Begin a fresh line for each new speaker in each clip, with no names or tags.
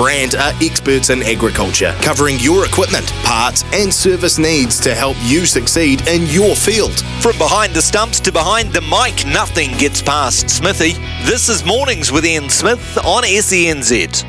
Brandt are experts in agriculture, covering your equipment, parts, and service needs to help you succeed in your field.
From behind the stumps to behind the mic, nothing gets past Smithy. This is Mornings with Ian Smith on SENZ.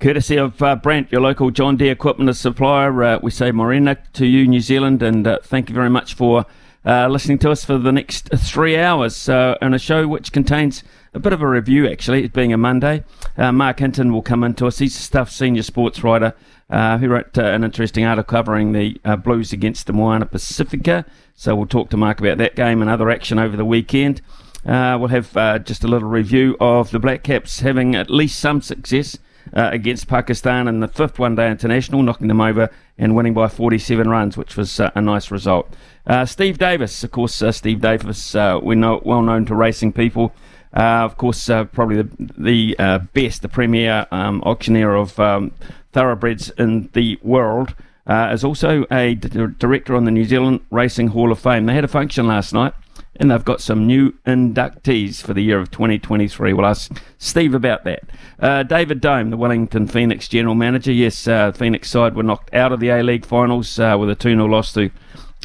Courtesy of uh, Brandt, your local John Deere equipment supplier, uh, we say Morena to you, New Zealand, and uh, thank you very much for uh, listening to us for the next three hours uh, on a show which contains a bit of a review, actually, it being a Monday. Uh, Marc Hinton will come into us. He's a Stuff senior sports writer uh, who wrote uh, an interesting article covering the uh, Blues against the Moana Pacifica. So we'll talk to Marc about that game and other action over the weekend. we'll have just a little review of the Black Caps having at least some success uh, against Pakistan in the fifth one day international, knocking them over and winning by 47 runs, which was uh, a nice result. Uh, Steve Davis, of course, uh, Steve Davis, uh, we're well known to racing people. Uh, of course, probably the, the best, the premier um, auctioneer of um, thoroughbreds in the world. is also a d- director on the New Zealand Racing Hall of Fame. They had a function last night and they've got some new inductees for the year of 2023. We'll ask Steve about that. Uh, David Dome, the Wellington Phoenix general manager. Yes, uh, Phoenix side were knocked out of the A League finals uh, with a 2 0 loss to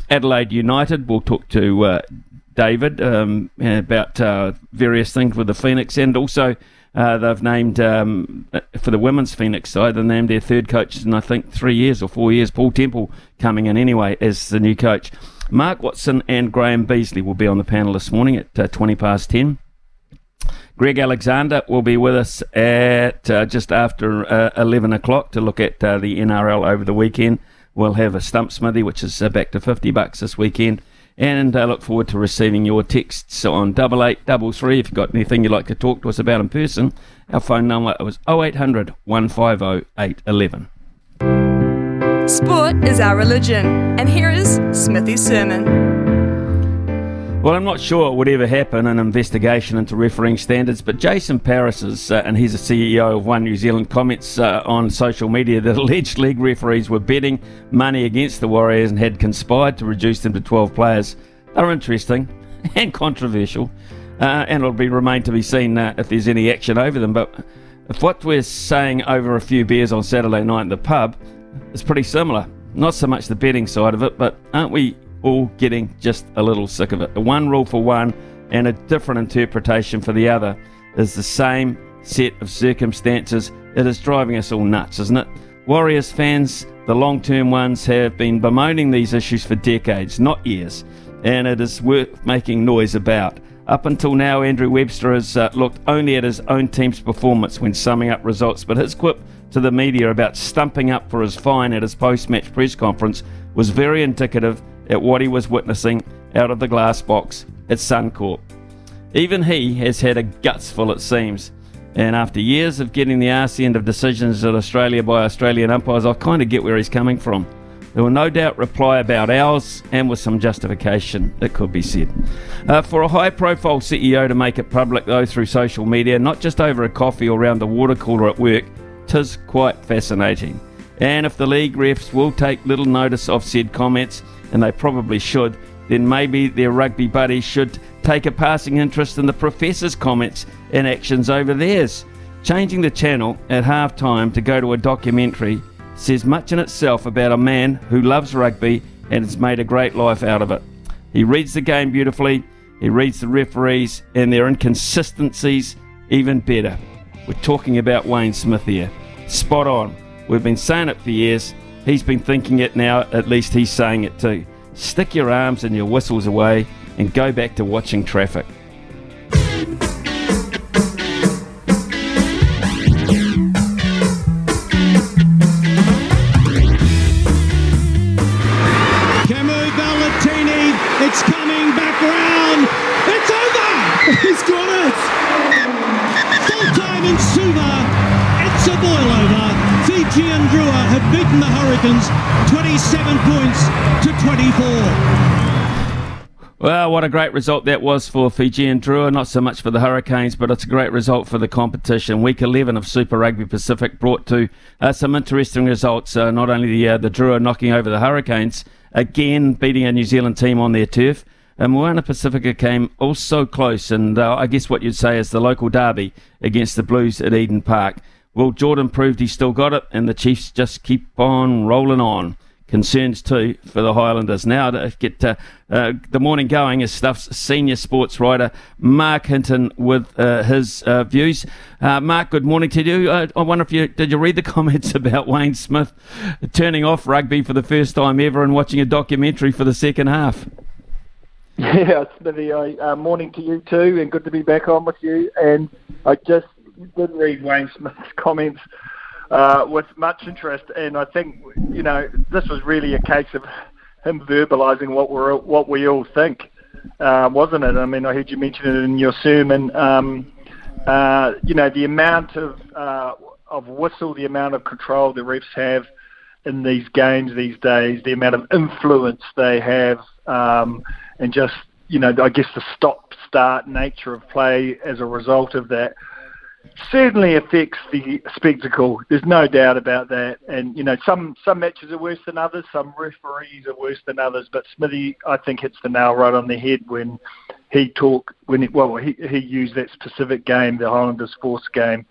Adelaide United. We'll talk to uh, David um, about uh, various things with the Phoenix and also. Uh, they've named um, for the women's Phoenix side. They named their third coach in I think three years or four years. Paul Temple coming in anyway as the new coach. Mark Watson and Graeme Beasley will be on the panel this morning at uh, 20 past 10. Greg Alexander will be with us at uh, just after uh, 11 o'clock to look at uh, the NRL over the weekend. We'll have a stump smithy, which is uh, back to 50 bucks this weekend. And I look forward to receiving your texts on double eight double three. If you've got anything you'd like to talk to us about in person, our phone number was 0800 150 811.
Sport is our religion, and here is Smithy's sermon.
Well, I'm not sure it would ever happen an investigation into refereeing standards, but Jason Paris is, uh, and he's the CEO of One New Zealand, comments uh, on social media that alleged league referees were betting money against the Warriors and had conspired to reduce them to 12 players. They're interesting and controversial, uh, and it'll be remain to be seen uh, if there's any action over them. But if what we're saying over a few beers on Saturday night in the pub is pretty similar. Not so much the betting side of it, but aren't we all getting just a little sick of it? One rule for one and a different interpretation for the other is the same set of circumstances. It is driving us all nuts, isn't it? Warriors fans, the long term ones, have been bemoaning these issues for decades, not years, and it is worth making noise about. Up until now, Andrew Webster has uh, looked only at his own team's performance when summing up results, but his quip to the media about stumping up for his fine at his post match press conference was very indicative at what he was witnessing out of the glass box at Suncorp. Even he has had a guts full, it seems. And after years of getting the arse end of decisions at Australia by Australian umpires, I kind of get where he's coming from. There will no doubt reply about ours and with some justification, it could be said. Uh, for a high profile CEO to make it public, though, through social media, not just over a coffee or around the water cooler at work, tis quite fascinating. And if the league refs will take little notice of said comments, and they probably should, then maybe their rugby buddies should take a passing interest in the professor's comments and actions over theirs. Changing the channel at half time to go to a documentary says much in itself about a man who loves rugby and has made a great life out of it. He reads the game beautifully, he reads the referees and their inconsistencies even better. We're talking about Wayne Smith here. Spot on. We've been saying it for years. He's been thinking it now, at least he's saying it too. Stick your arms and your whistles away and go back to watching traffic. What a great result that was for Fijian Drua. Not so much for the Hurricanes, but it's a great result for the competition. Week 11 of Super Rugby Pacific brought to uh, some interesting results. Uh, not only the uh, the Drua knocking over the Hurricanes, again beating a New Zealand team on their turf. And Moana Pacifica came also close, and uh, I guess what you'd say is the local derby against the Blues at Eden Park Well, Jordan proved he still got it, and the Chiefs just keep on rolling on concerns too for the Highlanders. Now to get uh, uh, the morning going is Stuff's senior sports writer Marc Hinton with uh, his uh, views. Uh, Marc, good morning to you. Uh, I wonder if you did you read the comments about Wayne Smith turning off rugby for the first time ever and watching a documentary for the second half.
Yeah, Smithy. I, morning to you too, and good to be back on with you. And I just did read Wayne Smith's comments uh, with much interest. And I think you know this was really a case of him verbalising what we what we all think, uh, wasn't it? I mean, I heard you mention it in your sermon. Um, uh, you know, the amount of uh, of whistle, the amount of control the refs have in these games these days, the amount of influence they have, um, and just you know, I guess the stop-start nature of play as a result of that certainly affects the spectacle. There's no doubt about that. And you know, some some matches are worse than others. Some referees are worse than others. But Smithy, I think, hits the nail right on the head when he talked when he, well he he used that specific game, the Highlanders Force game,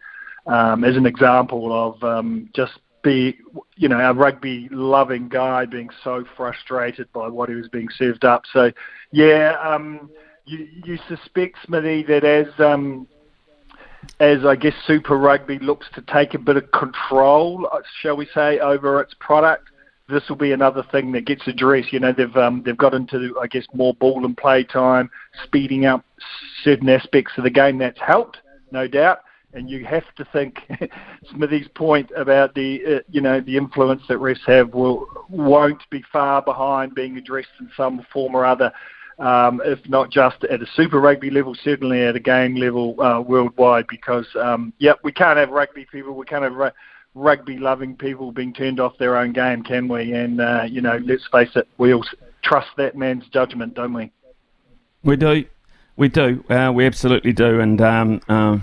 um, as an example of um, just be you know a rugby loving guy being so frustrated by what he was being served up. So yeah. Um, you, you suspect, Smithy, that as um, as I guess Super Rugby looks to take a bit of control, uh, shall we say, over its product, this will be another thing that gets addressed. You know, they've um, they've got into I guess more ball and play time, speeding up certain aspects of the game. That's helped, no doubt. And you have to think Smithy's point about the uh, you know the influence that refs have will won't be far behind being addressed in some form or other um, if not just at a Super Rugby level, certainly at a game level uh, worldwide. Because um, yep, we can't have rugby people, we can't have ru- rugby loving people being turned off their own game, can we? And uh, you know, let's face it, we all trust that man's judgment, don't we?
We do, we do, uh, we absolutely do, and. Um, um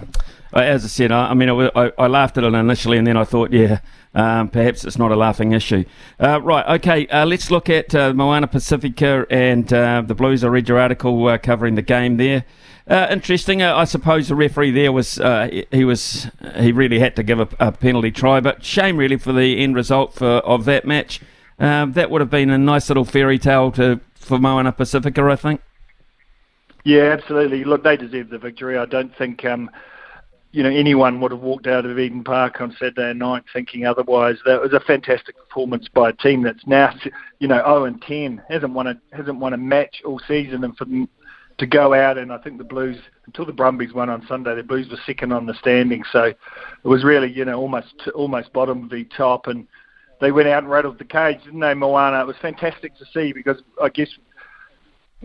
as I said, I, I mean, I, I, laughed at it initially, and then I thought, yeah, um, perhaps it's not a laughing issue. Uh, right, okay, uh, let's look at uh, Moana Pacifica and uh, the Blues. I read your article uh, covering the game there. Uh, interesting. I suppose the referee there was he was he really had to give a, a, penalty try, but shame really for the end result for of that match. Um, that would have been a nice little fairy tale to for Moana Pacifica, I think.
Yeah, absolutely. Look, they deserve the victory. I don't think. Um, you know anyone would have walked out of Eden Park on Saturday night thinking otherwise. That was a fantastic performance by a team that's now you know 0 and 10 hasn't won a hasn't won a match all season, and for them to go out and I think the Blues until the Brumbies won on Sunday, the Blues were second on the standing, so it was really you know almost almost bottom v top and. They went out and rattled the cage, didn't they, Moana? It was fantastic to see because I guess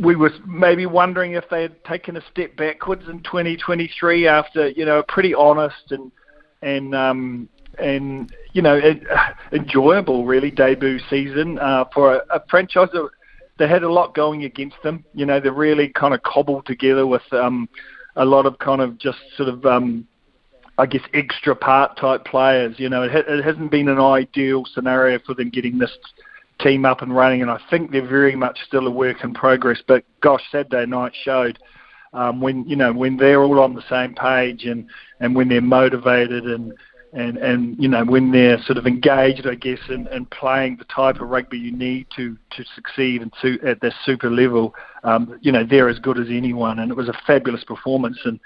we were maybe wondering if they had taken a step backwards in 2023 after you know a pretty honest and and um, and you know enjoyable really debut season uh, for a, a franchise that they had a lot going against them. You know they really kind of cobbled together with um, a lot of kind of just sort of um, I guess extra part type players. You know it, ha- it hasn't been an ideal scenario for them getting this team up and running, and I think they're very much still a work in progress. But gosh, Saturday night showed um, when you know when they're all on the same page and and when they're motivated and and and you know when they're sort of engaged, I guess, in, in playing the type of rugby you need to to succeed and to at this super level, um, you know they're as good as anyone, and it was a fabulous performance. And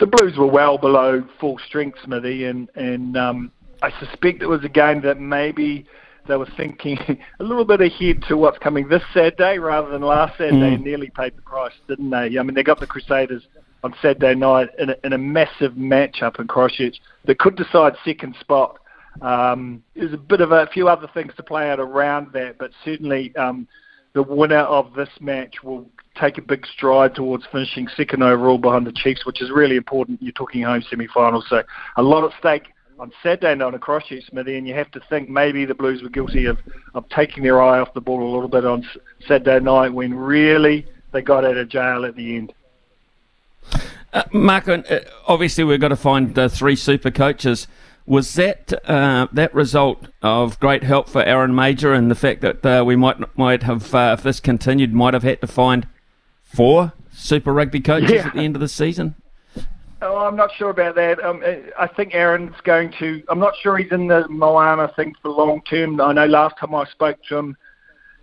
the Blues were well below full strength, Smithy, and and um, I suspect it was a game that maybe they were thinking a little bit ahead to what's coming this Saturday rather than last Saturday mm. and nearly paid the price, didn't they? I mean, they got the Crusaders on Saturday night in a, in a massive matchup in Christchurch that could decide second spot. Um, there's a bit of a few other things to play out around that, but certainly um, the winner of this match will take a big stride towards finishing second overall behind the Chiefs, which is really important. You're talking home semi-finals, so a lot at stake on Saturday night across you, Smithy, and you have to think maybe the Blues were guilty of, of taking their eye off the ball a little bit on Saturday night when really they got out of jail at the end.
Uh, Marc, uh, obviously we've got to find the three super coaches. Was that uh, that result of great help for Aaron Mauger and the fact that uh, we might might have, uh, if this continued, might have had to find four Super Rugby coaches yeah. at the end of the season?
Oh, I'm not sure about that. Um, I think Aaron's going to. I'm not sure he's in the Moana thing for long term. I know last time I spoke to him,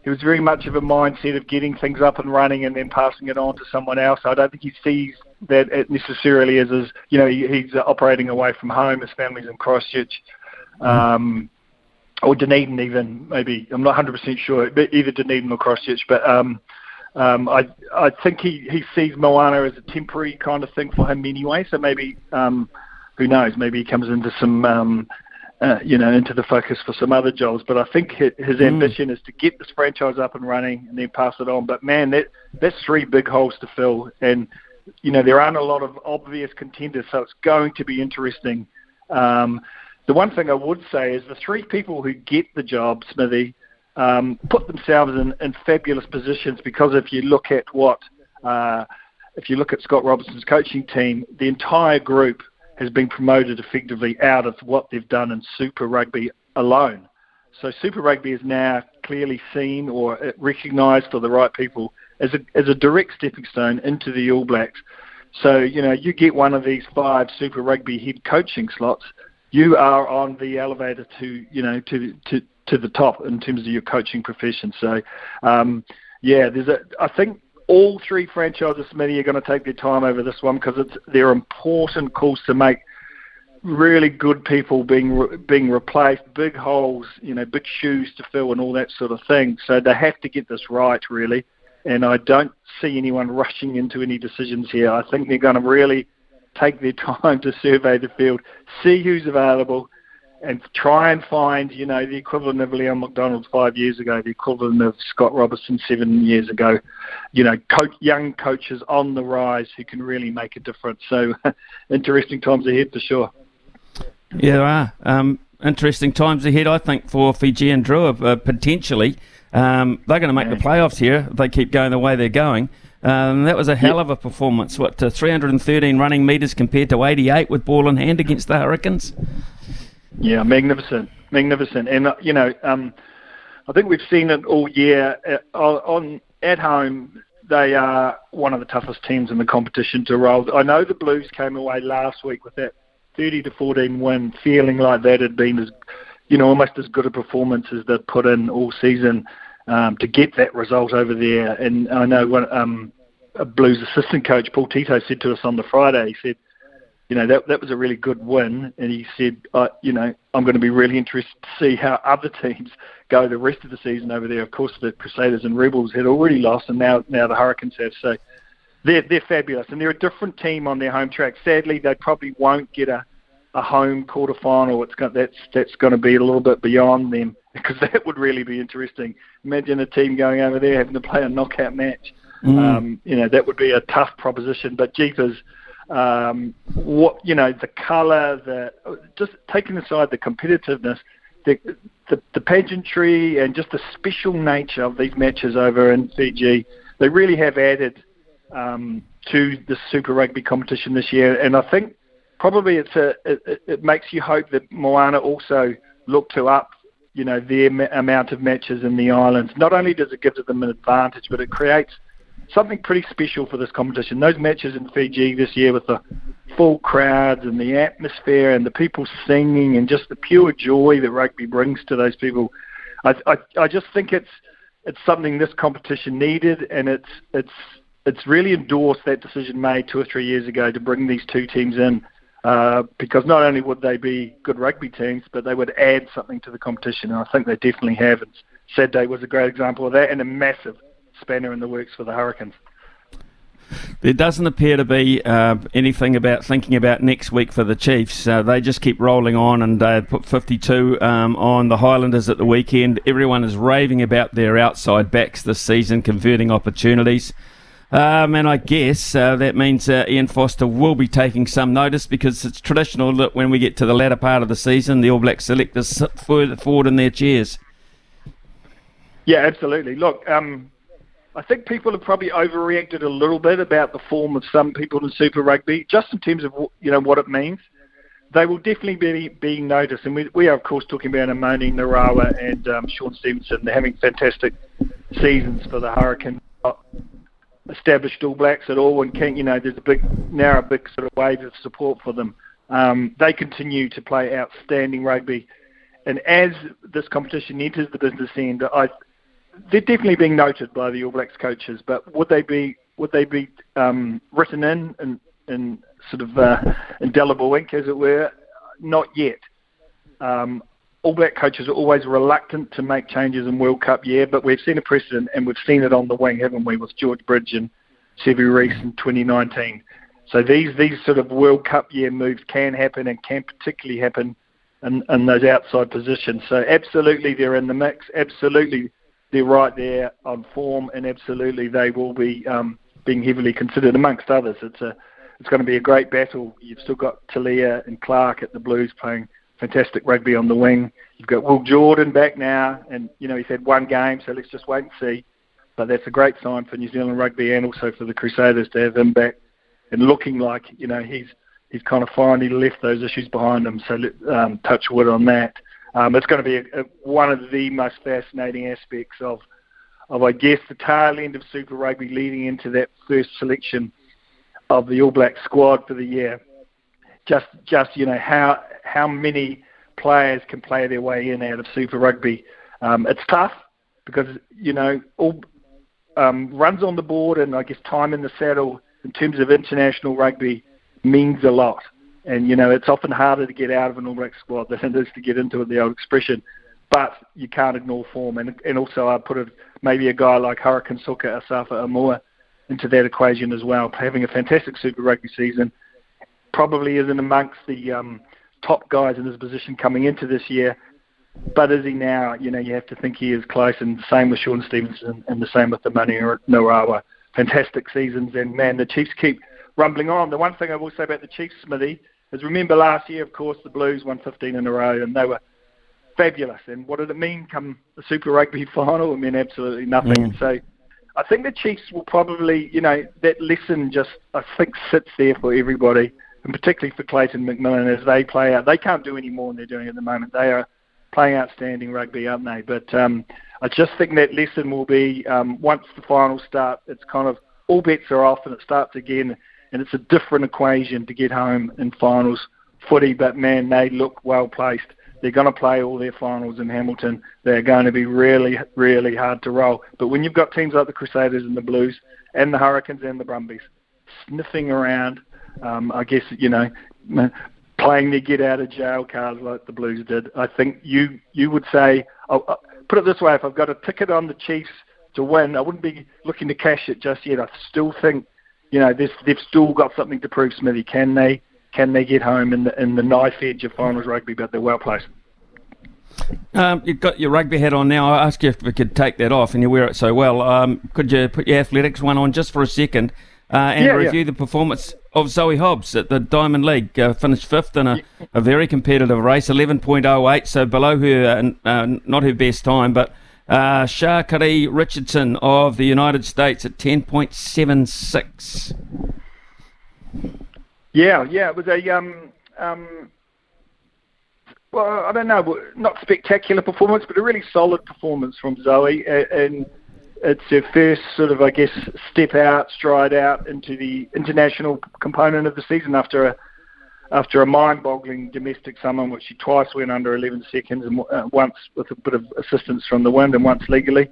he was very much of a mindset of getting things up and running and then passing it on to someone else. I don't think he sees that it necessarily as, as you know, he, he's operating away from home. His family's in Christchurch. Um, or Dunedin even maybe I'm not 100% sure, but either Dunedin or Christchurch. But um, um, I I think he, he sees Moana as a temporary kind of thing for him anyway. So maybe um, who knows? Maybe he comes into some um, uh, you know into the focus for some other jobs. But I think his, his mm. ambition is to get this franchise up and running and then pass it on. But man, that that's three big holes to fill, and you know there aren't a lot of obvious contenders, so it's going to be interesting. Um, the one thing I would say is the three people who get the job, Smithy, um, put themselves in, in fabulous positions because if you look at what, uh, if you look at Scott Robertson's coaching team, the entire group has been promoted effectively out of what they've done in Super Rugby alone. So Super Rugby is now clearly seen or recognised for the right people as a, as a direct stepping stone into the All Blacks. So, you know, you get one of these five Super Rugby head coaching slots – you are on the elevator to you know to to to the top in terms of your coaching profession. So, um, yeah, there's a. I think all three franchises, many are going to take their time over this one because it's they're important calls to make. Really good people being re- being replaced, big holes, you know, big shoes to fill, and all that sort of thing. So they have to get this right, really. And I don't see anyone rushing into any decisions here. I think they're going to really take their time to survey the field, see who's available, and try and find, you know, the equivalent of Leon MacDonald five years ago, the equivalent of Scott Robertson seven years ago. You know, coach, young coaches on the rise who can really make a difference. So, interesting times ahead for sure.
Yeah, there are. Um, interesting times ahead, I think, for Fijian Drua, uh, potentially. Um, they're going to make the playoffs here if they keep going the way they're going. Um, that was a hell of a performance. What, uh, 313 running metres compared to 88 with ball in hand against the Hurricanes?
Yeah, magnificent, magnificent. And, uh, you know, um, I think we've seen it all year. Uh, on At home, they are one of the toughest teams in the competition to roll. I know the Blues came away last week with that 30 to 14 win, feeling like that had been as, you know, almost as good a performance as they'd put in all season um, to get that result over there. And I know when um, a Blues assistant coach Paul Tito said to us on the Friday, he said, you know that that was a really good win, and he said, uh, you know, I'm going to be really interested to see how other teams go the rest of the season over there. Of course, the Crusaders and Rebels had already lost, and now now the Hurricanes have. So they're they're fabulous, and they're a different team on their home track. Sadly, they probably won't get a a home quarter final. It's got, that's that's going to be a little bit beyond them because that would really be interesting. Imagine a team going over there having to play a knockout match. Mm. Um, you know that would be a tough proposition. But jeepers, um, what you know the colour, the just taking aside the competitiveness, the, the the pageantry, and just the special nature of these matches over in Fiji, they really have added um, to the Super Rugby competition this year. And I think probably it's a it, it makes you hope that Moana also look to up you know their ma- amount of matches in the islands. Not only does it give them an advantage, but it creates something pretty special for this competition. Those matches in Fiji this year with the full crowds and the atmosphere and the people singing and just the pure joy that rugby brings to those people. I, I, I just think it's it's something this competition needed, and it's it's it's really endorsed that decision made two or three years ago to bring these two teams in uh, because not only would they be good rugby teams, but they would add something to the competition, and I think they definitely have. And Saturday was a great example of that, and a massive spanner in the works for the Hurricanes.
There doesn't appear to be uh, anything about thinking about next week for the Chiefs. Uh, they just keep rolling on and uh, put 52 um, on the Highlanders at the weekend. Everyone is raving about their outside backs this season, converting opportunities. Um, and I guess uh, that means uh, Ian Foster will be taking some notice because it's traditional that when we get to the latter part of the season, the All Black selectors sit forward in their chairs.
Yeah, absolutely. Look, um, I think people have probably overreacted a little bit about the form of some people in Super Rugby, just in terms of you know what it means. They will definitely be being noticed, and we, we are of course talking about Emoni Narawa and um, Shaun Stevenson. They're having fantastic seasons for the Hurricanes established All Blacks at all, and you know there's a big now a big sort of wave of support for them. Um, they continue to play outstanding rugby, and as this competition enters the business end, I they're definitely being noted by the All Blacks coaches. But would they be would they be um, written in in, in sort of uh, indelible ink, as it were? Not yet. Um, all Black coaches are always reluctant to make changes in World Cup year, but we've seen a precedent and we've seen it on the wing, haven't we, with George Bridge and Sevu Reece in 2019. So these these sort of World Cup year moves can happen and can particularly happen in, in those outside positions. So absolutely they're in the mix. Absolutely they're right there on form, and absolutely they will be um, being heavily considered amongst others. It's a it's going to be a great battle. You've still got Telea and Clarke at the Blues playing fantastic rugby on the wing. You've got Will Jordan back now, and you know he's had one game, so let's just wait and see. But that's a great sign for New Zealand rugby and also for the Crusaders to have him back and looking like you know he's he's kind of finally left those issues behind him. So um, touch wood on that. Um, it's going to be a, a, one of the most fascinating aspects of of I guess the tail end of Super Rugby leading into that first selection of the All Black squad for the year. Just just you know how how many players can play their way in out of Super Rugby. Um, it's tough because you know all um, runs on the board and I guess time in the saddle in terms of international rugby means a lot. And you know it's often harder to get out of an All Black squad than it is to get into it. The old expression, but you can't ignore form. And and also I put it maybe a guy like Hurricane Suka Asafo Aumua into that equation as well, having a fantastic Super Rugby season. Probably isn't amongst the um, top guys in his position coming into this year. But is he now? You know, you have to think he is close, and the same with Shaun Stevenson, and the same with the Manu Narawa. Fantastic seasons, and man, the Chiefs keep rumbling on. The one thing I will say about the Chiefs, Smithy, is remember last year, of course, the Blues won 15 in a row, and they were fabulous. And what did it mean come the Super Rugby final? It meant absolutely nothing. Mm. So I think the Chiefs will probably, you know, that lesson just, I think, sits there for everybody and particularly for Clayton McMillan as they play out. They can't do any more than they're doing at the moment. They are playing outstanding rugby, aren't they? But um, I just think that lesson will be um, once the finals start, it's kind of all bets are off and it starts again, and it's a different equation to get home in finals footy. But man, they look well placed. They're going to play all their finals in Hamilton. They're going to be really, really hard to roll. But when you've got teams like the Crusaders and the Blues and the Hurricanes and the Brumbies sniffing around um, I guess you know playing their get out of jail cards like the Blues did. I think you you would say, I'll, I'll put it this way: if I've got a ticket on the Chiefs to win, I wouldn't be looking to cash it just yet. I still think, you know, they've, they've still got something to prove. Smithy, can they can they get home in the in the knife edge of finals rugby? But they're well placed.
Um, you've got your rugby hat on now. I asked you if we could take that off, and you wear it so well. Um, could you put your athletics one on just for a second uh, and yeah, review yeah. the performance of Zoe Hobbs at the Diamond League. Uh, finished fifth in a, a, very competitive race, 11.08, so below her, uh, uh, not her best time, but uh, Sha'Carri Richardson of the United States at 10.76.
Yeah, yeah, it was a um, um, well, I don't know, not spectacular performance, but a really solid performance from Zoe, and it's her first sort of, I guess, step out, stride out into the international component of the season after a after a mind-boggling domestic summer which she twice went under 11 seconds and uh, once with a bit of assistance from the wind and once legally.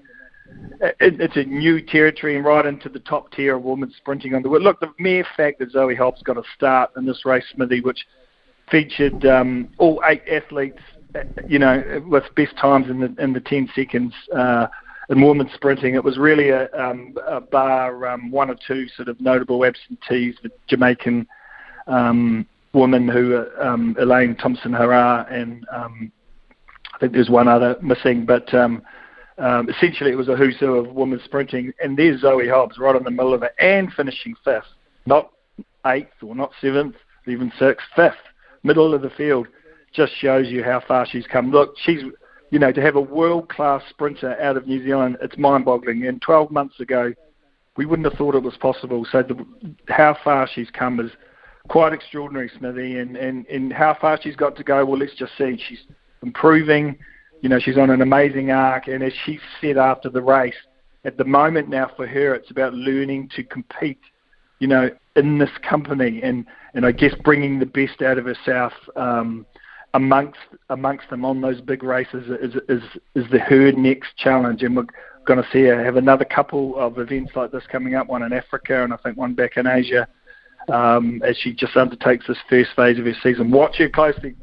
It, it's a new territory and right into the top tier of women sprinting on the world. Look, the mere fact that Zoe Hobbs got a start in this race, Smithy, which featured um, all eight athletes, uh, you know, with best times in the in the 10 seconds. Uh, in women's sprinting, it was really a, um, a bar um, one or two sort of notable absentees, the Jamaican um, woman who um, Elaine Thompson Herah, and um, I think there's one other missing, but um, um, essentially it was a who's who of women's sprinting. And there's Zoe Hobbs right in the middle of it and finishing fifth, not eighth or not seventh, even sixth, fifth, middle of the field. Just shows you how far she's come. Look, she's you know, to have a world class sprinter out of New Zealand, it's mind boggling. And 12 months ago, we wouldn't have thought it was possible. So the, how far she's come is quite extraordinary, Smithy, and, and, and how far she's got to go, well, let's just see. She's improving. You know, she's on an amazing arc, and as she said after the race, at the moment now for her, it's about learning to compete, you know, in this company and, and I guess bringing the best out of herself um, amongst amongst them on those big races is, is, is the her next challenge. And we're going to see her have another couple of events like this coming up, one in Africa and I think one back in Asia um, as she just undertakes this first phase of her season. Watch her closely,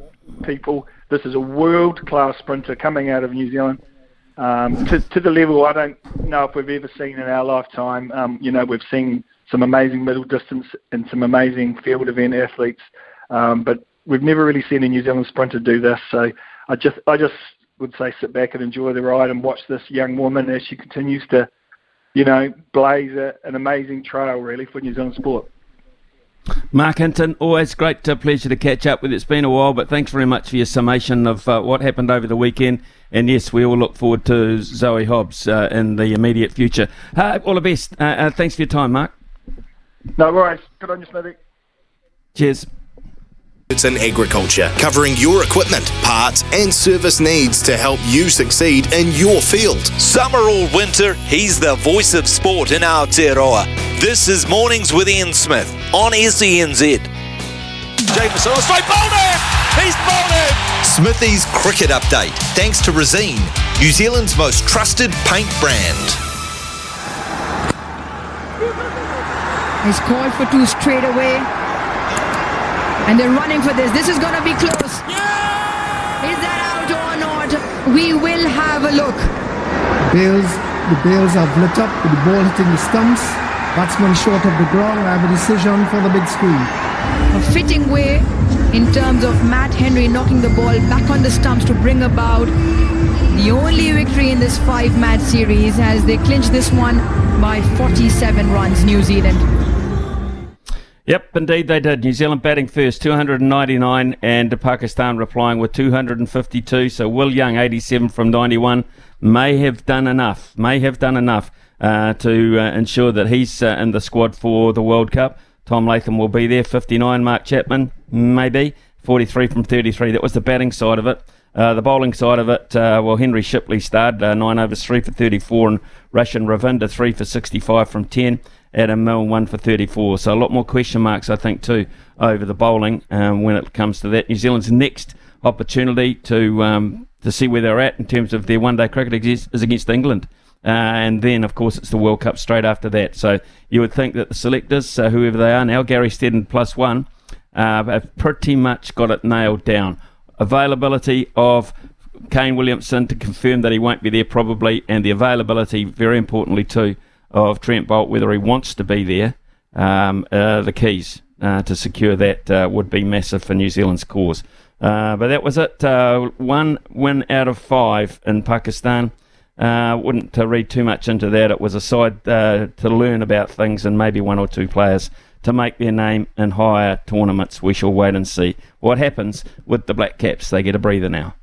people. This is a world-class sprinter coming out of New Zealand um, to, to the level I don't know if we've ever seen in our lifetime. Um, you know, we've seen some amazing middle distance and some amazing field event athletes, um, but we've never really seen a New Zealand sprinter do this. So I just, I just would say sit back and enjoy the ride and watch this young woman as she continues to, you know, blaze a, an amazing trail really for New Zealand sport.
Marc Hinton, always great uh, pleasure to catch up with. It's been a while, but thanks very much for your summation of uh, what happened over the weekend. And yes, we all look forward to Zoe Hobbs uh, in the immediate future. Uh, all the best. Uh, uh, thanks for your time, Marc.
No worries. Good on you, Smithy.
Cheers.
It's in agriculture, covering your equipment, parts, and service needs to help you succeed in your field.
Summer or winter, he's the voice of sport in Aotearoa. This is Mornings with Ian Smith on SENZ.
Jameson on straight, bowled it! He's bowled it!
Smithy's cricket update, thanks to Resene, New Zealand's most trusted paint brand.
He's called for two straight away. And they're running for this. This is going to be close. Yeah! Is that out or not? We will have a look.
Bails, the bails have lit up with the ball hitting the stumps. Batsman short of the ground. I have a decision for the big screen.
A fitting way in terms of Matt Henry knocking the ball back on the stumps to bring about the only victory in this five-match series as they clinch this one by 47 runs, New Zealand.
Yep, indeed they did. New Zealand batting first, 299, and Pakistan replying with 252. So Will Young, 87 from 91, may have done enough, may have done enough uh, to uh, ensure that he's uh, in the squad for the World Cup. Tom Latham will be there, 59. Mark Chapman, maybe, 43 from 33. That was the batting side of it. Uh, the bowling side of it, uh, well, Henry Shipley starred uh, 9 overs, 3 for 34, and Rachin Ravindra 3 for 65 from 10. Adam Milne one for 34. So a lot more question marks, I think, too, over the bowling um, when it comes to that. New Zealand's next opportunity to um, to see where they're at in terms of their one-day cricket is, is against England. Uh, and then, of course, it's the World Cup straight after that. So you would think that the selectors, whoever they are now, Gary Steadman plus one, uh, have pretty much got it nailed down. Availability of Kane Williamson to confirm that he won't be there probably, and the availability, very importantly too, of Trent Boult, whether he wants to be there, um, uh, the keys uh, to secure that uh, would be massive for New Zealand's cause. Uh, but that was it. Uh, one win out of five in Pakistan. Uh, wouldn't read too much into that. It was a side to learn about things and maybe one or two players to make their name in higher tournaments. We shall wait and see what happens with the Black Caps. They get a breather now.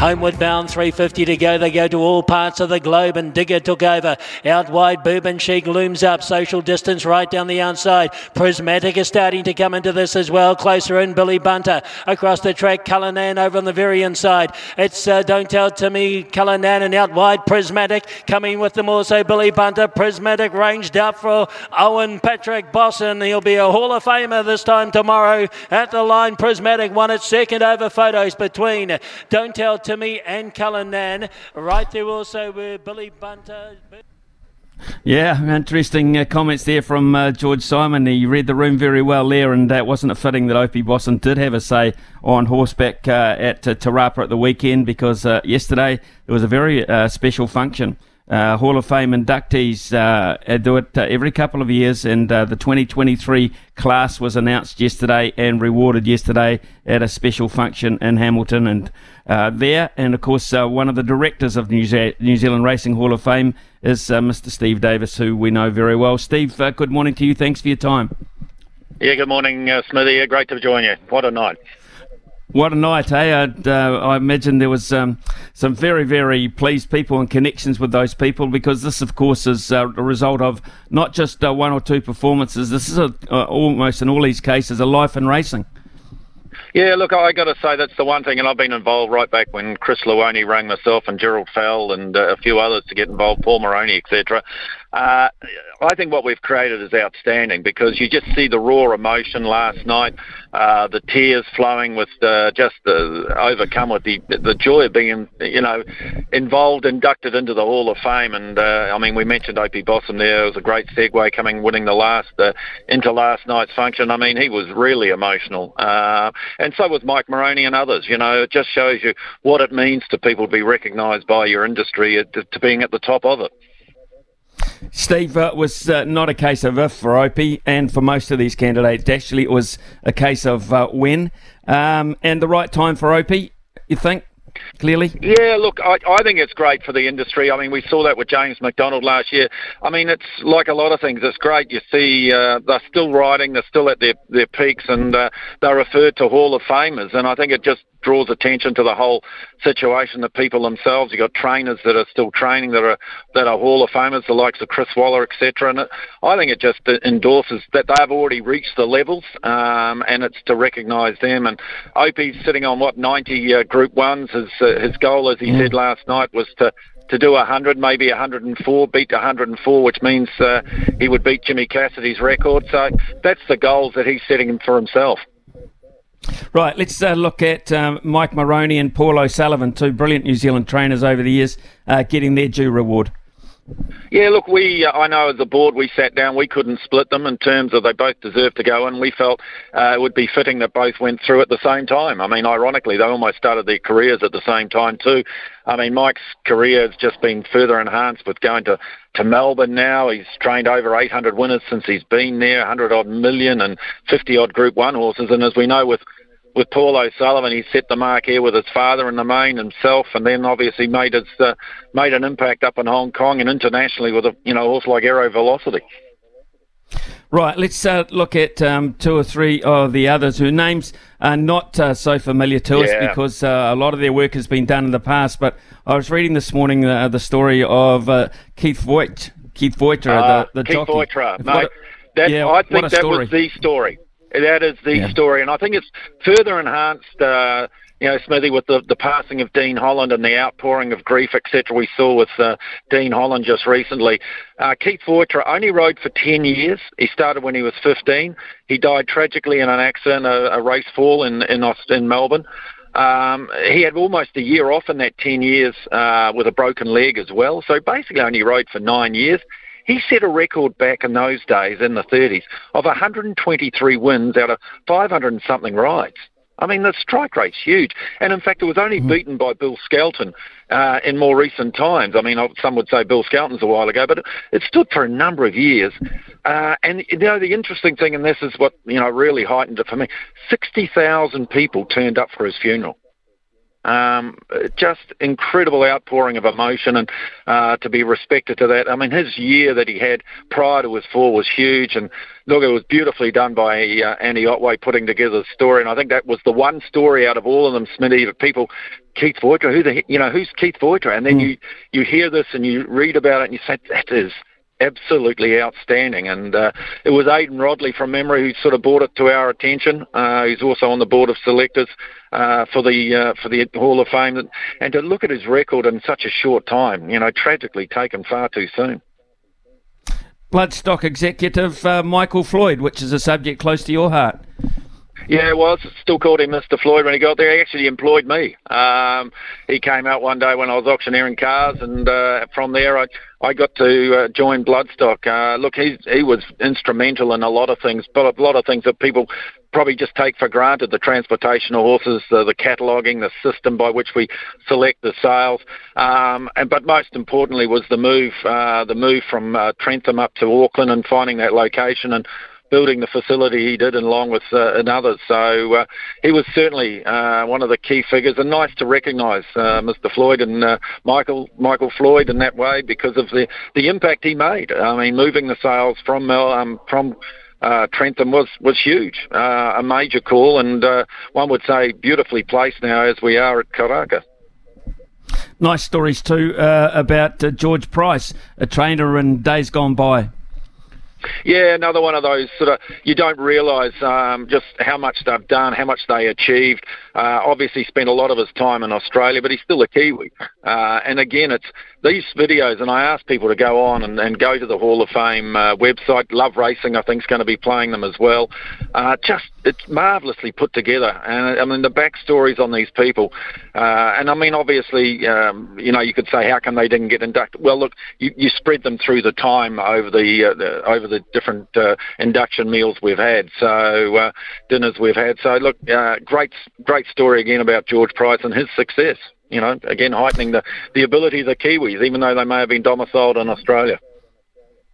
Homeward bound, 350 to go. They go to all parts of the globe, and Digger took over. Out wide, Bourbon Sheik looms up. Social distance right down the outside. Prismatic is starting to come into this as well. Closer in, Billy Bunter across the track. Cullinan over on the very inside. It's uh, Don't Tell Timmy Cullinan and out wide, Prismatic coming with them also. Billy Bunter, Prismatic ranged up for Owen Patrick Bosson. He'll be a Hall of Famer this time tomorrow at the line. Prismatic won its second over photos between Don't Tell Timmy Timmy and Cullinan. Right there also with Billy Bunter.
Yeah, interesting uh, comments there from uh, George Simon. He read the room very well there, and uh, wasn't it fitting that Opie Bosson did have a say on horseback uh, at uh, Te at the weekend because uh, yesterday there was a very special function uh, Hall of Fame inductees uh, do it uh, every couple of years, and uh, the 2023 class was announced yesterday and rewarded yesterday at a special function in Hamilton. And uh, there, and of course, uh, one of the directors of New, Ze- New, Zealand Racing Hall of Fame is Mr. Steve Davis, who we know very well. Steve, good morning to you. Thanks for your time.
Yeah, good morning, Smithy. Great to join you. What a night.
What a night, eh? Uh, I imagine there was um, some very, very pleased people and connections with those people because this, of course, is uh, a result of not just uh, one or two performances. This is a, almost in all these cases a life in racing.
Yeah, look, I got to say that's the one thing, and I've been involved right back when Chris Luoni rang myself and Gerald Fell and uh, a few others to get involved, Paul Moroney, etc. Uh, I think what we've created is outstanding because you just see the raw emotion last night, uh, the tears flowing with uh, just the overcome with the the joy of being, you know, involved, inducted into the Hall of Fame. And uh, I mean, we mentioned Opie Bosson there. It was a great segue coming, winning the last uh, into last night's function. I mean, he was really emotional, uh, and so was Mike Moroney and others. You know, it just shows you what it means to people to be recognised by your industry, to, to being at the top of it.
Steve, was uh, not a case of if for Opie, and for most of these candidates, actually, it was a case of uh, when. Um, and the right time for Opie, you think? Clearly,
yeah. Look, I, I think it's great for the industry. I mean, we saw that with James McDonald last year. I mean, it's like a lot of things. It's great. You see, uh, they're still riding. They're still at their their peaks, and uh, they're referred to Hall of Famers. And I think it just draws attention to the whole situation. The people themselves. You got trainers that are still training that are that are Hall of Famers, the likes of Chris Waller, etc. And it, I think it just endorses that they've already reached the levels, um, and it's to recognise them. And Opie's sitting on what 90 uh, Group Ones. His uh, his goal, as he said last night, was to to do 100, maybe 104, beat 104, which means uh, he would beat Jimmy Cassidy's record. So that's the goals that he's setting for himself.
Right, let's uh, look at um, Mike Moroney and Paul O'Sullivan, two brilliant New Zealand trainers over the years, uh, getting their due reward.
Yeah, look, we uh, I know as a board we sat down, we couldn't split them in terms of they both deserved to go, and we felt uh, it would be fitting that both went through at the same time. I mean, ironically, they almost started their careers at the same time too. I mean, Mike's career has just been further enhanced with going to to Melbourne now. He's trained over 800 winners since he's been there, 100 odd million and 50 odd Group One horses, and as we know with with Paul O'Sullivan, he set the mark here with his father in the main himself, and then obviously made his uh, made an impact up in Hong Kong and internationally with a you know horse like Aerovelocity.
Right, let's uh, look at um, two or three of the others whose names are not uh, so familiar to yeah. us because uh, a lot of their work has been done in the past. But I was reading this morning uh, the story of uh, Keith Voigt, Keith Voitre, the,
ah,
the
Keith
jockey.
Voitre, mate. That, yeah, I think that was the story. That is the yeah. story, and I think it's further enhanced. Uh, you know, Smithy, with the, the passing of Dean Holland and the outpouring of grief, etc., we saw with uh, Dean Holland just recently. Uh, Keith Voitre only rode for 10 years. He started when he was 15. He died tragically in an accident, a, a race fall in, in, in Melbourne. Um, he had almost a year off in that 10 years uh, with a broken leg as well. So basically only rode for nine years. He set a record back in those days in the 30s of 123 wins out of 500 and something rides. I mean, the strike rate's huge. And in fact, it was only mm-hmm. beaten by Bill Skelton uh, in more recent times. I mean, some would say Bill Skelton's a while ago, but it, it stood for a number of years. Uh, and, you know, the interesting thing, and this is what, you know, really heightened it for me 60,000 people turned up for his funeral. Um, just incredible outpouring of emotion and uh, to be respected to that. I mean, his year that he had prior to his fall was huge, and look, it was beautifully done by uh, Andy Otway putting together the story, and I think that was the one story out of all of them, Smithy, that people, Keith Voitre, who the, you know, who's Keith Voitre? And then mm. you, you hear this and you read about it and you say, that is absolutely outstanding. And uh, it was Aidan Rodley from memory who sort of brought it to our attention. Uh, he's also on the board of selectors uh, for the uh, for the Hall of Fame, and, to look at his record in such a short time, you know, tragically taken far too soon.
Bloodstock executive uh, Michael Floyd, which is a subject close to your heart.
Yeah, well, still called him Mr. Floyd when he got there. He actually employed me. Um, he came out one day when I was auctioneering cars, and uh, from there I I got to uh, join Bloodstock. Uh, look, he he was instrumental in a lot of things, but a lot of things that people probably just take for granted: the transportation of horses, uh, the cataloguing, the system by which we select the sales, um, and but most importantly was the move, uh, the move from uh, Trentham up to Auckland and finding that location and building the facility he did, along with uh, others. So uh, he was certainly uh, one of the key figures, and nice to recognise uh, Mr. Floyd and uh, Michael Michael Floyd in that way because of the the impact he made. I mean, moving the sales from um, from uh, Trentham was was huge, a major call, and one would say beautifully placed now as we are at Karaka.
Nice stories too about George Price, a trainer in days gone by.
Yeah, another one of those sort of you don't realise um, just how much they've done, how much they achieved. Uh, obviously, spent a lot of his time in Australia, but he's still a Kiwi. Uh, and again, it's these videos, and I ask people to go on and, and go to the Hall of Fame uh, website. Love Racing, I think, is going to be playing them as well. Uh, just it's marvellously put together, and I mean the backstories on these people. Uh, and I mean, obviously, um, you know, you could say how come they didn't get inducted? Well, look, you, you spread them through the time over the, uh, the over the different uh, induction meals we've had, so uh, dinners we've had. So look, great great story again about George Price and his success. You know, again heightening the the ability of the Kiwis, even though they may have been domiciled in Australia.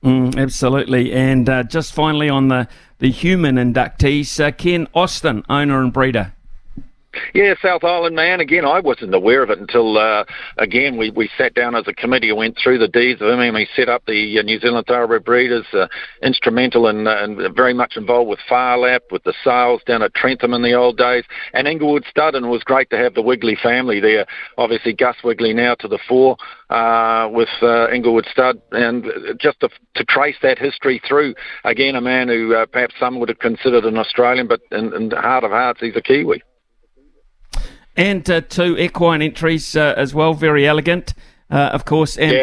Mm, absolutely. And uh, just finally on the, the human inductees, uh, Ken Austin, owner and breeder.
Yeah, South Island man. Again, I wasn't aware of it until uh, again we, we sat down as a committee went through the deeds of him and we set up the uh, New Zealand Thoroughbred Breeders, uh, instrumental and, uh, and very much involved with Phar Lap, with the sales down at Trentham in the old days, and Inglewood Stud. And it was great to have the Wigley family there. Obviously, Gus Wigley now to the fore uh, with uh, Inglewood Stud, and just to, to trace that history through. Again, a man who uh, perhaps some would have considered an Australian, but in, in the heart of hearts, he's a Kiwi.
And uh, two equine entries uh, as well, Verry Elleegant, uh, of course, and yeah.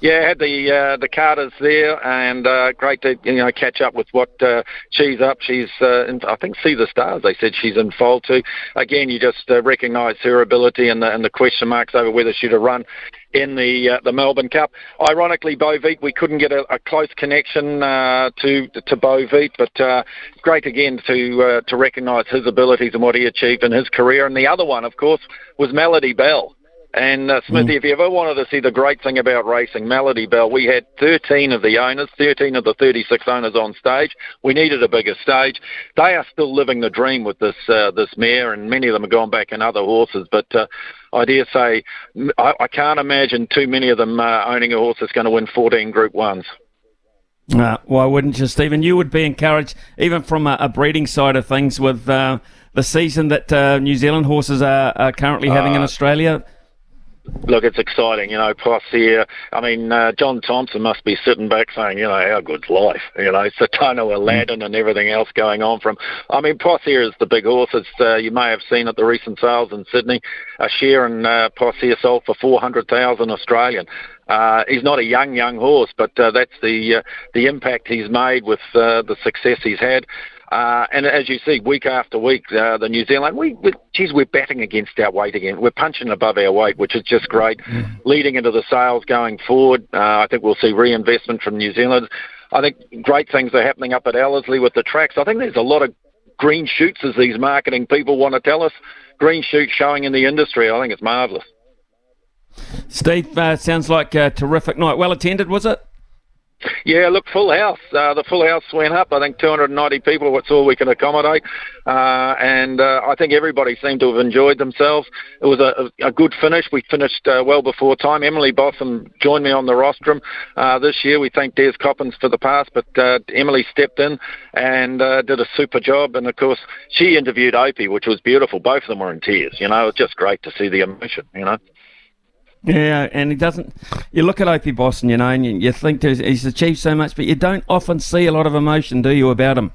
Yeah, had the uh, the Carters there, and uh, great to you know catch up with what uh, she's up. She's uh, in, I think Sea The Stars. They said she's in foal too. Again, you just uh, recognise her ability and the and the question marks over whether she'd have run in the uh, the Melbourne Cup. Ironically, Vite, we couldn't get a, a close connection uh, to to Vite, but uh, great again to uh, to recognise his abilities and what he achieved in his career. And the other one, of course, was Melody Belle. And uh, Smithy, mm. if you ever wanted to see the great thing about racing, Melody Belle, we had 13 of the owners, 13 of the 36 owners on stage. We needed a bigger stage. They are still living the dream with this uh, this mare, and many of them have gone back in other horses. But uh, I dare say, I, I can't imagine too many of them uh, owning a horse that's going to win 14 Group Ones.
Uh, why wouldn't you, Stephen? You would be encouraged, even from a, a breeding side of things, with uh, the season that uh, New Zealand horses are, are currently having in uh, Australia.
Look, it's exciting, you know. Plus, here, I mean, uh, John Thompson must be sitting back saying, you know, how good's life, you know, Satano Aladdin and everything else going on from. I mean, Proisir is the big horse. It's, uh, you may have seen at the recent sales in Sydney, a share in uh, Proisir sold for four hundred thousand Australian. Uh, he's not a young, young horse, but uh, that's the uh, the impact he's made with uh, the success he's had. Uh, and as you see, week after week, uh, the New Zealand, we, we, geez, we're batting against our weight again. We're punching above our weight, which is just great. Mm. Leading into the sales going forward, uh, I think we'll see reinvestment from New Zealand. I think great things are happening up at Ellerslie with the tracks. I think there's a lot of green shoots, as these marketing people want to tell us. Green shoots showing in the industry. I think it's marvellous.
Steve, uh, sounds like a terrific night. Well attended, was it?
Yeah, look, full house. Uh, the full house went up. I think 290 people. That's all we can accommodate, uh, and uh, I think everybody seemed to have enjoyed themselves. It was a, a good finish. We finished uh, well before time. Emily Botham joined me on the rostrum uh, this year. We thank Des Coppins for the pass, but uh, Emily stepped in and did a super job. And of course, she interviewed Opie, which was beautiful. Both of them were in tears. You know, it was just great to see the emotion. You know.
Yeah, and he doesn't. You look at Opie Bosson, you know, and you, you think he's achieved so much, but you don't often see a lot of emotion, do you, about him?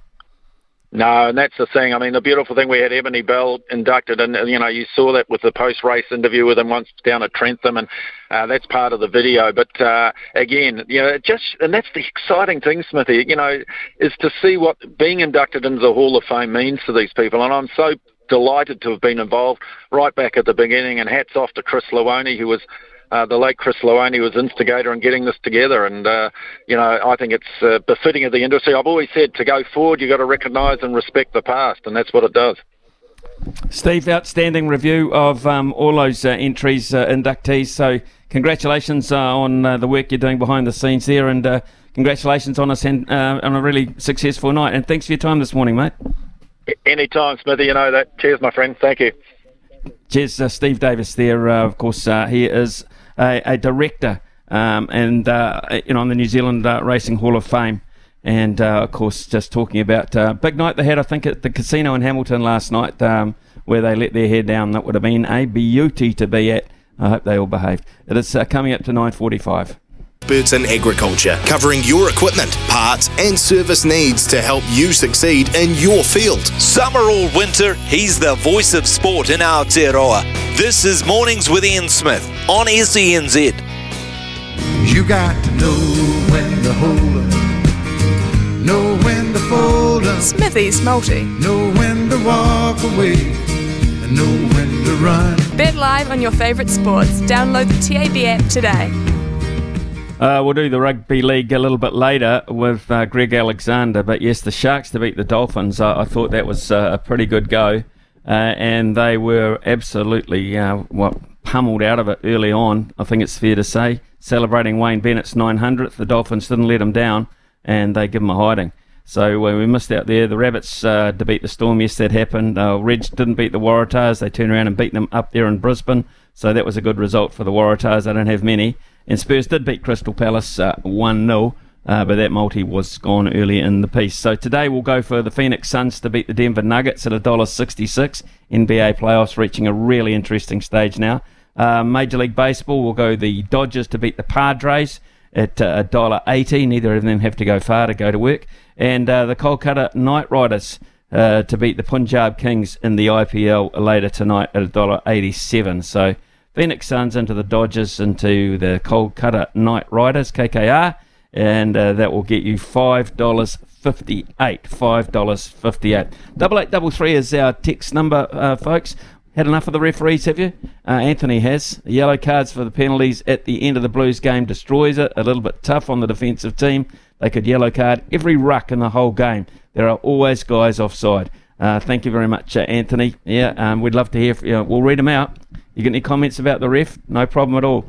No, and that's the thing. I mean, the beautiful thing we had Ebony Bell inducted, and you know, you saw that with the post-race interview with him once down at Trentham, and uh, that's part of the video. But uh, again, you know, just and that's the exciting thing, Smithy. You know, is to see what being inducted into the Hall of Fame means to these people, and I'm so delighted to have been involved right back at the beginning. And hats off to Chris Luoni, who was uh, the late Chris Luoni was instigator in getting this together. And, uh, you know, I think it's uh, befitting of the industry. I've always said to go forward, you've got to recognise and respect the past, and that's what it does.
Steve, outstanding review of um, all those uh, entries, uh, inductees. So, congratulations uh, on the work you're doing behind the scenes there, and congratulations on a, on a really successful night. And thanks for your time this morning, mate.
Anytime, Smithy. You know that. Cheers, my friend. Thank you.
Cheers, uh, Steve Davis. There, uh, of course, uh, he is a, a director, um, and uh, you know, on the New Zealand uh, Racing Hall of Fame, and uh, of course, just talking about big night they had. I think at the casino in Hamilton last night, um, where they let their hair down. That would have been a beauty to be at. I hope they all behaved. It is coming up to nine forty-five.
Experts in agriculture, covering your equipment, parts, and service needs to help you succeed in your field.
Summer or winter, he's the voice of sport in Aotearoa. This is Mornings with Ian Smith on SENZ.
You got to know when to hold up, know when to fold up,
Smithy's multi.
know when to walk away, and know when to run.
Bet live on your favourite sports. Download the TAB app today.
Uh, we'll do the rugby league a little bit later with uh, Greg Alexander, but yes, the Sharks to beat the Dolphins, uh, I thought that was uh, a pretty good go, uh, and they were absolutely uh, what pummeled out of it early on. I think it's fair to say, celebrating Wayne Bennett's 900th, the Dolphins didn't let him down, and they give him a hiding. So we missed out there. The Rabbits to beat the Storm, yes, that happened. Reds didn't beat the Waratahs. They turned around and beat them up there in Brisbane. So that was a good result for the Waratahs. They don't have many. And Spurs did beat Crystal Palace uh, 1 0. Uh, but that multi was gone early in the piece. So today we'll go for the Phoenix Suns to beat the Denver Nuggets at $1.66. NBA playoffs reaching a really interesting stage now. Uh, Major League Baseball will go the Dodgers to beat the Padres at uh, $1.80. Neither of them have to go far to go to work. And uh, the Kolkata Knight Riders uh, to beat the Punjab Kings in the IPL later tonight at $1.87. So Phoenix Suns into the Dodgers, into the Kolkata Knight Riders, KKR, and uh, that will get you $5.58. $5.58. Double eight double three is our text number, uh, folks. Had enough of the referees, have you? Uh, Anthony has. Yellow cards for the penalties at the end of the Blues game destroys it. A little bit tough on the defensive team. They could yellow card every ruck in the whole game. There are always guys offside. Uh, thank you very much, uh, Anthony. Yeah, um, we'd love to hear. From, You know, we'll read them out. You get any comments about the ref? No problem at all.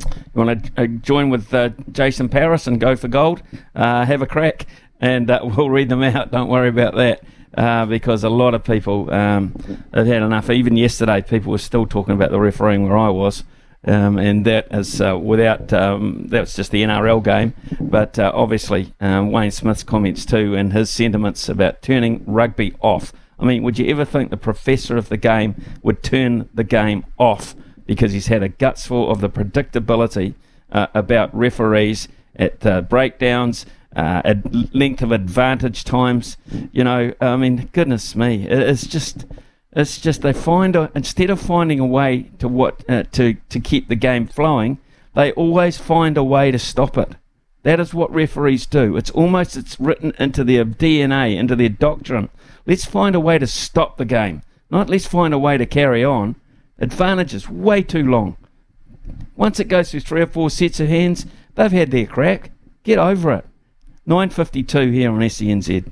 You want to uh, join with uh, Jason Paris and go for gold? Uh, have a crack, and uh, we'll read them out. Don't worry about that. Uh, because a lot of people um, have had enough. Even yesterday, people were still talking about the refereeing where I was. Um, and that is uh, without um, that's just the NRL game, but uh, obviously um, Wayne Smith's comments too and his sentiments about turning rugby off I mean, would you ever think the professor of the game would turn the game off because he's had a guts full of the predictability uh, about referees at uh, breakdowns, uh, at length of advantage times? You know, I mean, goodness me, it's just. It's just they find a, instead of finding a way to what uh, to to keep the game flowing, they always find a way to stop it. That is what referees do. It's almost it's written into their DNA, into their doctrine. Let's find a way to stop the game. Not let's find a way to carry on. Advantage is way too long. Once it goes through three or four sets of hands, they've had their crack. Get over it. 952 here on SENZ.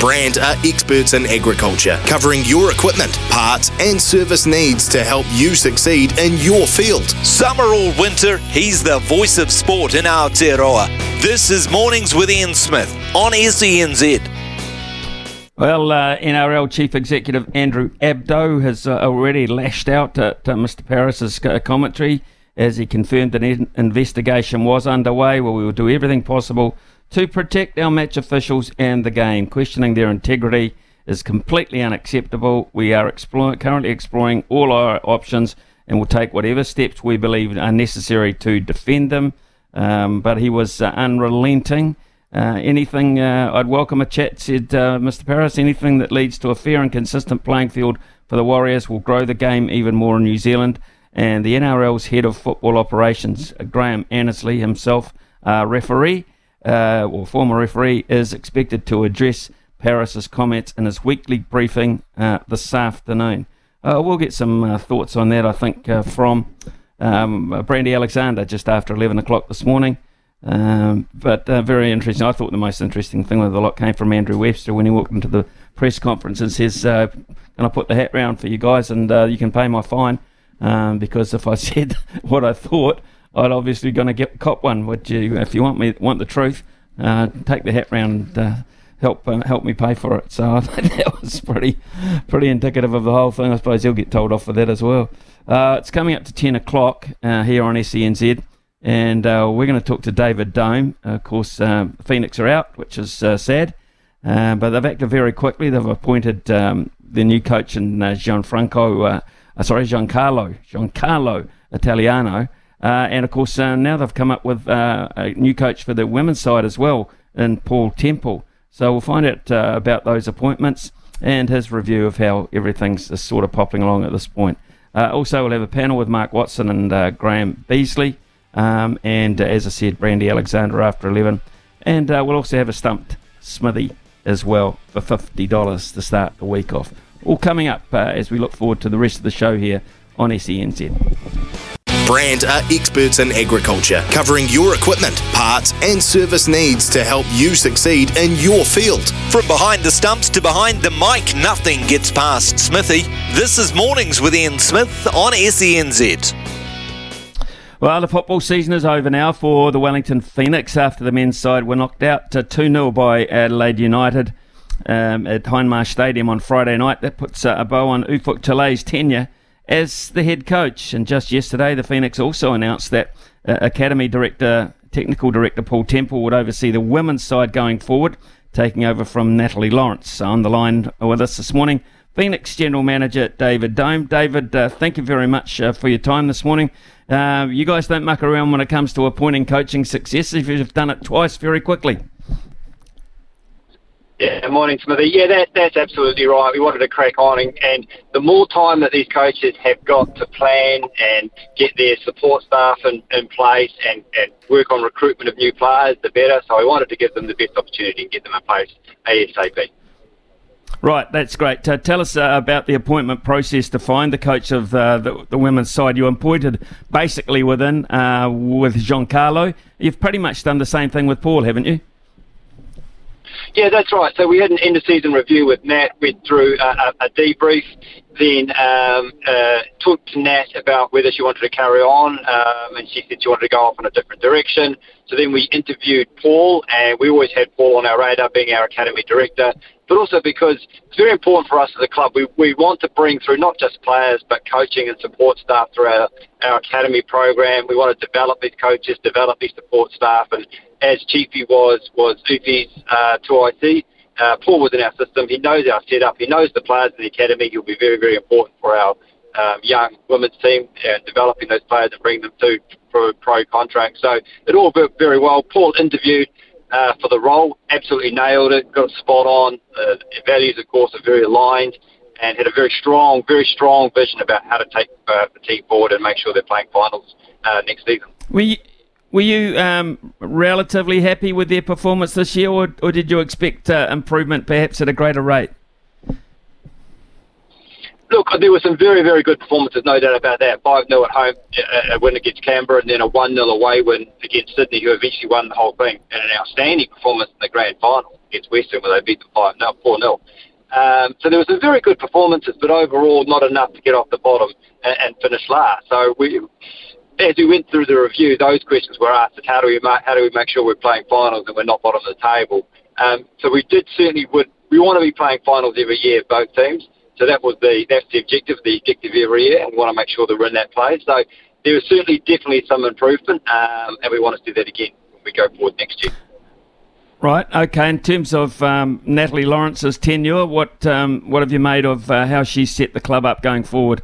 Brand are experts in agriculture, covering your equipment, parts, and service needs to help you succeed in your field.
Summer or winter, he's the voice of sport in Aotearoa. This is Mornings with Ian Smith on SENZ.
Well, uh, NRL Chief Executive Andrew Abdo has uh, already lashed out at Mr. Paris's commentary as he confirmed an investigation was underway where we will do everything possible to protect our match officials and the game. Questioning their integrity is completely unacceptable. We are explore- currently exploring all our options and will take whatever steps we believe are necessary to defend them. Um, but he was uh, unrelenting. Uh, anything, uh, I'd welcome a chat, said uh, Mr. Paris. Anything that leads to a fair and consistent playing field for the Warriors will grow the game even more in New Zealand. And the NRL's head of football operations, uh, Graham Annesley himself, a referee, uh, or former referee, is expected to address Paris's comments in his weekly briefing uh, this afternoon. we'll get some thoughts on that, I think, from um, Brandy Alexander just after 11 o'clock this morning. Um, but uh, very interesting. I thought the most interesting thing of the lot came from Andrew Webster when he walked into the press conference and says, uh, "Can I put the hat round for you guys and uh, you can pay my fine?" Um, because if I said what I thought, I'd obviously going to get cop one. Would you, if you want me want the truth, uh, take the hat round. Uh, help uh, help me pay for it. So that was pretty pretty indicative of the whole thing. I suppose he'll get told off for that as well. it's coming up to ten o'clock here on SENZ. And uh, we're going to talk to David Dome. Uh, of course, um, Phoenix are out, which is uh, sad. Uh, but they've acted very quickly. They've appointed um, the new coach in uh, Gianfranco, uh, sorry, Giancarlo, Giancarlo Italiano. Uh, and of course, uh, now they've come up with uh, a new coach for the women's side as well, in Paul Temple. So we'll find out uh, about those appointments and his review of how everything's sort of popping along at this point. Uh, also, we'll have a panel with Mark Watson and uh, Graeme Beasley. Um, and uh, as I said, Brandy Alexander after 11. And uh, we'll also have a stumped Smithy as well for $50 to start the week off. All coming up uh, as we look forward to the rest of the show here on SENZ.
Brand are experts in agriculture, covering your equipment, parts, and service needs to help you succeed in your field.
From behind the stumps to behind the mic, nothing gets past Smithy. This is Mornings with Ian Smith on SENZ.
Well, the football season is over now for the Wellington Phoenix after the men's side were knocked out 2 0 by Adelaide United um, at Hindmarsh Stadium on Friday night. That puts uh, a bow on Ufuk Talay's tenure as the head coach. And just yesterday, the Phoenix also announced that uh, Academy Director, Technical Director Paul Temple would oversee the women's side going forward, taking over from Natalie Lawrence. So On the line with us this morning, Phoenix General Manager David Dome. David, uh, thank you very much uh, for your time this morning. Uh, you guys don't muck around when it comes to appointing coaching successes. You've done it twice very quickly.
Yeah, morning, Smithy. Yeah, that, that's absolutely right. We wanted to crack on, and, and the more time that these coaches have got to plan and get their support staff in, in place and, and work on recruitment of new players, the better. So we wanted to give them the best opportunity and get them in place ASAP.
Right, that's great. Uh, tell us uh, about the appointment process to find the coach of uh, the, the, women's side. You appointed basically within uh, with Giancarlo. You've pretty much done the same thing with Paul, haven't you?
Yeah, that's right. So we had an end of season review with Nat, went through a, a, a debrief, then um, uh, talked to Nat about whether she wanted to carry on, um, and she said she wanted to go off in a different direction. So then we interviewed Paul, and we always had Paul on our radar, being our academy director, but also because it's very important for us as a club. We, we want to bring through not just players, but coaching and support staff through our, our academy program. We want to develop these coaches, develop these support staff, and as Chiefy was was Ufi's uh, 2IC, uh, Paul was in our system. He knows our setup. He knows the players in the academy. He'll be very, very important for our um, young women's team and developing those players and bringing them to pro, pro contract. So it all worked very well. Paul interviewed uh, for the role, absolutely nailed it, got it spot on. Uh, values, of course, are very aligned and had a very strong, very strong vision about how to take uh, the team forward and make sure they're playing finals uh, next season.
We were you um, relatively happy with their performance this year, or, or did you expect uh, improvement perhaps at a greater rate?
Look, there were some very, very good performances, no doubt about that. 5 0 at home, a win against Canberra, and then a 1 0 away win against Sydney, who eventually won the whole thing, and an outstanding performance in the grand final against Western, where they beat them 5 0, 4 0. Um, so there were some very good performances, but overall not enough to get off the bottom and, and finish last. So we, as we went through the review, those questions were asked: how do we how do we make sure we're playing finals and we're not bottom of the table? Um, so we did certainly would we want to be playing finals every year, both teams. So that was the that's the objective, the objective every year, and we want to make sure that we're in that place. So there was certainly definitely some improvement, um, and we want to do that again when we go forward next year.
Right. Okay. In terms of um, Natalie Lawrence's tenure, what um, what have you made of uh, how she's set the club up going forward?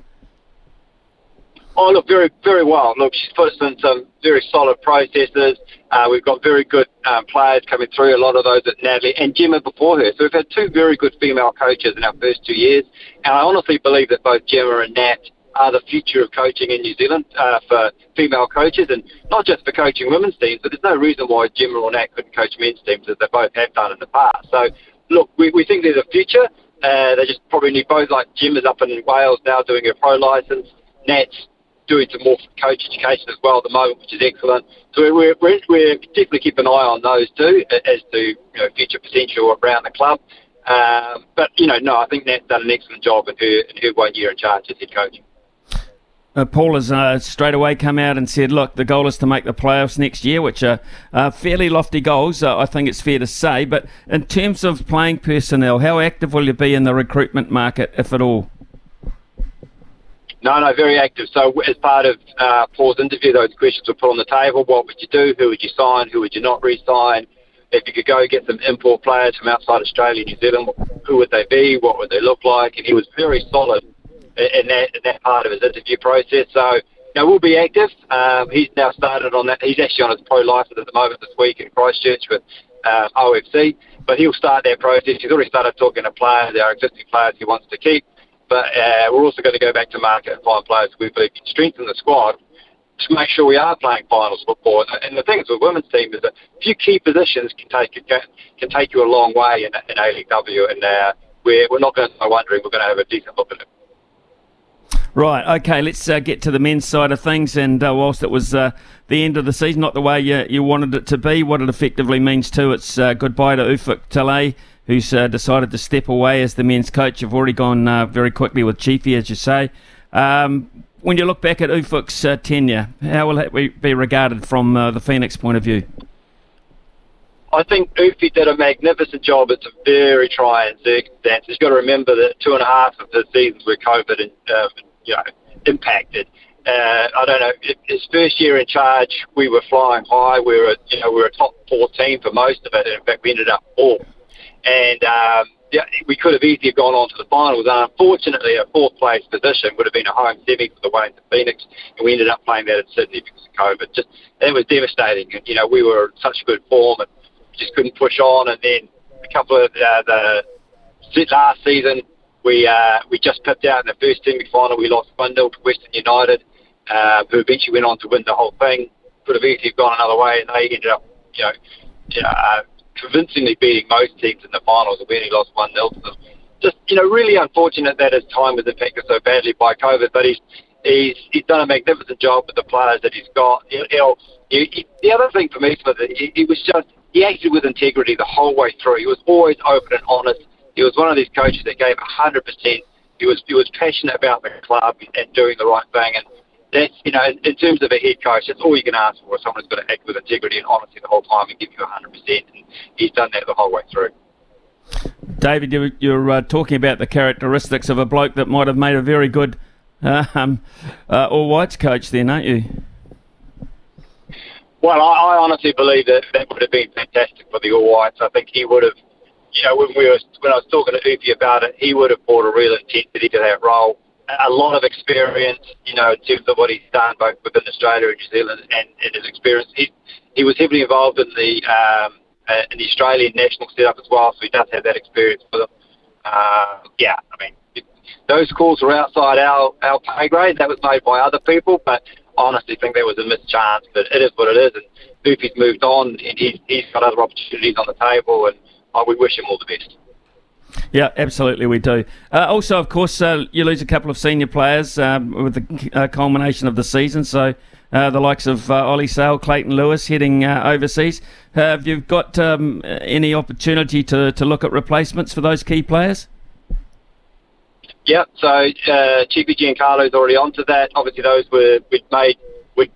Oh, look, very, very well. Look, she's put us in some very solid processes. Uh, we've got very good um, players coming through, a lot of those at Natalie and Gemma before her. So we've had two very good female coaches in our first two years. And I honestly believe that both Gemma and Nat are the future of coaching in New Zealand uh, for female coaches, and not just for coaching women's teams, but there's no reason why Gemma or Nat couldn't coach men's teams as they both have done in the past. So, look, we, we think there's a future. Uh, they just probably need both, like Gemma's up in Wales now doing her pro license. Nat's doing some more coach education as well at the moment, which is excellent. So we're, we're, we're definitely keep an eye on those two as to you know, future potential around the club. Um, but you know, no, I think Nat's done an excellent job in her in her one year in charge as head coach.
Uh, Paul has uh, straight away come out and said, look, the goal is to make the playoffs next year, which are uh, fairly lofty goals, uh, I think it's fair to say. But in terms of playing personnel, how active will you be in the recruitment market, if at all?
No, no, very active. So as part of uh, Paul's interview, those questions were put on the table. What would you do? Who would you sign? Who would you not re-sign? If you could go get some import players from outside Australia, New Zealand, who would they be? What would they look like? And he was very solid in that, in that part of his interview process. So you know, we'll be active. Um, he's now started on that. He's actually on his pro license at the moment this week in Christchurch with uh, OFC, but he'll start that process. He's already started talking to players, our existing players he wants to keep. But uh, we're also going to go back to market and find players we believe can strengthen the squad to make sure we are playing finals football. And the thing is with women's team is that a few key positions can take can, can take you a long way in, in A-League and uh, we're, we're not going to go wondering. We're going to have a decent look at it.
Right, okay, let's uh, get to the men's side of things. And uh, whilst it was uh, the end of the season, not the way you, you wanted it to be, what it effectively means too, it's uh, goodbye to Ufuk Talay, who's uh, decided to step away as the men's coach. You've already gone uh, very quickly with Chiefy, as you say. Um, when you look back at Ufuk's tenure, how will it be regarded from the Phoenix point of view?
I think Ufi did a magnificent job. It's a very trying circumstance. You've got to remember that two and a half of the seasons were COVID and, um, you know, impacted. Uh, I don't know. His first year in charge, we were flying high. We were, you know, we were a top four team for most of it. In fact, we ended up fourth, and um, yeah, we could have easily gone on to the finals. And unfortunately, a fourth place position would have been a home semi for the Wellington Phoenix, and we ended up playing that in Sydney because of COVID. Just it was devastating. And you know, we were in such good form and just couldn't push on. And then a couple of uh, the last season, we uh, we just pipped out in the first semi final. We lost 1 0 to Western United, uh, who eventually went on to win the whole thing. Could have easily gone another way, and they ended up, you know, uh, convincingly beating most teams in the finals. And we only lost 1 0 to them. Just, you know, really unfortunate that his time was affected so badly by COVID, but he's he's he's done a magnificent job with the players that he's got. Know, he, he, the other thing for me, Smith, he, he was just he acted with integrity the whole way through. He was always open and honest. He was one of these coaches that gave 100%. He was he was passionate about the club and doing the right thing. And that's you know, in, terms of a head coach, that's all you can ask for. Someone who's got to act with integrity and honesty the whole time and give you 100%. And he's done that the whole way through.
David, you're, you're uh, talking about the characteristics of a bloke that might have made a very good um, uh, All Whites coach, then, aren't you?
Well, I, I honestly believe that that would have been fantastic for the All Whites. I think he would have, you know, when we were when I was talking to Ufi about it, he would have brought a real intensity to that role. A lot of experience, you know, in terms of what he's done both within Australia and New Zealand, and, and his experience. He he was heavily involved in the um, uh, in the Australian national setup as well, so he does have that experience for them. Uh, yeah, I mean, it, those calls were outside our our pay grade. That was made by other people, but honestly think that was a missed chance, but it is what it is. And Boopy's moved on, and he's, he's got other opportunities on the table, and oh, we wish him all the best.
Yeah, absolutely, we do. Uh, also, of course, uh, you lose a couple of senior players um, with the uh, culmination of the season. So, uh, the likes of uh, Oli Sail, Clayton Lewis heading uh, overseas. have you got um, any opportunity to, to look at replacements for those key players?
Yeah, so uh, Chiefy Giancarlo is already onto that. Obviously, those were we'd made we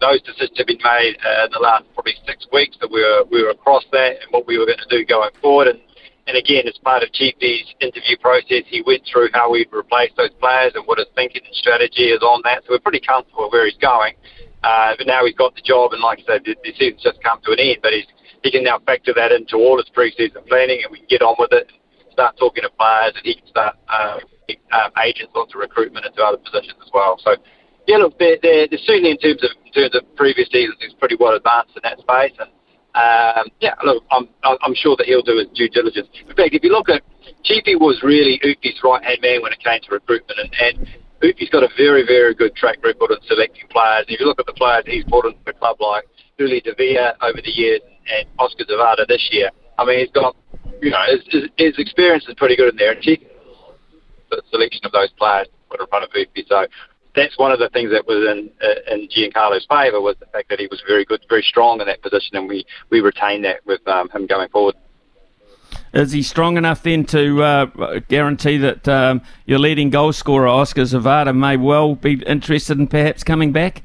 those decisions have been made in the last probably six weeks that we were we were across that and what we were going to do going forward. And and again, as part of Chiefy's interview process, he went through how we'd replace those players and what his thinking and strategy is on that. So we're pretty comfortable where he's going. Uh, but now he's got the job, and like I said, the, the season's just come to an end. But he's he can now factor that into all his pre-season planning, and we can get on with it. And start talking to players, and he can start uh, um, agents onto recruitment into other positions as well. So, yeah, look, they're, they're, they're certainly in terms of in terms of previous seasons, he's pretty well advanced in that space, and um, yeah, look, I'm I'm sure that he'll do his due diligence. In fact, if you look at Chiefy was really Ufi's right hand man when it came to recruitment, and, and Ufi's got a very very good track record in selecting players. And if you look at the players he's brought into the club, like Uli Dávila over the years and Oskar Zawada this year, I mean, he's got you know his, his, his experience is pretty good in there, and Chiefy the selection of those players put in front of Upi. So that's one of the things that was in uh, in Giancarlo's favour was the fact that he was very good, very strong in that position, and we we retained that with um, him going forward.
Is he strong enough then to uh, guarantee that um, your leading goal scorer Oskar Zawada may well be interested in perhaps coming back?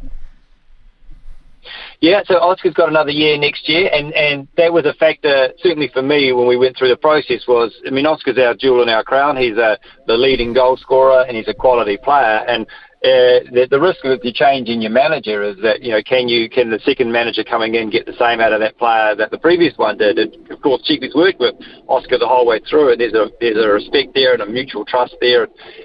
Yeah, so Oscar's got another year next year, and, and that was a factor certainly for me when we went through the process. Was I mean, Oscar's our jewel in our crown. He's a, the leading goal scorer, and he's a quality player. And uh, the, the risk of the change in your manager is that you know can you can the second manager coming in get the same out of that player that the previous one did? And of course, Chiefy's worked with Oscar the whole way through, and there's a there's a respect there and a mutual trust there,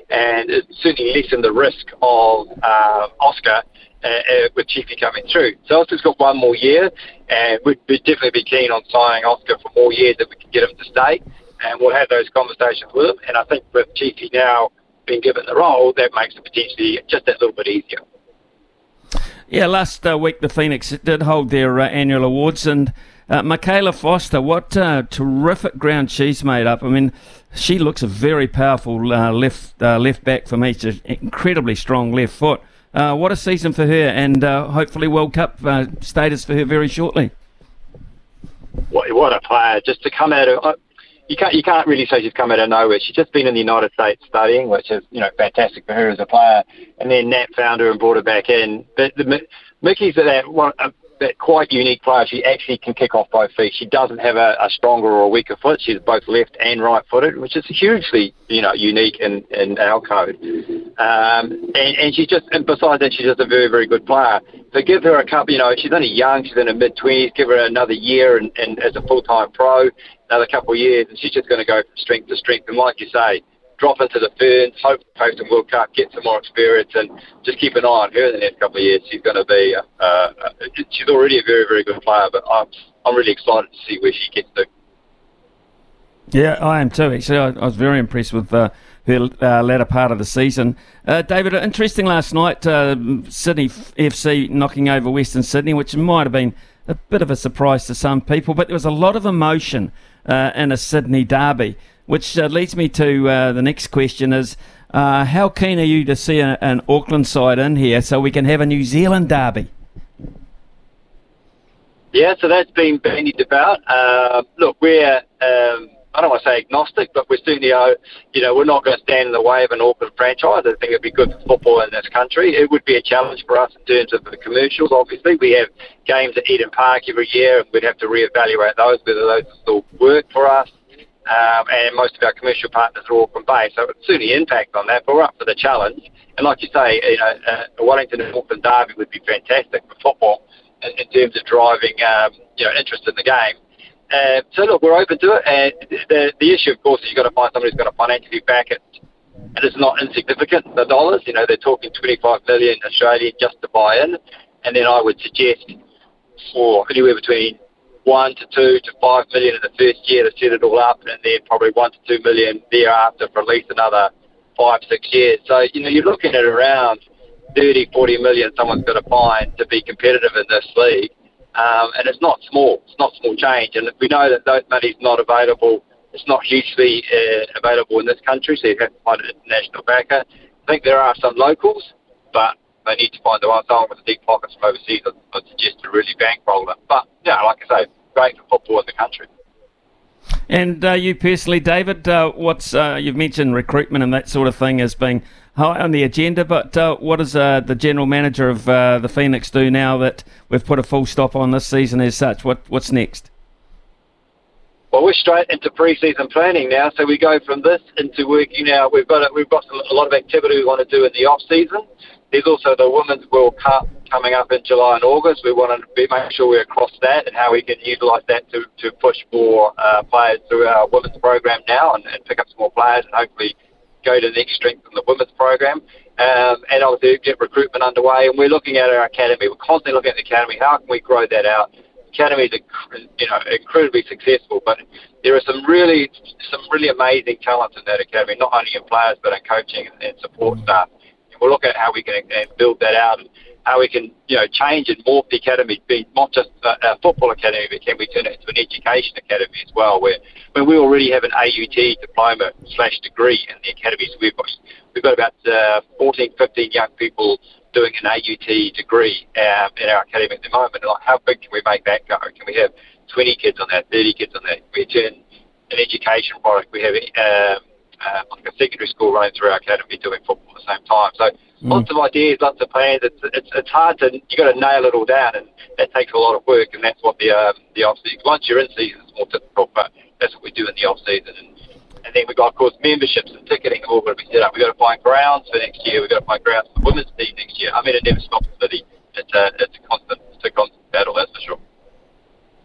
and it certainly lessened the risk of uh, Oscar uh, uh, with Chiefy coming through. So Oscar's got one more year, and we'd, we'd definitely be keen on signing Oscar for more years if we can get him to stay. And we'll have those conversations with him. And I think with Chiefy now being given the role, that makes it potentially just that little bit easier.
Yeah, last uh, week the Phoenix did hold their uh, annual awards, and uh, Michaela Foster, what uh, terrific ground she's made up. I mean, she looks a very powerful uh, left uh, left back for me. She's incredibly strong left foot. Uh, what a season for her, and uh, hopefully World Cup status for her very shortly.
What, what a player! Just to come out of you can't you can't really say she's come out of nowhere. She's just been in the United States studying, which is you know fantastic for her as a player. And then Nat found her and brought her back in. But the, Mickey's that one, that quite unique player. She actually can kick off both feet. She doesn't have a, a stronger or a weaker foot. She's both left and right footed, which is hugely, you know, unique in, in our code. Um, and, and she's just, and besides that, she's just a very, very good player. So give her a couple, you know, she's only young, she's in her mid 20s, give her another year and, and as a full time pro, another couple of years, and she's just going to go from strength to strength. And like you say, drop into the ferns, hope post some World Cup, get some more experience, and just keep an eye on her in the next couple of years. She's going to be, uh, uh, she's already a very, very good player, but I'm, I'm really excited to see where she gets to.
Yeah, I am too. Actually, I, I was very impressed with uh, her uh, latter part of the season. Uh, David, interesting last night, uh, Sydney FC knocking over Western Sydney, which might have been a bit of a surprise to some people, but there was a lot of emotion uh, in a Sydney derby. Which uh, leads me to uh, the next question: Is uh, how keen are you to see a, an Auckland side in here so we can have a New Zealand derby?
Yeah, so that's been bandied about. Uh, look, we're um, I don't want to say agnostic, but we're certainly, you know, we're not going to stand in the way of an Auckland franchise. I think it'd be good for football in this country. It would be a challenge for us in terms of the commercials. Obviously, we have games at Eden Park every year, and we'd have to reevaluate those whether those still work for us um, and most of our commercial partners are Auckland based, so it would certainly impact on that. But we're up for the challenge, and like you say, you know, uh, Wellington and Auckland derby would be fantastic for football in, in terms of driving, um, you know, interest in the game. Uh, so look, we're open to it, and the the issue, of course, is you've got to find somebody who's going to financially back it. And it's not insignificant, the dollars. You know, they're talking 25 million Australian just to buy in. And then I would suggest for anywhere between one to two to five million in the first year to set it all up, and then probably one to two million thereafter for at least another five, six years. So, you know, you're looking at around 30, 40 million someone's got to find to be competitive in this league. Um, and it's not small. It's not small change. And we know that those money's not available. It's not hugely uh, available in this country, so you have to find an international backer. I think there are some locals, but they need to find the one someone with deep pockets from overseas. I'd, I'd suggest to really bankroll it. But yeah, like I say, great for football in the country.
And uh, you personally, David, uh, what's uh, you've mentioned recruitment and that sort of thing as being high on the agenda, but uh, what does uh, the general manager of uh, the Phoenix do now that we've put a full stop on this season as such? What what's next?
Well, we're straight into pre-season planning now, so we go from this into working now. We've got a, we've got a lot of activity we want to do in the off season. There's also the Women's World Cup coming up in July and August. We want to be, make sure we're across that and how we can utilise that to, to push more uh, players through our women's program now and, and pick up some more players and hopefully go to the next strength in the women's program. Um, and obviously get recruitment underway. And we're looking at our academy. We're constantly looking at the academy. How can we grow that out? Academy is, you know, incredibly successful, but there are some really, some really amazing talents in that academy, not only in players but in coaching and, and support staff. And we'll look at how we can build that out. And, how we can, you know, change and morph the academy be not just a, football academy, but can we turn it into an education academy as well, where when we already have an AUT diploma slash degree in the academy, so we've got, we've got about uh, 14, 15 young people doing an AUT degree um, in our academy at the moment. Like, how big can we make that go? Can we have 20 kids on that, 30 kids on that? We turn an education product? We have um, uh, like a secondary school running through our academy doing football at the same time. So. Lots of ideas, lots of plans. It's it's it's hard to you got to nail it all down, and that takes a lot of work. And that's what the um, the off season. Once you're in season, it's more difficult, but that's what we do in the off season. And, and then we've got, of course, memberships and ticketing all got to be set up. We've got to find grounds for next year. We've got to find grounds for the women's team next year. I mean, it never stops, City. It's a, it's a constant, it's a constant battle, that's for sure.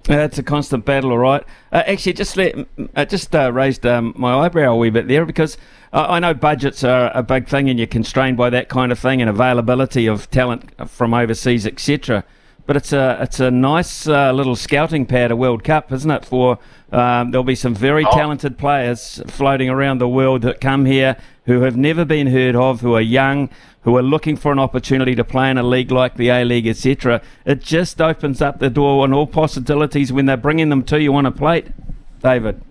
Uh, it's a constant battle, all right. Uh, actually, just let, uh, just uh, raised um, my eyebrow a wee bit there because I know budgets are a big thing, and you're constrained by that kind of thing and availability of talent from overseas, etc. But it's a it's a nice uh, little scouting pad, a World Cup, isn't it? For um, there'll be some very oh. talented players floating around the world that come here who have never been heard of, who are young, who are looking for an opportunity to play in a league like the A League, etc. It just opens up the door on all possibilities when they're bringing them to you on a plate, David.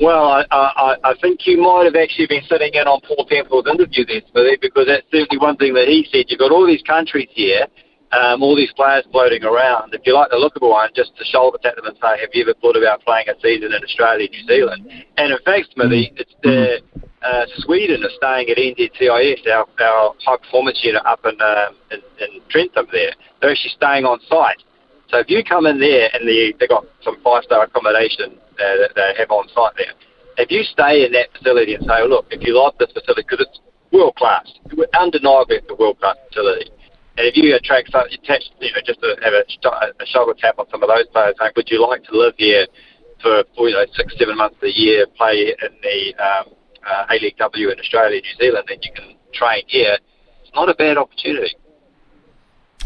Well, I, I, I think you might have actually been sitting in on Paul Temple's interview there, Smithy, because that's certainly one thing that he said. You've got all these countries here, um, all these players floating around. If you like the look of one, just to shoulder tap them and say, have you ever thought about playing a season in Australia, New Zealand? And in fact, Smithy, mm. it's the uh, Sweden are staying at NZCIS, our, our high performance unit up in, um, in, in Trentham there. They're actually staying on site. So if you come in there and the, they've got some five star accommodation uh, that they have on site there, if you stay in that facility and say, oh, look, if you like this facility, because it's world class, undeniably it's a world class facility. And if you attract, some, attach, you know, just to have a, a shoulder tap on some of those players, saying, would you like to live here for, for you know, six, seven months a year, play in the um, uh, A League W in Australia, New Zealand, then you can train here. It's not a bad opportunity.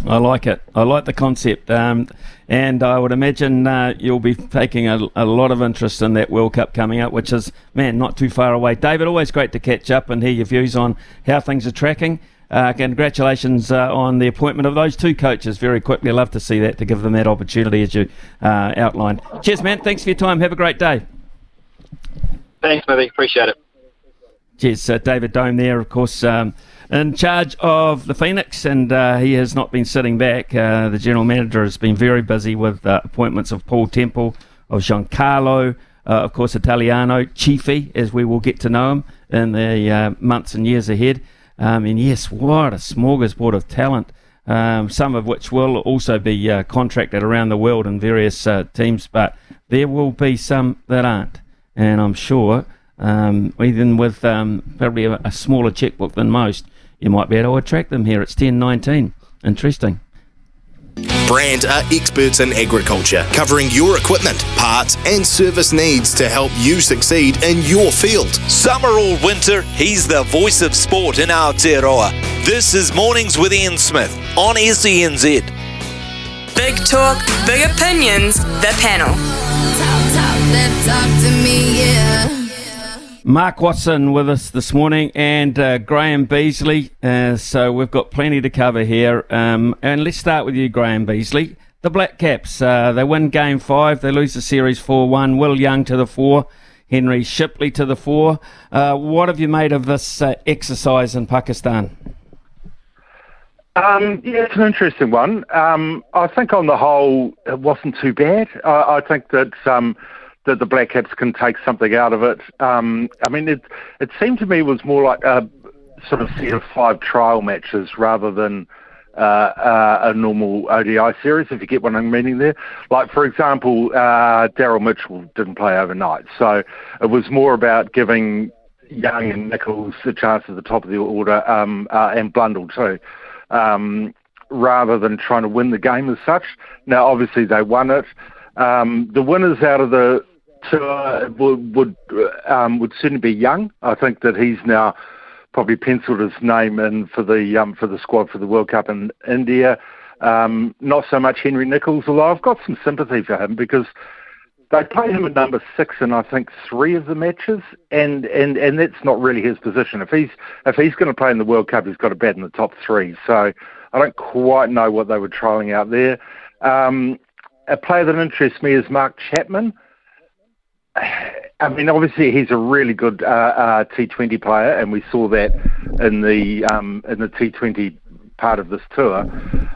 I like it. I like the concept. Um, and I would imagine uh, you'll be taking a, a, lot of interest in that World Cup coming up, which is, man, not too far away. David, always great to catch up and hear your views on how things are tracking. Uh, congratulations uh, on the appointment of those two coaches very quickly. I love to see that, to give them that opportunity as you uh, outlined. Cheers, man. Thanks for your time. Have a great day.
Thanks, Movie. Appreciate it.
Cheers. Uh, David Dome there, of course. Um, in charge of the Phoenix, and uh, he has not been sitting back. Uh, the general manager has been very busy with uh, appointments of Paul Temple, of Giancarlo, uh, of course, Italiano, Chiefy, as we will get to know him in the uh, months and years ahead. Um, and yes, what a smorgasbord of talent, um, some of which will also be uh, contracted around the world in various teams, but there will be some that aren't. And I'm sure, um, even with um, probably a, a smaller checkbook than most, you might be able to attract them here. It's 1019. Interesting.
Brand are experts in agriculture, covering your equipment, parts, and service needs to help you succeed in your field.
Summer or winter, he's the voice of sport in Aotearoa. This is Mornings with Ian Smith on SENZ.
Big talk, big opinions, the panel. Talk, talk,
talk me, yeah. Mark Watson with us this morning and uh, Graeme Beasley. Uh, so we've got plenty to cover here. Um, and let's start with you, Graeme Beasley. The Black Caps, uh, they win game five, they lose the series 4 1. Will Young to the four, Henry Shipley to the four. Uh, what have you made of this uh, exercise in Pakistan?
Um, yeah, it's an interesting one. Um, I think on the whole, it wasn't too bad. I, I think that. That the Black Caps can take something out of it. Um, I mean, it it seemed to me was more like a sort of set of five trial matches rather than uh, uh, a normal ODI series, if you get what I'm meaning there. Like, for example, uh, Daryl Mitchell didn't play overnight, so it was more about giving Young and Nicholls a chance at the top of the order, um, uh, and Blundell too. Um, rather than trying to win the game as such. Now, obviously, they won it. Um, the winners out of the tour would would, um, would certainly be Young. I think that he's now probably penciled his name in for the um, for the squad for the World Cup in India. Um, not so much Henry Nicholls, although I've got some sympathy for him because they played him at number six in I think three of the matches, and, and, and that's not really his position. If he's if he's going to play in the World Cup, he's got to bat in the top three. So I don't quite know what they were trialing out there. Um, a player that interests me is Mark Chapman. I mean, obviously he's a really good uh, uh, T20 player, and we saw that in the um, in the T20 part of this tour.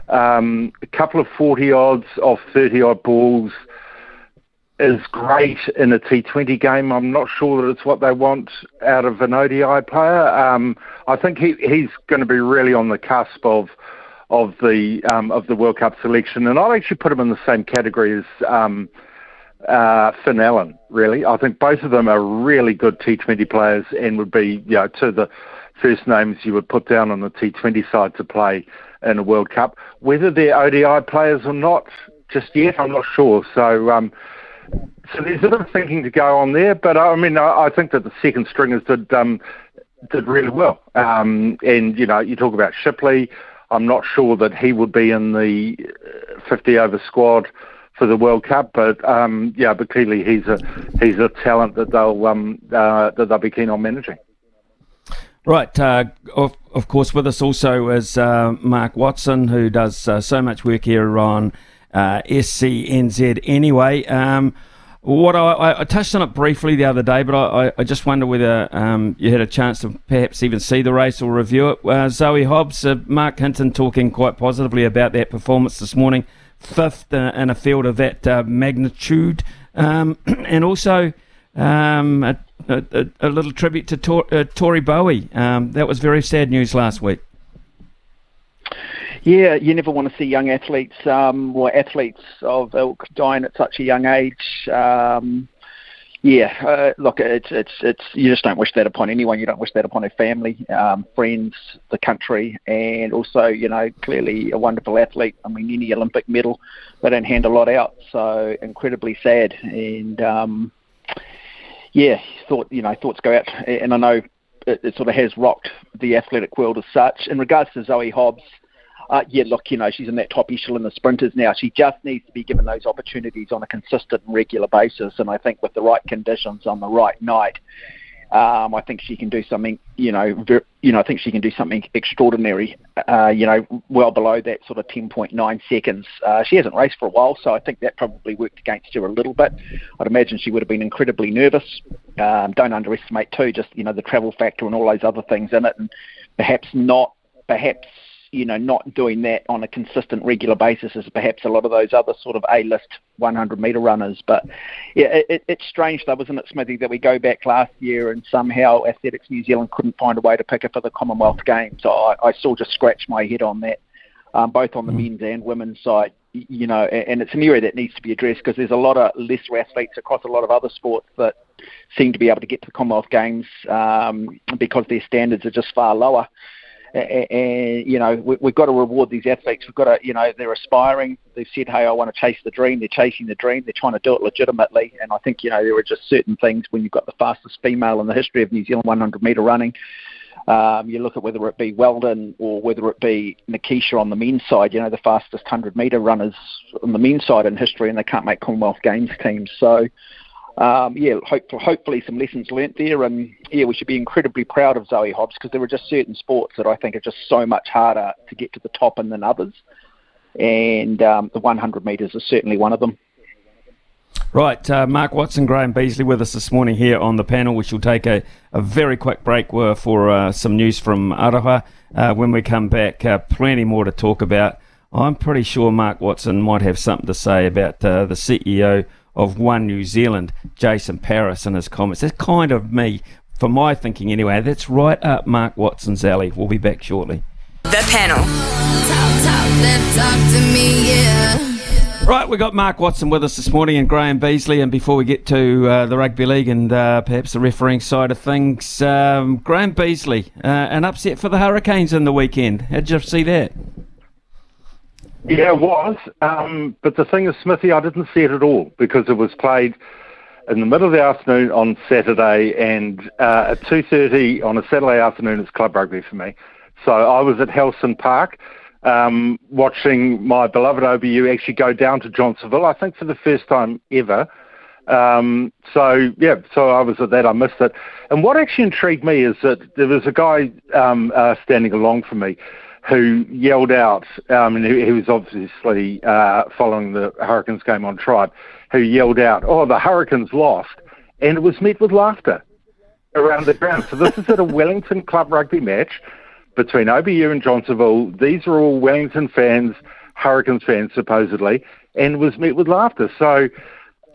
Um, a couple of 40 odds off 30 odd balls is great in a T20 game. I'm not sure that it's what they want out of an ODI player. Um, I think he, he's going to be really on the cusp of of the um, of the World Cup selection, and I'll actually put him in the same category as um, uh, Finn Allen. Really, I think both of them are really good T20 players, and would be you know to the first names you would put down on the T20 side to play in a World Cup. Whether they're ODI players or not, just yet. I'm not sure. So. Um, so there's a bit of thinking to go on there, but I mean, I, think that the second stringers did um, did really well. Um, and you know, you talk about Shipley. I'm not sure that he would be in the 50 over squad for the World Cup, but um, yeah, but clearly he's a he's a talent that they'll um, uh, that they'll be keen on managing.
Right, uh, of, of course, with us also is uh, Mark Watson, who does uh, so much work here on uh, SENZ anyway. Um, what I, I, touched on it briefly the other day, but I, I just wonder whether um, you had a chance to perhaps even see the race or review it. Uh, Zoe Hobbs, uh, Marc Hinton talking quite positively about that performance this morning, fifth in a field of that uh, magnitude, um, and also um, a, a, a, little tribute to Tor, uh, Tori Bowie. Um, that was very sad news last week.
Yeah, you never want to see young athletes um, or athletes of ilk dying at such a young age. Yeah, uh, look, it's it's it's you just don't wish that upon anyone. You don't wish that upon a family, um, friends, the country, and also you know clearly a wonderful athlete. I mean, any Olympic medal, they don't hand a lot out, so incredibly sad. And um, yeah, thought you know thoughts go out, and I know it, it sort of has rocked the athletic world as such. In regards to Zoe Hobbs uh, yeah, look, you know, she's in that top echelon of sprinters now. She just needs to be given those opportunities on a consistent and regular basis. And I think with the right conditions on the right night, um, I think she can do something, you know, ver- you know, I think she can do something extraordinary, uh, you know, well below that sort of 10.9 seconds. Uh, she hasn't raced for a while, so I think that probably worked against her a little bit. I'd imagine she would have been incredibly nervous. Um, don't underestimate too, just you know, the travel factor and all those other things in it, and perhaps not, perhaps you know, not doing that on a consistent, regular basis as perhaps a lot of those other sort of A-list 100 metre runners. But yeah, it, it's strange though, isn't it, Smithy, that we go back last year and somehow Athletics New Zealand couldn't find a way to pick her for the Commonwealth Games. So I, I still just scratch my head on that, um, both on the mm. men's and women's side. You know, and it's an area that needs to be addressed because there's a lot of lesser athletes across a lot of other sports that seem to be able to get to the Commonwealth Games um, because their standards are just far lower and you know we, have got to reward these athletes. We've got to, you know, they're aspiring. They've said, "Hey, I want to chase the dream." They're chasing the dream. They're trying to do it legitimately. And I think you know there are just certain things when you've got the fastest female in the history of New Zealand 100 metre running. Um, you look at whether it be Weldon or whether it be Nikisha on the men's side. You know, the fastest 100 metre runners on the men's side in history, and they can't make Commonwealth Games teams. So um, yeah, hope, hopefully some lessons learnt there, and yeah, we should be incredibly proud of Zoe Hobbs because there are just certain sports that I think are just so much harder to get to the top in than others, and um, the 100 metres is certainly one of them.
Right, uh, Mark Watson, Graeme Beasley with us this morning here on the panel. We shall take a, a very quick break for uh, some news from Aroha. Uh, when we come back, uh, plenty more to talk about. I'm pretty sure Mark Watson might have something to say about uh, the CEO of One New Zealand, Jason Paris, in his comments. That's kind of me, for my thinking anyway. That's right up Mark Watson's alley. We'll be back shortly.
The panel. Talk,
talk, talk me, yeah. Right, we got Mark Watson with us this morning and Graeme Beasley. And before we get to uh, the rugby league and uh, perhaps the refereeing side of things, um, Graeme Beasley, uh, an upset for the Hurricanes in the weekend. How'd you see that?
Yeah, it was. Um, but the thing is, Smithy, I didn't see it at all because it was played in the middle of the afternoon on Saturday, and uh, at two thirty on a Saturday afternoon is club rugby for me. So I was at Helston Park um, watching my beloved OBU actually go down to Johnsonville. I think for the first time ever. Um, so yeah, so I was at that. I missed it. And what actually intrigued me is that there was a guy um, uh, standing along from me who yelled out, um, and he, was obviously uh, following the Hurricanes game on Tribe, who yelled out, "Oh, the Hurricanes lost," and it was met with laughter around the ground. So this is at a Wellington Club rugby match between OBU and Johnsonville. These are all Wellington fans, Hurricanes fans supposedly, and was met with laughter. So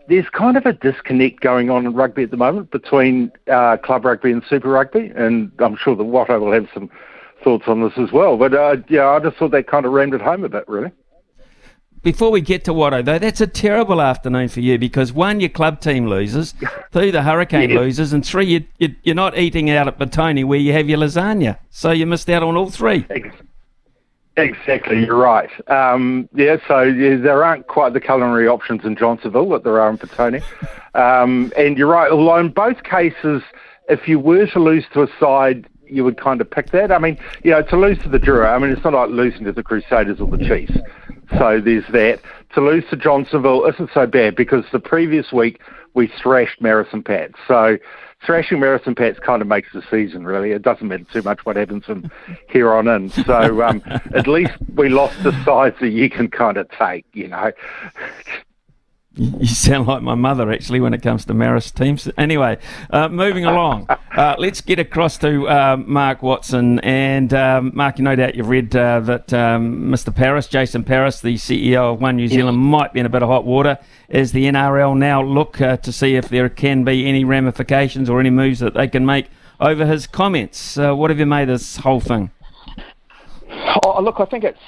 there's kind of a disconnect going on in rugby at the moment between uh, club rugby and super rugby, and I'm sure the Watto will have some thoughts on this as well. But uh, yeah, I just thought that kind of rammed it home a bit, really.
Before we get to Watto, though, that's a terrible afternoon for you because one, your club team loses, two, the Hurricane yes. loses, and three, you, you, are not eating out at Petone where you have your lasagna. So you missed out on all three.
Exactly, you're right. Um, yeah, so yeah, there aren't quite the culinary options in Johnsonville that there are in Petone. Um, and you're right, although in both cases, if you were to lose to a side, you would kind of pick that. I mean, you know, to lose to the Drua, I mean, it's not like losing to the Crusaders or the Chiefs. So there's that. To lose to Johnsonville isn't so bad because the previous week we thrashed Marison Pat. So thrashing Marison Pats kind of makes the season, really. It doesn't matter too much what happens from here on in. So um, at least we lost the sides that you can kind of take, you know.
You sound like my mother, actually, when it comes to Marist teams. Anyway, uh, moving along, uh, let's get across to uh, Mark Watson. And um, Mark, you no doubt you've read uh, that um, Mr. Paris, Jason Paris, the CEO of One New Zealand, yes. might be in a bit of hot water as the NRL now look uh, to see if there can be any ramifications or any moves that they can make over his comments. Uh, what have you made of this whole thing?
Oh, look, I think it's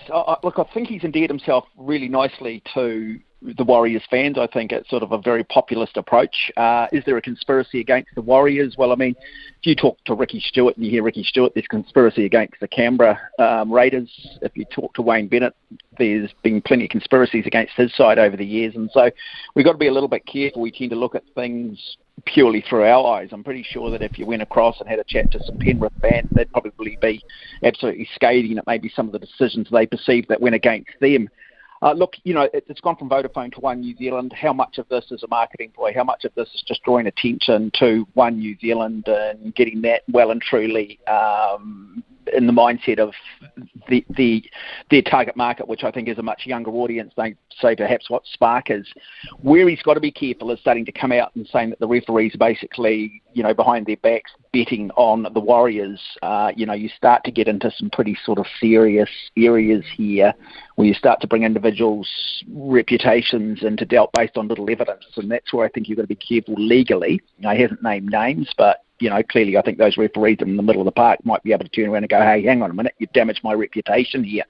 look. I think he's endeared himself really nicely to the Warriors fans. I think it's sort of a very populist approach. Uh, is there a conspiracy against the Warriors? Well, I mean, if you talk to Ricky Stuart and you hear Ricky Stuart, there's conspiracy against the Canberra um, Raiders. If you talk to Wayne Bennett, there's been plenty of conspiracies against his side over the years. And so we've got to be a little bit careful. We tend to look at things purely through our eyes. I'm pretty sure that if you went across and had a chat to some Penrith fans, they'd probably be absolutely scathing at maybe some of the decisions they perceived that went against them. Uh, look, you know, it, has gone from Vodafone to One New Zealand. How much of this is a marketing ploy? How much of this is just drawing attention to One New Zealand and getting that well and truly um, in the mindset of the, the their target market, which I think is a much younger audience They say perhaps what Spark is. Where he's got to be careful is starting to come out and saying that the referees basically you know behind their backs betting on the Warriors. Uh, you know you start to get into some pretty sort of serious areas here where you start to bring individuals' reputations into doubt based on little evidence, and that's where I think you've got to be careful legally. He hasn't named names, but you know, clearly I think those referees in the middle of the park might be able to turn around and go, hey, hang on a minute, you've damaged my reputation here.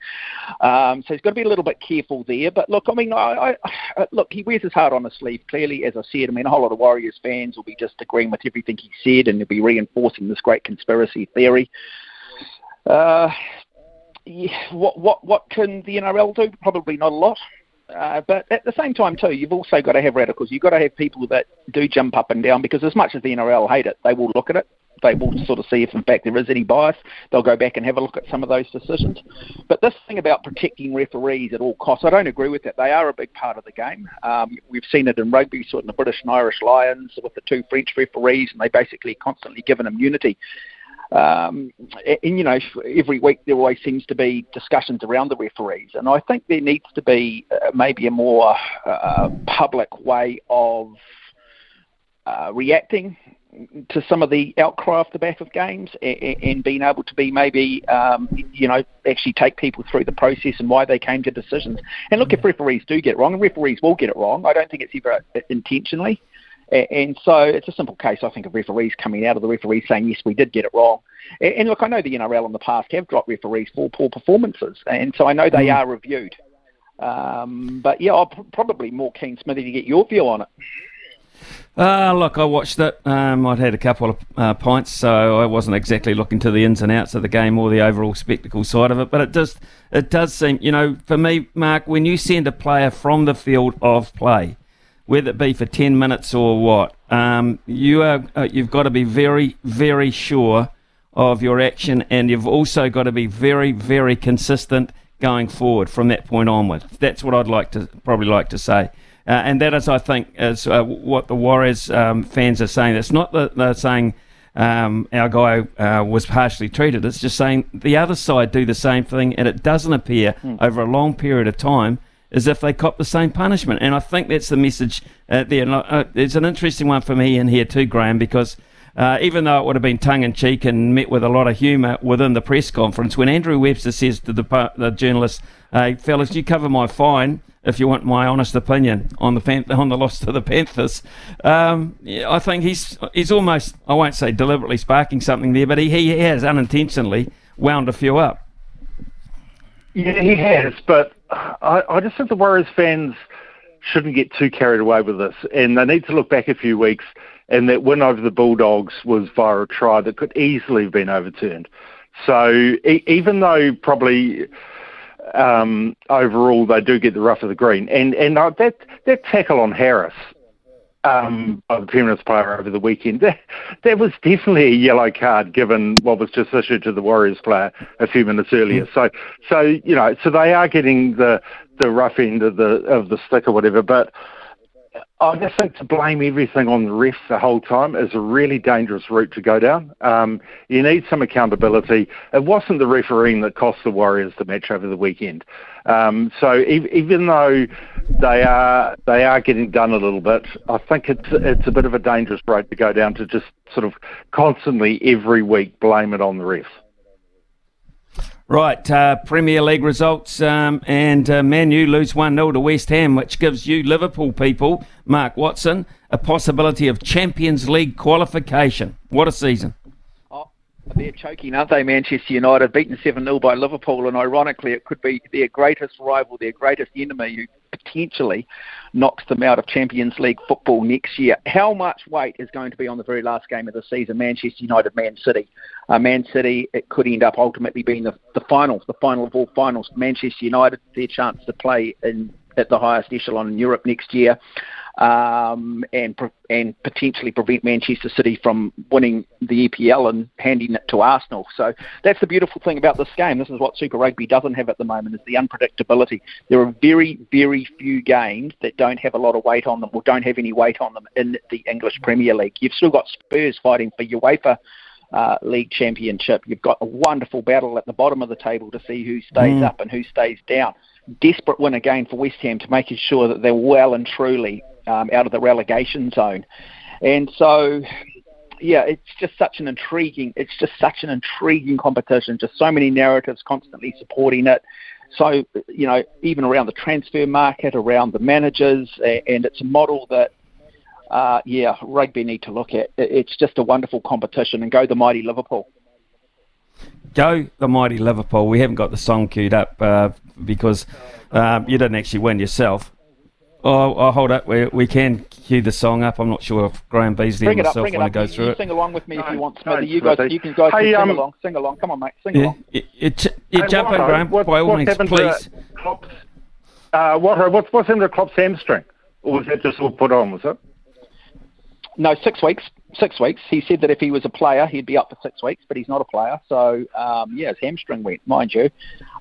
Um, so he's got to be a little bit careful there. But look, I mean, I, I, look, he wears his heart on his sleeve. Clearly, as I said, I mean, a whole lot of Warriors fans will be just agreeing with everything he said and they'll be reinforcing this great conspiracy theory. Uh, yeah, what what what can the NRL do? Probably not a lot. Uh, but at the same time, too, you've also got to have radicals. You've got to have people that do jump up and down because, as much as the NRL hate it, they will look at it. They will sort of see if, in fact, there is any bias. They'll go back and have a look at some of those decisions. But this thing about protecting referees at all costs, I don't agree with that. They are a big part of the game. Um, we've seen it in rugby, sort of in the British and Irish Lions with the two French referees, and they basically constantly given immunity. Um, and you know, every week there always seems to be discussions around the referees, and I think there needs to be uh, maybe a more uh, public way of uh, reacting to some of the outcry off the back of games and, and being able to be maybe um, you know actually take people through the process and why they came to decisions. And look, if referees do get it wrong, and referees will get it wrong, I don't think it's ever intentionally. And so it's a simple case, I think, of referees coming out of the referees saying, yes, we did get it wrong. And look, I know the NRL in the past have dropped referees for poor performances, and so I know they mm. are reviewed. Um, but yeah, I'm probably more keen, Smithy, to get your view on it.
Uh, look, I watched it. Um, I'd had a couple of uh, pints, so I wasn't exactly looking to the ins and outs of the game or the overall spectacle side of it. But it does, it does seem, you know, for me, Mark, when you send a player from the field of play, whether it be for 10 minutes or what, um, you are, uh, you've got to be very, very sure of your action, and you've also got to be very, very consistent going forward from that point onward. That's what I'd like to probably like to say. Uh, and that is, I think, is uh, what the Warriors um, fans are saying. It's not that they're saying um, our guy uh, was harshly treated. It's just saying the other side do the same thing, and it doesn't appear mm. over a long period of time as if they cop the same punishment. And I think that's the message uh, there. Uh, it's an interesting one for me in here too, Graeme, because uh, even though it would have been tongue in cheek and met with a lot of humour within the press conference, when Andrew Webster says to the, the journalist, "Hey, fellas, you cover my fine." If you want my honest opinion on the on the loss to the Panthers, um, I think he's he's almost I won't say deliberately sparking something there, but he, he has unintentionally wound a few up.
Yeah, he has, but I, I just think the Warriors fans shouldn't get too carried away with this, and they need to look back a few weeks. And that win over the Bulldogs was via a try that could easily have been overturned. So e- even though probably um, overall they do get the rough of the green. And and uh, that that tackle on Harris um, by the Penrith player over the weekend, that, that was definitely a yellow card given what was just issued to the Warriors player a few minutes earlier. So so you know so they are getting the the rough end of the of the stick or whatever, but I just think to blame everything on the refs the whole time is a really dangerous route to go down. Um, you need some accountability. It wasn't the refereeing that cost the Warriors the match over the weekend. Um, so e- even though they are they are getting done a little bit, I think it's it's a bit of a dangerous road to go down to just sort of constantly every week blame it on the refs.
Right, uh, Premier League results, um, and uh, Man U lose 1 0 to West Ham, which gives you Liverpool people, Mark Watson, a possibility of Champions League qualification. What a season.
Oh, they're choking, aren't they, Manchester United, beaten 7 0 by Liverpool, and ironically, it could be their greatest rival, their greatest enemy, who potentially knocks them out of Champions League football next year. How much weight is going to be on the very last game of the season, Manchester United, Man City? Uh, Man City, it could end up ultimately being the, the final, the final of all finals. Manchester United, their chance to play in at the highest echelon in Europe next year um, and and potentially prevent Manchester City from winning the EPL and handing it to Arsenal. So that's the beautiful thing about this game. This is what Super Rugby doesn't have at the moment is the unpredictability. There are very very few games that don't have a lot of weight on them or don't have any weight on them in the English Premier League. You've still got Spurs fighting for UEFA. Uh, league championship. You've got a wonderful battle at the bottom of the table to see who stays mm. up and who stays down desperate win again for West Ham to making sure that they're well and truly um, out of the relegation zone. And so, yeah, it's just such an intriguing. It's just such an intriguing competition. Just so many narratives constantly supporting it. So, you know, even around the transfer market, around the managers, and it's a model that, uh, yeah, rugby need to look at. It's just a wonderful competition, and go the mighty Liverpool.
Go the mighty Liverpool. We haven't got the song queued up uh, because um, you didn't actually win yourself. Oh, oh, hold up. We, we can cue the song up. I'm not sure if Graeme Beasley
bring
and myself
want
to go through
you
it.
Sing along with me no, if you want, Smithy. No, you guys, you can guys hey, um, sing along. Sing along. Come on, mate. Sing yeah, along. You,
you, you hey, jump in, Graeme. What, by all means, please.
Klopp's, uh, what, what's what's in the Klopp's hamstring? Or was that just all put on? Was it?
No, six weeks six weeks. He said that if he was a player, he'd be up for six weeks, but he's not a player. So um, yeah, his hamstring went, mind you.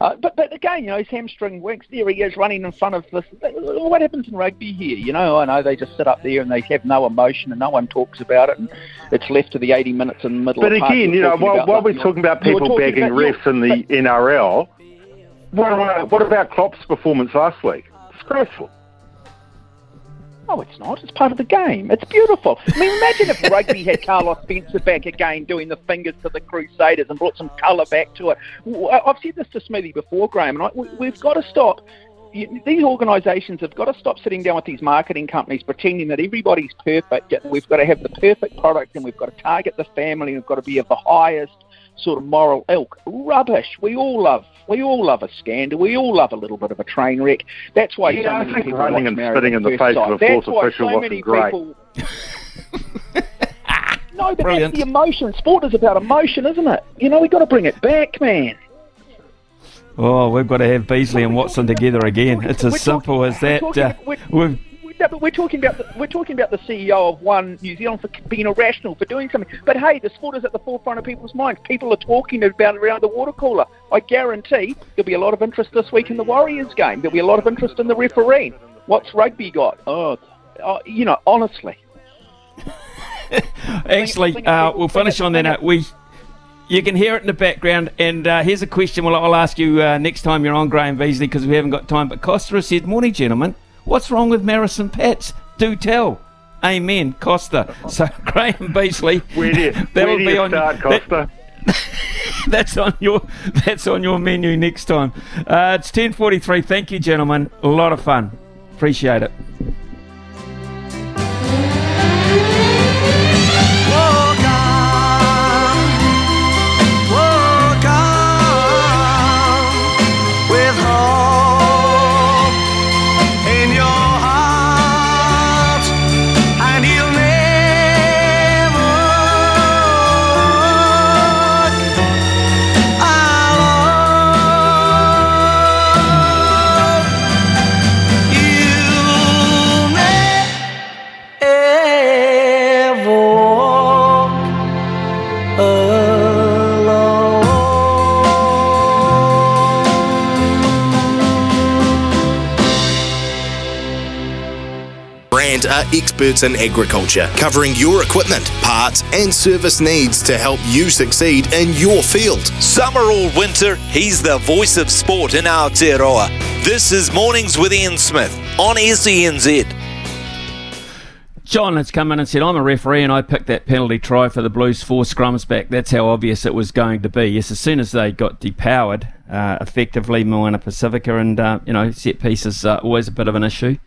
Uh, but but again, you know, his hamstring went. There he is running in front of this. What happens in rugby here? You know, I know they just sit up there and they have no emotion and no one talks about it, and it's left to the 80 minutes in the middle.
But
again,
you know, while, while we're talking about people talking bagging about, refs in the NRL, what about, what about Klopp's performance last week? Disgraceful.
No, it's not. It's part of the game. It's beautiful. I mean, imagine if rugby had Carlos Spencer back again doing the fingers to the Crusaders and brought some colour back to it. I've said this to Smithy before, Graeme, and I, we've got to stop these organisations have got to stop sitting down with these marketing companies pretending that everybody's perfect. We've got to have the perfect product and we've got to target the family. We've got to be of the highest sort of moral ilk. Rubbish. We all love. We all love a scandal. We all love a little bit of a train wreck. That's why
yeah,
so
I
many
think
people
running and spitting in the face of a fourth official so wasn't great. People...
no, but Brilliant. that's the emotion. Sport is about emotion, isn't it? You know, we've got to bring it back, man.
Oh, we've got to have Beasley and Watson together again. It's as simple as that. Uh, we've
no, but we're talking about the, we're talking about the CEO of One New Zealand for being irrational for doing something. But hey, the sport is at the forefront of people's minds. People are talking about it around the water cooler. I guarantee there'll be a lot of interest this week in the Warriors game. There'll be a lot of interest in the referee. What's rugby got? Oh, oh you know, honestly.
Actually, uh, we'll finish on that note. We you can hear it in the background. And uh, here's a question well, I'll ask you uh, next time you're on Graeme Beasley because we haven't got time. But Costa said, Morning, gentlemen. What's wrong with Marison Pats? Do tell. Amen, Costa. So Graeme Beasley.
Where do you, that'll be on start, Costa?
That, that's on your that's on your menu next time. Uh, it's ten forty three. Thank you, gentlemen. A lot of fun. Appreciate it.
Experts in agriculture, covering your equipment, parts, and service needs to help you succeed in your field.
Summer or winter, he's the voice of sport in Aotearoa. This is Mornings with Ian Smith on SENZ.
John has come in and said, I'm a referee and I picked that penalty try for the Blues four scrums back. That's how obvious it was going to be. Yes, as soon as they got depowered, uh, effectively, Moana Pacifica and, uh, you know, set pieces are always a bit of an issue.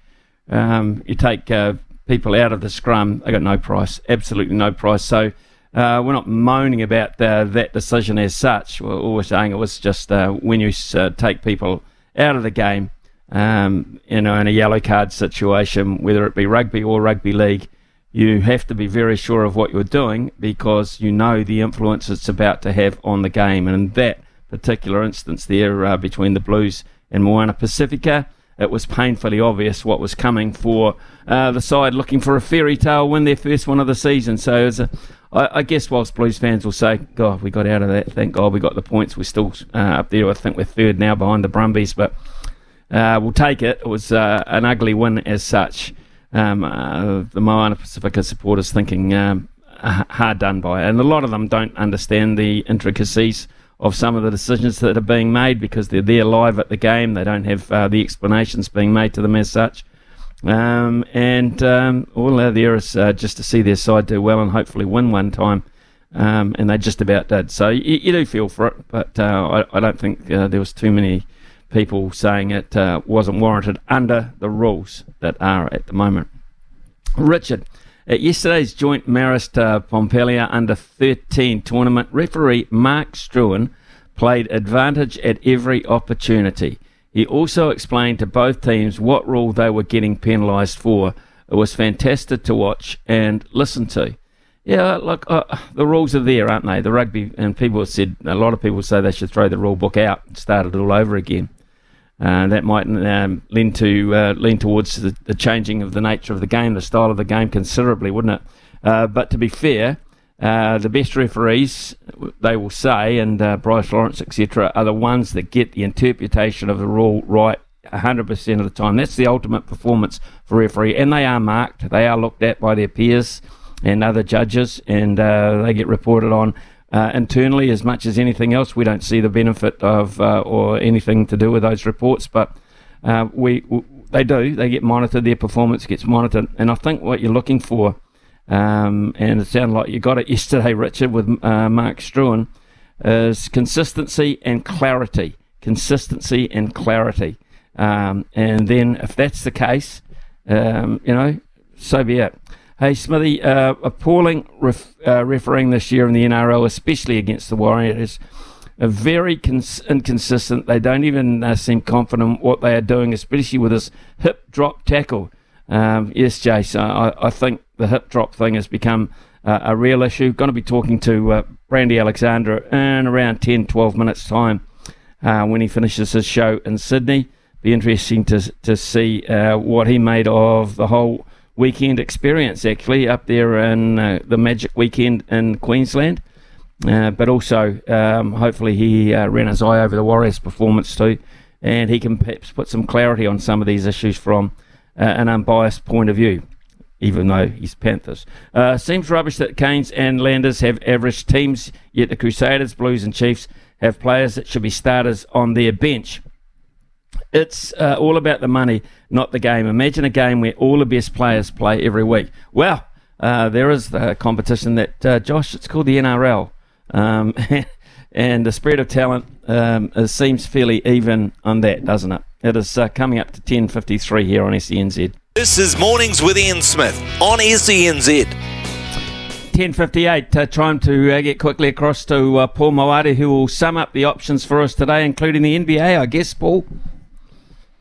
Um, you take uh, people out of the scrum, they got no price, absolutely no price. So uh, we're not moaning about uh, that decision as such. We're always saying it was just uh, when you uh, take people out of the game, um, you know, in a yellow card situation, whether it be rugby or rugby league, you have to be very sure of what you're doing because you know the influence it's about to have on the game. And in that particular instance there uh, between the Blues and Moana Pacifica, it was painfully obvious what was coming for uh, the side looking for a fairy tale win, their first one of the season. So, a, I, I guess, whilst Blues fans will say, God, we got out of that, thank God we got the points, we're still uh, up there. I think we're third now behind the Brumbies, but uh, we'll take it. It was uh, an ugly win as such. Um, uh, the Moana Pacifica supporters thinking um, hard done by, and a lot of them don't understand the intricacies of some of the decisions that are being made because they're there live at the game. They don't have uh, the explanations being made to them as such. Um, and um, all they're there is uh, just to see their side do well and hopefully win one time. Um, and they just about did. So you, you do feel for it, but uh, I, I, don't think uh, there was too many people saying it uh, wasn't warranted under the rules that are at the moment. Richard, at yesterday's joint Marist Pompallier under 13 tournament, referee Mark Struan played advantage at every opportunity. He also explained to both teams what rule they were getting penalised for. It was fantastic to watch and listen to. Yeah, look, uh, the rules are there, aren't they? The rugby, and people said, a lot of people say they should throw the rule book out and start it all over again. Uh, that might um, lean to uh, lean towards the, the, changing of the nature of the game, the style of the game considerably, wouldn't it? Uh, but to be fair, uh, the best referees, they will say, and uh, Bryce Lawrence, etc., are the ones that get the interpretation of the rule right 100% of the time. That's the ultimate performance for referee, and they are marked. They are looked at by their peers and other judges, and uh, they get reported on uh, internally as much as anything else. We don't see the benefit of uh, or anything to do with those reports, but uh, we, w- they do. They get monitored. Their performance gets monitored, and I think what you're looking for, um, and it sounded like you got it yesterday, Richard, with uh, Mark Struan, is consistency and clarity. Consistency and clarity, um, and then if that's the case, um, you know, so be it. Hey, Smithy, uh, appalling ref, uh, refereeing this year in the NRL, especially against the Warriors. Are very cons- inconsistent. They don't even uh, seem confident what they are doing, especially with this hip drop tackle. Um, yes, Jace, I, I, think the hip drop thing has become uh, a real issue. Going to be talking to uh, Brandy Alexander in around 10, 12 minutes' time uh, when he finishes his show in Sydney. Be interesting to to see what he made of the whole weekend experience actually up there in uh, the Magic Weekend in Queensland. Uh, but also, um, hopefully, he uh, ran his eye over the Warriors' performance too, and he can perhaps put some clarity on some of these issues from uh, an unbiased point of view. Even though he's Panthers, uh, seems rubbish that Canes and Landers have average teams, yet the Crusaders, Blues, and Chiefs have players that should be starters on their bench. It's uh, all about the money, not the game. Imagine a game where all the best players play every week. Well, uh, there is the competition that, uh, Josh, it's called the NRL. Um, and the spread of talent um, seems fairly even on that, doesn't it? It is uh, coming up to 10.53 here on SENZ.
This is Mornings with Ian Smith on SENZ.
10.58, uh, time to uh, get quickly across to uh, Paul Maoate, who will sum up the options for us today, including the NBA, I guess, Paul.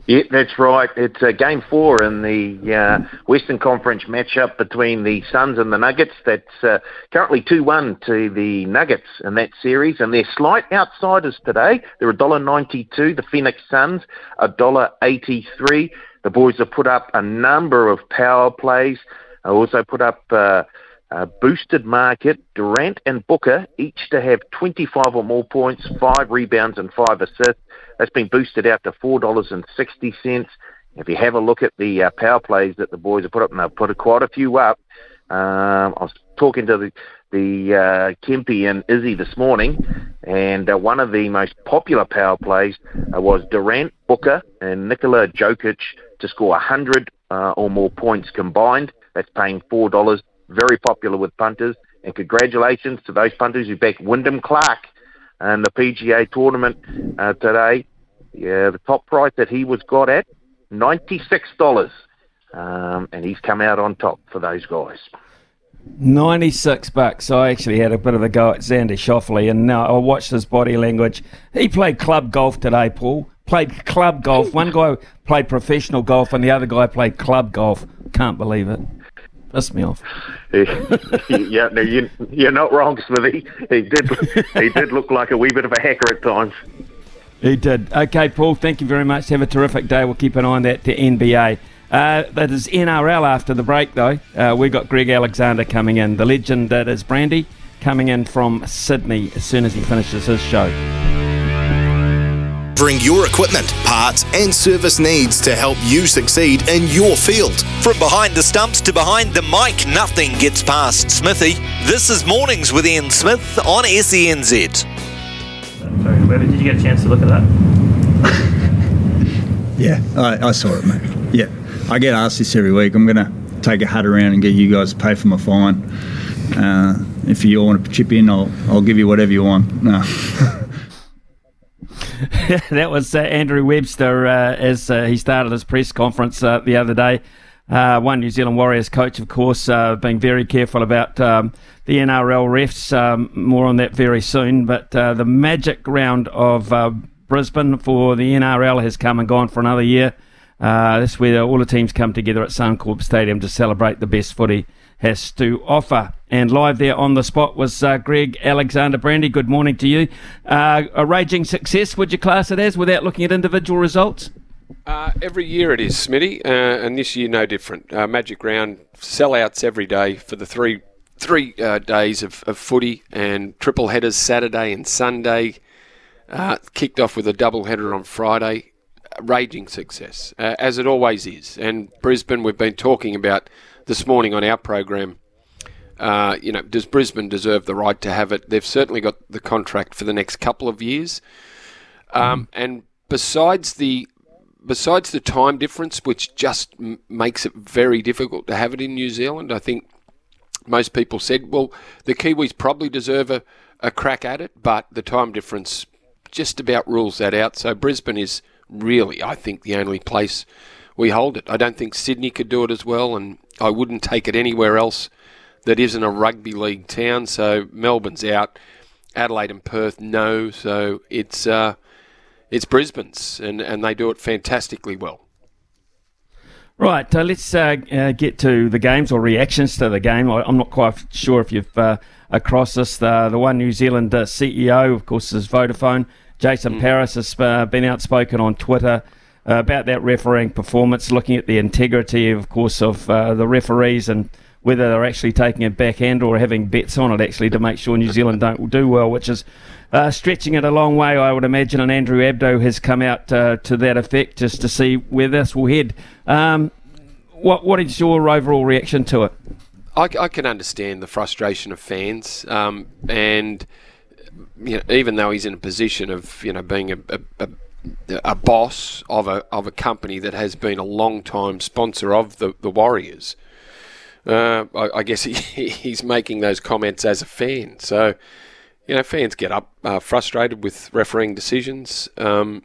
Yeah, that's right. It's uh, game four in the uh, Western Conference matchup between the Suns and the Nuggets. That's uh, currently 2 1 to the Nuggets in that series, and they're slight outsiders today. They're $1.92. The Phoenix Suns, $1.83. The boys have put up a number of power plays, I also put up uh,
uh, boosted market. Durant and Booker each to have 25 or more points, five rebounds, and five assists. That's been boosted out to four dollars and sixty cents. If you have a look at the uh, power plays that the boys have put up, and they've put quite a few up. Um, I was talking to the the uh, and Izzy this morning, and uh, one of the most popular power plays uh, was Durant, Booker, and Nikola Jokic to score 100 uh, or more points combined. That's paying four dollars. Very popular with punters. And congratulations to those punters who backed Wyndham Clark in the PGA tournament uh, today. Yeah, the top price that he was got at ninety-six dollars, um, and he's come out on top for those guys.
96 bucks. I actually had a bit of a go at Xander Schauffele, and now I watched his body language. He played club golf today, Paul. Played club golf. One guy played professional golf, and the other guy played club golf. Can't believe it. Pissed me off.
yeah, no, you, you're not wrong, Smithy. He did. he did look like a wee bit of a hacker at times.
He did. Okay, Paul. Thank you very much. Have a terrific day. We'll keep an eye on that to NBA. Uh, that is NRL after the break, though. Uh, we got Greg Alexander coming in, the legend that is Brandy, coming in from Sydney as soon as he finishes his show.
Bring your equipment, parts, and service needs to help you succeed in your field.
From behind the stumps to behind the mic, nothing gets past Smithy. This is Mornings with Ian Smith on SENZ.
Sorry, Webber, did you get a chance to look at that?
yeah, I, I saw it, mate. Yeah. I get asked this every week. I'm going to take a hut around and get you guys to pay for my fine. Uh, if you all want to chip in, I'll, I'll give you whatever you want. No.
that was uh, Andrew Webster uh, as uh, he started his press conference uh, the other day. Uh, one New Zealand Warriors coach, of course, being very careful about um, the NRL refs. Um, more on that very soon. But the magic round of Brisbane for the NRL has come and gone for another year. Uh, this is where all the teams come together at Suncorp Stadium to celebrate the best footy has to offer. And live there on the spot was uh, Greg Alexander Brandy. Good morning to you. Uh, a raging success, would you class it as, without looking at individual results?
Uh, every year it is, Smitty, uh, and this year no different. Uh, Magic Round sellouts every day for the three three uh, days of, of footy and triple headers Saturday and Sunday. kicked off with a double header on Friday raging success, uh, as it always is. And Brisbane, we've been talking about this morning on our program. Uh, you know, does Brisbane deserve the right to have it? They've certainly got the contract for the next couple of years. Um, mm. And besides the besides the time difference, which just m- makes it very difficult to have it in New Zealand, I think most people said, well, the Kiwis probably deserve a, a crack at it, but the time difference just about rules that out. So Brisbane is really, I think, the only place we hold it. I don't think Sydney could do it as well, and I wouldn't take it anywhere else that isn't a rugby league town. So Melbourne's out, Adelaide and Perth no. So it's uh, it's Brisbane's, and and they do it fantastically well.
Right, uh, let's uh, uh, get to the games or reactions to the game. I, am not quite sure if you've uh, across this. The, the one New Zealand uh, CEO, of course, is Vodafone. Jason mm. Paris has uh, been outspoken on Twitter uh, about that refereeing performance, looking at the integrity, of course, of uh, the referees and whether they're actually taking a backhand or having bets on it, actually, to make sure New Zealand don't do well, which is uh, stretching it a long way, I would imagine. And Andrew Abdo has come out uh, to that effect just to see where this will head. Um, what, what is your overall reaction to it?
I, I can understand the frustration of fans, um, and you know, even though he's in a position of you know being a, a, a, a boss of a of a company that has been a long time sponsor of the the Warriors, uh, I, I, guess he, he's making those comments as a fan. So, you know, fans get up uh, frustrated with refereeing decisions. Um,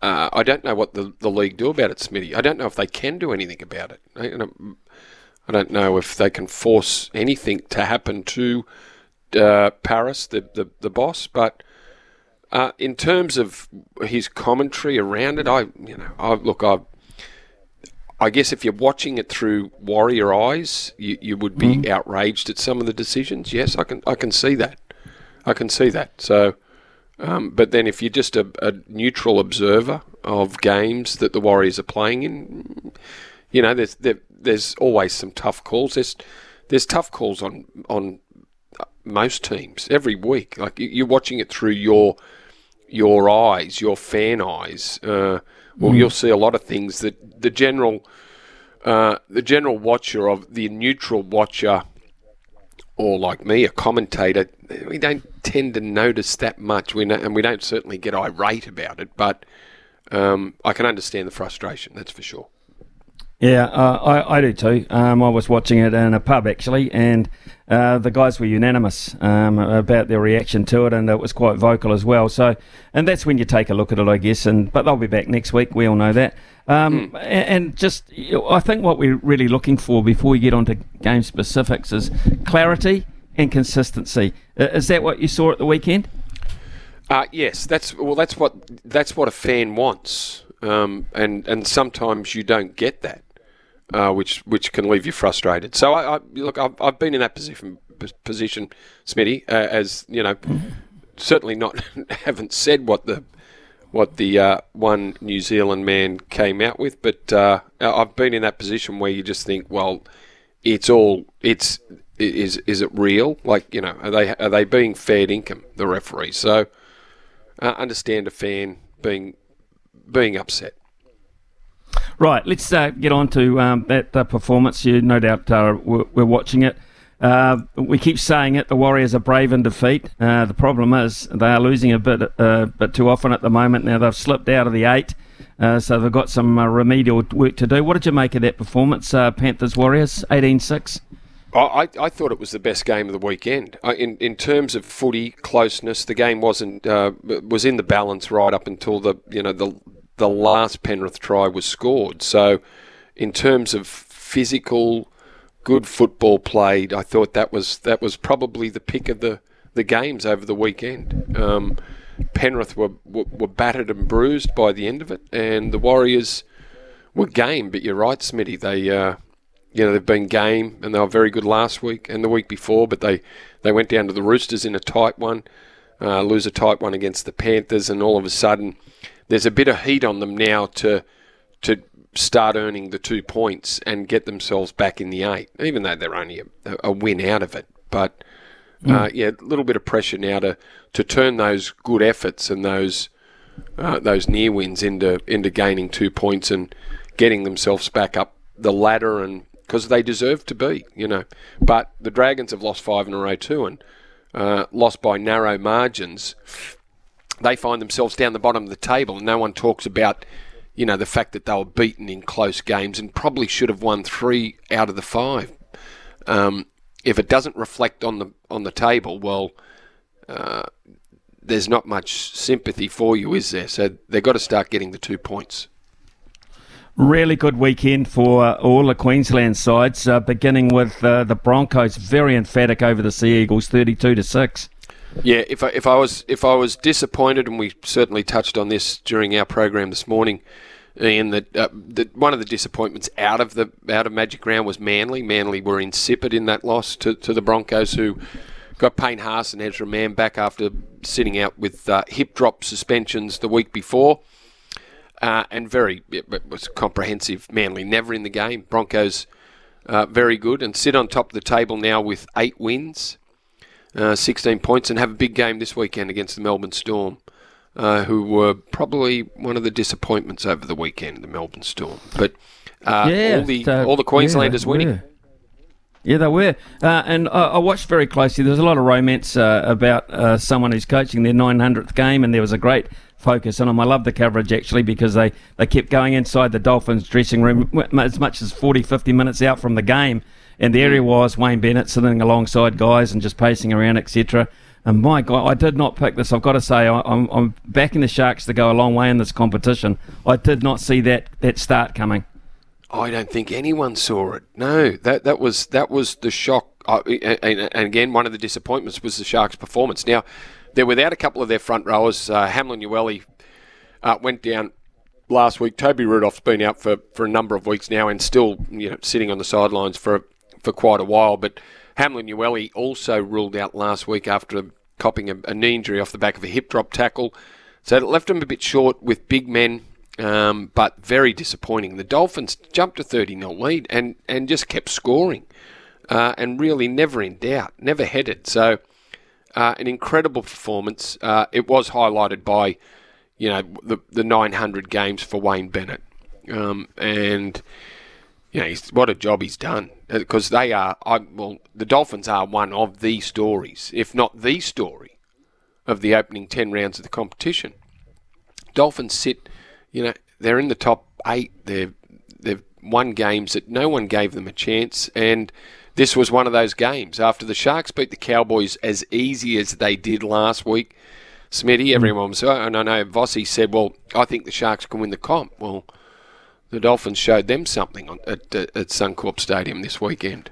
uh, I don't know what the, the league do about it, Smitty. I don't know if they can do anything about it. I, don't know if they can force anything to happen to uh, Paris, the, the, the boss, but uh, in terms of his commentary around it, I you know I look I I guess if you're watching it through warrior eyes, you, you would be mm. outraged at some of the decisions. Yes, I can I can see that, I can see that. So, um, but then if you're just a, a neutral observer of games that the Warriors are playing in, you know, there's there, there's always some tough calls. There's there's tough calls on on most teams every week. Like you're watching it through your your eyes, your fan eyes. Uh, well, mm. you'll see a lot of things that the general uh, the general watcher of the neutral watcher, or like me, a commentator, we don't tend to notice that much. We know, and we don't certainly get irate about it, but um, I can understand the frustration. That's for sure.
Yeah, uh, I, I do too. Um, I was watching it in a pub actually, and uh, the guys were unanimous um, about their reaction to it, and it was quite vocal as well. So, and that's when you take a look at it, I guess. And but they'll be back next week. We all know that. Um, mm. and, and, just, I think what we're really looking for before we get onto game specifics is clarity and consistency. Is that what you saw at the weekend?
Uh, yes, that's well. That's what that's what a fan wants, um, and and sometimes you don't get that uh, which which can leave you frustrated. So I, I look, I've, I've, been in that position position, Smitty, uh, as you know, certainly not haven't said what the what the uh, one New Zealand man came out with, but uh, I've been in that position where you just think, well, it's all it's is is it real? Like you know, are they are they being fair income the referees? So I uh, understand a fan being being upset.
Right, let's uh, get on to um, that uh, performance. You no doubt uh, we're, we're, watching it. Uh, we keep saying it. The Warriors are brave in defeat. Uh, the problem is they are losing a bit, but too often at the moment. Now they've slipped out of the eight, so they've got some remedial work to do. What did you make of that performance, Panthers Warriors, 18-6?
I, I thought it was the best game of the weekend. In in terms of footy closeness, the game wasn't was in the balance right up until the you know the the last Penrith try was scored. So, in terms of physical, good football played, I thought that was that was probably the pick of the, the games over the weekend. Um, Penrith were, were, were battered and bruised by the end of it, and the Warriors were game. But you're right, Smitty. They uh, you know they've been game, and they were very good last week and the week before. But they they went down to the Roosters in a tight one, uh, lose a tight one against the Panthers, and all of a sudden there's a bit of heat on them now to to start earning the two points and get themselves back in the eight, even though they're only a, a win out of it. But uh, mm. yeah, a little bit of pressure now to, to turn those good efforts and those uh, those near wins into into gaining two points and getting themselves back up the ladder and because they deserve to be, you know. But the Dragons have lost five in a row too and uh, lost by narrow margins they find themselves down the bottom of the table, and no one talks about, you know, the fact that they were beaten in close games and probably should have won three out of the five. Um, if it doesn't reflect on the on the table, well, uh, there's not much sympathy for you, is there? So they've got to start getting the two points.
Really good weekend for uh, all the Queensland sides, uh, beginning with uh, the Broncos, very emphatic over the Sea Eagles, thirty-two to six.
Yeah, if I, if I was if I was disappointed, and we certainly touched on this during our program this morning, Ian, that, uh, that one of the disappointments out of the out of Magic Round was Manly. Manly were insipid in that loss to, to the Broncos, who got Payne Haas and Ezra Mam back after sitting out with uh, hip drop suspensions the week before. Uh, and very it was comprehensive. Manly never in the game. Broncos uh, very good and sit on top of the table now with eight wins uh, 16 points, and have a big game this weekend against the Melbourne Storm, uh, who were probably one of the disappointments over the weekend, the Melbourne Storm. But uh, yeah, all the all the Queenslanders
yeah,
winning.
Were. Yeah, they were. Uh, and I, I, watched very closely. There's a lot of romance uh, about uh, someone who's coaching their 900th game, and there was a great focus on them. I love the coverage actually because they, they kept going inside the Dolphins dressing room as much as 40, 50 minutes out from the game and the area was Wayne Bennett sitting alongside guys and just pacing around, etc. And my God, I did not pick this. I've got to say, I, am I'm backing the Sharks to go a long way in this competition. I did not see that, that start coming.
I don't think anyone saw it. No, that that was that was the shock. Uh, and, and, again, one of the disappointments was the Sharks' performance. Now, they're without a couple of their front rowers. Uh, Hamlin Uele uh, went down last week. Toby Rudolf's been out for, for a number of weeks now and still you know sitting on the sidelines for for quite a while. But Hamlin Uele also ruled out last week after copping a, a, knee injury off the back of a hip drop tackle. So it left him a bit short with big men, um, but very disappointing. The Dolphins jumped a 30 0 lead and, and just kept scoring. uh, and really never in doubt, never headed. So, uh, an incredible performance. Uh, it was highlighted by, you know, the, the 900 games for Wayne Bennett. Um, and, you know, what a job he's done. Because they are, I, well, the Dolphins are one of the stories, if not the story, of the opening 10 rounds of the competition. Dolphins sit, you know, they're in the top eight. They've, they've won games that no one gave them a chance. And this was one of those games. After the Sharks beat the Cowboys as easy as they did last week, Smitty, mm. everyone was, oh, and I know Vossi said, well, I think the Sharks can win the comp. Well, the Dolphins showed them something on, at, at Suncorp Stadium this weekend.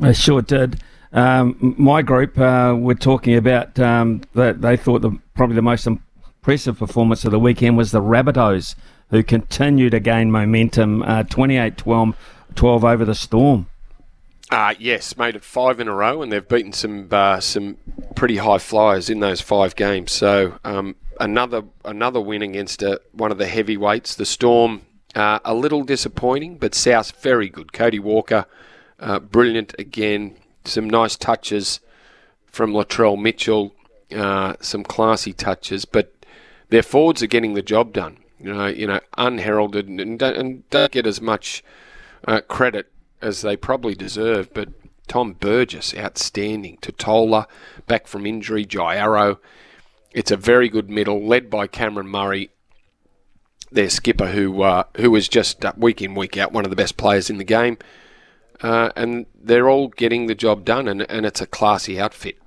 They sure did. Um, my group uh, were talking about um, that they thought the, probably the most impressive performance of the weekend was the Rabbitohs, who continue to gain momentum uh, 28 12, 12 over the Storm.
Uh, yes, made it five in a row, and they've beaten some uh, some pretty high flyers in those five games. So um, another another win against uh, one of the heavyweights. The Storm, uh, a little disappointing, but South very good. Cody Walker, uh, brilliant again. Some nice touches from Latrell Mitchell. Uh, some classy touches, but their forwards are getting the job done. You know, you know, unheralded and don't, and don't get as much credit as they probably deserve, but Tom Burgess, outstanding. Tatola, back from injury. Jai Arrow. It's a very good middle, led by Cameron Murray, their skipper, who uh, who is just uh, week in, week out, one of the best players in the game. Uh, and they're all getting the job done, and, and it's a classy outfit.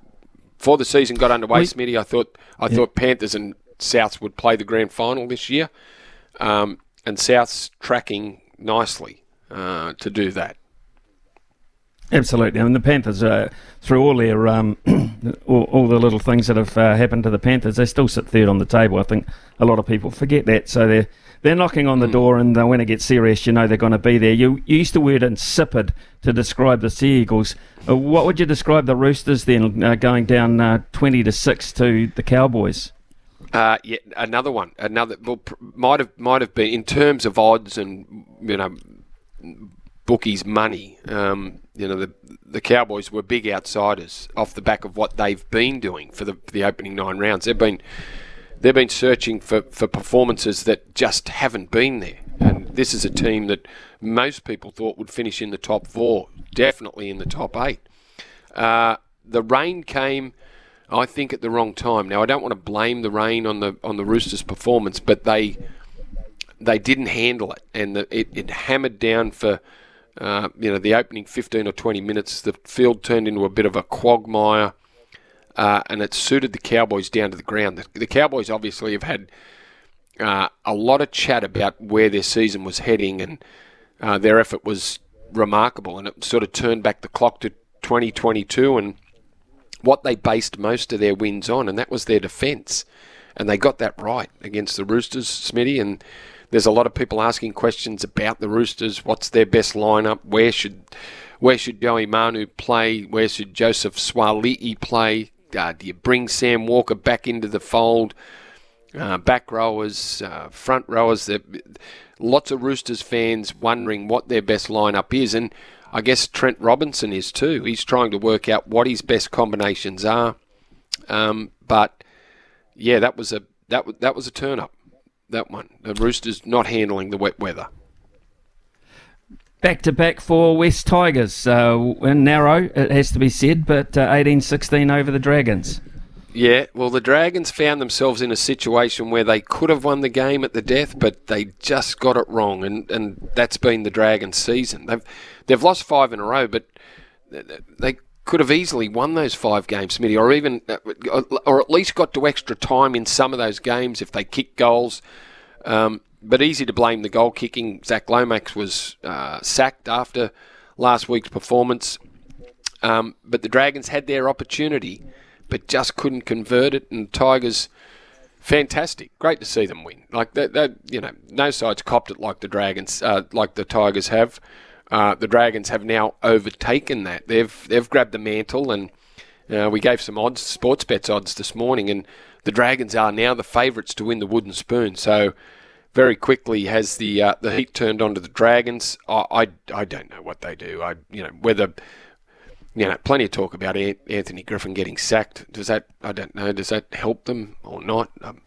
Before the season got underway, we, Smitty, I thought I yeah. thought Panthers and Souths would play the grand final this year, um, and Souths tracking nicely uh, to do that.
Absolutely, I mean the Panthers, uh, through all their um, all, all, the little things that have uh, happened to the Panthers, they still sit third on the table. I think a lot of people forget that. So they're they're knocking on the mm. door, and uh, when it gets serious, you know they're going to be there. You, you used the word insipid to describe the Sea Eagles. Uh, what would you describe the Roosters then, uh, going down uh, twenty to six to the Cowboys?
Uh, yeah, another one. Another well, might have might have been in terms of odds and you know bookies' money. Um, you know, the the Cowboys were big outsiders off the back of what they've been doing for the the opening nine rounds. They've been they've been searching for, for performances that just haven't been there. And this is a team that most people thought would finish in the top four, definitely in the top eight. Uh, the rain came, I think, at the wrong time. Now I don't want to blame the rain on the on the Roosters' performance, but they they didn't handle it, and the, it, it hammered down for uh, you know, the opening 15 or 20 minutes, the field turned into a bit of a quagmire, uh, and it suited the Cowboys down to the ground. The, the Cowboys obviously have had uh, a lot of chat about where their season was heading, and uh, their effort was remarkable, and it sort of turned back the clock to 2022 and what they based most of their wins on, and that was their defence. And they got that right against the Roosters, Smitty, and there's a lot of people asking questions about the Roosters. What's their best lineup? Where should where should Joey Manu play? Where should Joseph Suaalii play? Uh, do you bring Sam Walker back into the fold? Uh, back rowers, uh, front rowers. Lots of Roosters fans wondering what their best lineup is, and I guess Trent Robinson is too. He's trying to work out what his best combinations are. Um, but yeah, that was a that that was a turn up that one. The Roosters not handling the wet weather.
Back to back for West Tigers. Uh, narrow, it has to be said, but uh, 18 16 over the Dragons.
Yeah, well, the Dragons found themselves in a situation where they could have won the game at the death, but they just got it wrong, and, and that's been the Dragons' season. They've they've lost five in a row, but they could have easily won those five games, Smitty, or even, uh, or at least got to extra time in some of those games if they kicked goals. Um, but easy to blame the goal kicking. Zac Lomax was uh, sacked after last week's performance. Um, but the Dragons had their opportunity, but just couldn't convert it. And Tigers, fantastic, great to see them win. Like that you know, no sides copped it like the Dragons, uh, like the Tigers have. Uh, the Dragons have now overtaken that. They've they've grabbed the mantle, and uh, we gave some odds, sports bets odds this morning, and the Dragons are now the favourites to win the wooden spoon. So very quickly has the uh, the heat turned onto the Dragons. I, I, I don't know what they do. I you know whether you know plenty of talk about Anthony Griffin getting sacked. Does that I don't know. Does that help them or not? Um,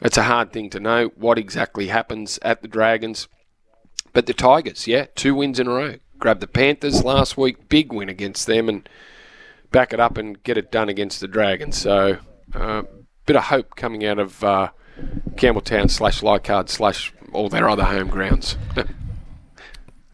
it's a hard thing to know what exactly happens at the Dragons. But the Tigers, yeah, two wins in a row. Grabbed the Panthers last week, big win against them, and back it up and get it done against the Dragons. So, uh, bit of hope coming out of uh, Campbelltown slash Leichhardt slash all their other home grounds.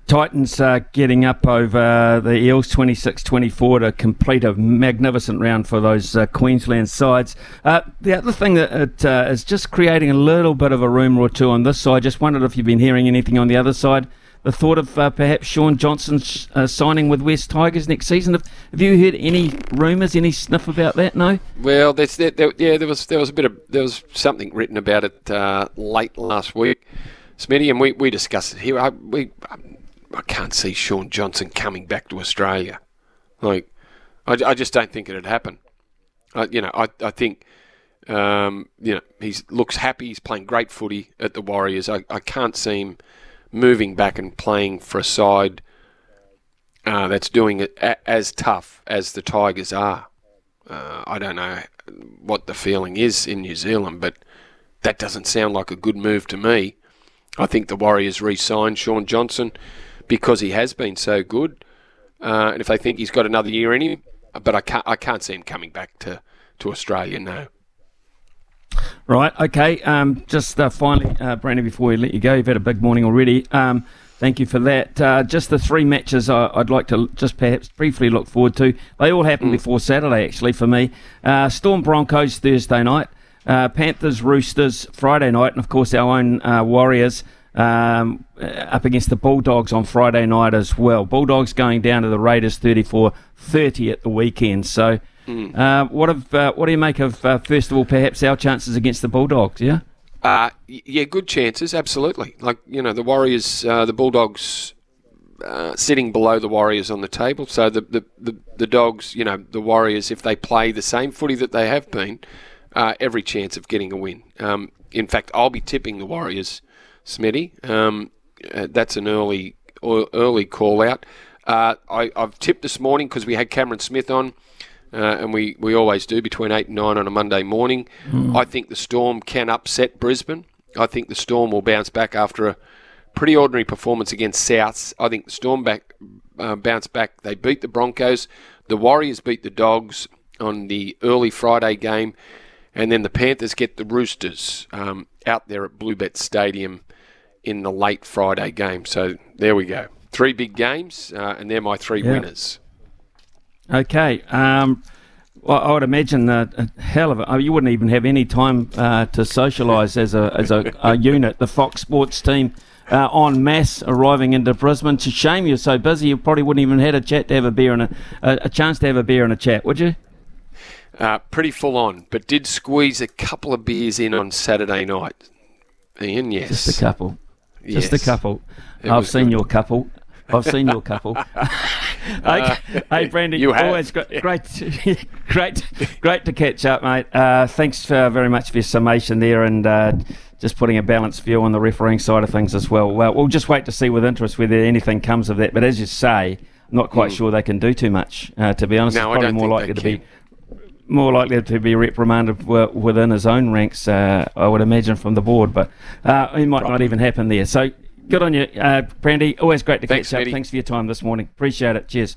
Titans uh, getting up over the Eels 26 24 to complete a magnificent round for those uh, Queensland sides. Uh, the other thing that it, uh, is just creating a little bit of a rumour or two on this side. Just wondered if you've been hearing anything on the other side. The thought of uh, perhaps Shaun Johnson uh, signing with West Tigers next season. Have, have you heard any rumours, any sniff about that? No.
Well, there's there, there, yeah, there was there was a bit of there was something written about it late last week. Smitty, and we, we discussed it here. I, we I can't see Shaun Johnson coming back to Australia. Like, I, I just don't think it'd happen. I, you know, I, I think, um, you know, he looks happy. He's playing great footy at the Warriors. I, I can't see him moving back and playing for a side uh, that's doing it a, as tough as the Tigers are. Uh, I don't know what the feeling is in New Zealand, but that doesn't sound like a good move to me. I think the Warriors re-signed Shaun Johnson because he has been so good. Uh, and if they think he's got another year in him, but I can't, I can't see him coming back to, to Australia, no.
Right, okay. Um, just uh, finally, uh, Brandon, before we let you go, you've had a big morning already. Um, thank you for that. Uh, just the three matches I, would like to just perhaps briefly look forward to. They all happen mm. before Saturday, actually, for me. Uh, Storm Broncos Thursday night, uh, Panthers Roosters Friday night, and of course our own uh, Warriors um, up against the Bulldogs on Friday night as well. Bulldogs going down to the Raiders 34-30 at the weekend. So, mm. uh, what of uh, what do you make of uh, first of all, perhaps our chances against the Bulldogs? Yeah.
Uh, yeah, good chances, absolutely. Like you know, the Warriors, uh, the Bulldogs. Uh, sitting below the Warriors on the table, so the, the, the, the dogs, you know, the Warriors, if they play the same footy that they have been, every chance of getting a win. Um, in fact, I'll be tipping the Warriors Smitty. Um, uh, that's an early early call out. Uh, I, have tipped this morning because we had Cameron Smith on, uh, and we, we always do between 8 and 9 on a Monday morning. Mm. I think the Storm can upset Brisbane. I think the Storm will bounce back after a pretty ordinary performance against Souths. I think the Storm back uh, bounce back. They beat the Broncos. The Warriors beat the Dogs on the early Friday game. And then the Panthers get the Roosters um, out there at Bluebet Stadium in the late Friday game. So there we go. Three big games, uh, and they're my three yep. winners.
Okay. Um, well, I would imagine that a hell of a, you wouldn't even have any time uh, to socialise as a as a, a, unit. The Fox Sports team uh, en masse arriving into Brisbane. It's a shame you're so busy. You probably wouldn't even had a chat to have a beer and a, a, a chance to have a beer and a chat, would you?
Uh, pretty full on, but did squeeze a couple of beers in on Saturday night. Ian, yes,
just a couple. Just yes. a couple. It I've seen good. your couple. I've seen your couple. uh, hey, Brandon, you have. always great, great, great, great to catch up, mate. Uh, thanks for, very much for your summation there and uh, just putting a balanced view on the refereeing side of things as well. Well, we'll just wait to see with interest whether anything comes of that. But as you say, I'm not quite mm. sure they can do too much. Uh, to be honest, no, it's probably more likely to be more likely to be reprimanded within his own ranks, uh, I would imagine, from the board. But uh, it might Probably. not even happen there. So good on you, uh, Brandy. Always great to Thanks, catch up. Thanks for your time this morning. Appreciate it. Cheers.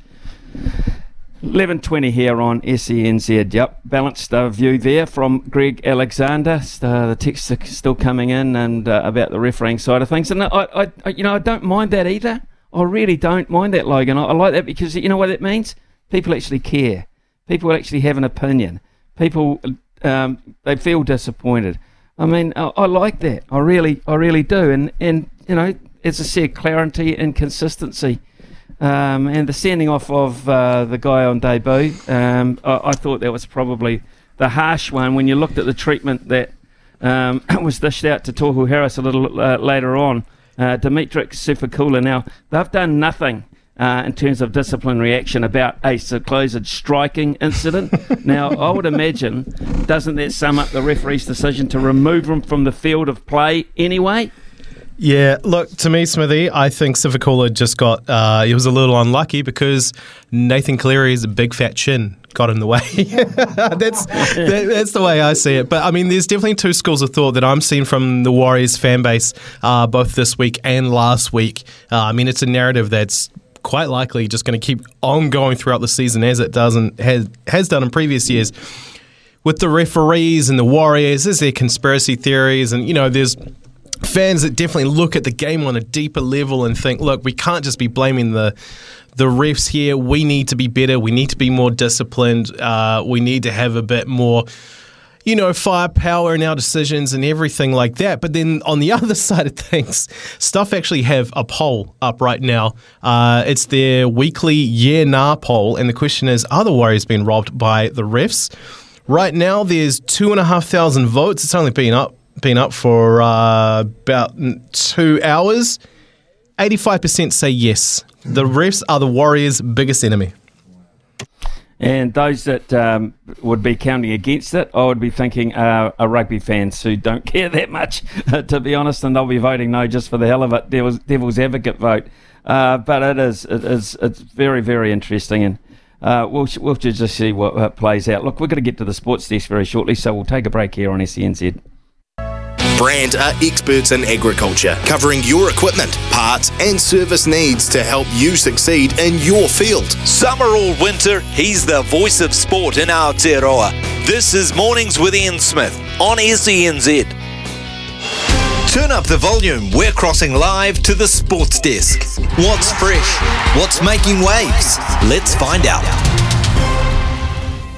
11.20 here on SENZ. Yep, balanced uh, view there from Greg Alexander. Uh, the texts are still coming in and uh, about the refereeing side of things. And I, I, you know, I don't mind that either. I really don't mind that, Logan. I, I like that because you know what it means? People actually care. People actually have an opinion. People um, they feel disappointed. I mean, I, I, like that. I really, I really do. And and you know, as I said, clarity and consistency. Um, and the sending off of uh, the guy on debut, um, I, I, thought that was probably the harsh one when you looked at the treatment that um, was dished out to Tohu Harris a little uh, later on. Uh, Dimitri Sifakula. Now they've done nothing uh, in terms of disciplinary action about a supposed striking incident. now, I would imagine, doesn't that sum up the referee's decision to remove him from the field of play anyway?
Yeah, look, to me, Smithy, I think Sifakula just got, uh, he was a little unlucky because Nathan Cleary's big fat chin got in the way. that's that, that's the way I see it. But I mean, there's definitely two schools of thought that I'm seeing from the Warriors fan base, uh, both this week and last week. Uh, I mean, it's a narrative that's quite likely just going to keep on going throughout the season as it doesn't has has done in previous years. With the referees and the Warriors, there's their conspiracy theories, and you know, there's fans that definitely look at the game on a deeper level and think, look, we can't just be blaming the the refs here. We need to be better. We need to be more disciplined. Uh, we need to have a bit more you know, firepower in our decisions and everything like that. But then on the other side of things, Stuff actually have a poll up right now. Uh, it's their weekly Yeah Nah poll, and the question is: Are the Warriors being robbed by the refs? Right now, there's two and a half thousand votes. It's only been up been up for uh, about two hours. Eighty-five percent say yes. The refs are the Warriors' biggest enemy.
And those that um, would be counting against it, I would be thinking uh, are rugby fans who don't care that much, to be honest, and they'll be voting no just for the hell of it. Devil's, devil's advocate vote. Uh, but it is, it is, it's very, very interesting, and uh, we'll, we'll just see what plays out. Look, we're going to get to the sports desk very shortly, so we'll take a break here on SENZ.
Brand are experts in agriculture, covering your equipment, parts, and service needs to help you succeed in your field.
Summer or winter, he's the voice of sport in Aotearoa. This is Mornings with Ian Smith on SENZ. Turn up the volume. We're crossing live to the sports desk. What's fresh? What's making waves? Let's find out.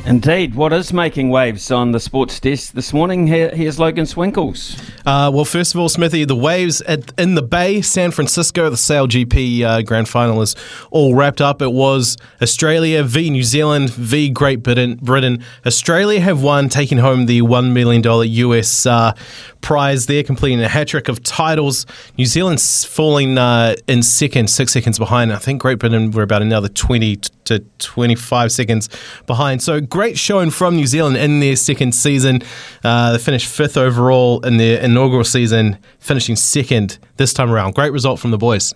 Indeed. What is making waves on the sports desk this morning? Here, here's Logan Swinkles.
Uh, well, first of all, Smithy, the waves at, in the Bay, San Francisco, the Sail GP uh, Grand Final is all wrapped up. It was Australia v New Zealand v Great Britain. Australia have won, taking home the $1 million US uh, prize there, completing a hat trick of titles. New Zealand's falling uh, in second, six seconds behind. I think Great Britain were about another 20 to 25 seconds behind. So great showing from New Zealand in their second season. Uh, they finished fifth overall in their inaugural season, finishing second this time around. Great result from the boys.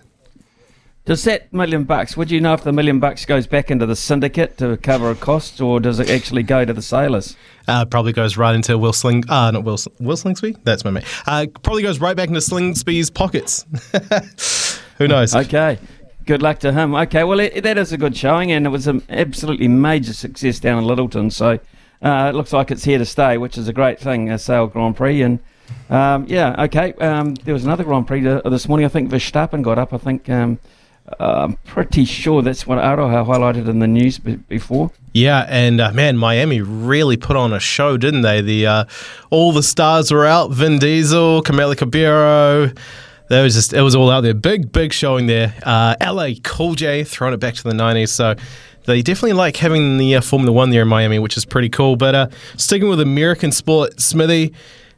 Does that million bucks, would you know if the million bucks goes back into the syndicate to cover costs or does it actually go to the sailors?
Uh, probably goes right into Will Sling, uh, not Will, Will Slingsby? That's my mate. Uh, probably goes right back into Slingsby's pockets. Who knows?
Okay. Good luck to him. Okay, well, it, that is a good showing, and it was an absolutely major success down in Lyttelton. So uh, it looks like it's here to stay, which is a great thing, a Sail Grand Prix. And um, yeah, okay, um, there was another Grand Prix this morning. I think Verstappen got up. I think um, I'm pretty sure that's what Aroha highlighted in the news b- before.
Yeah, and uh, man, Miami really put on a show, didn't they? The uh, all the stars were out: Vin Diesel, Camila Cabello. There was just it was all out there. Big, big showing there. Uh, LL Cool J throwing it back to the '90s. So they definitely like having the uh, Formula One there in Miami, which is pretty cool. But uh, sticking with American sport, Smithy,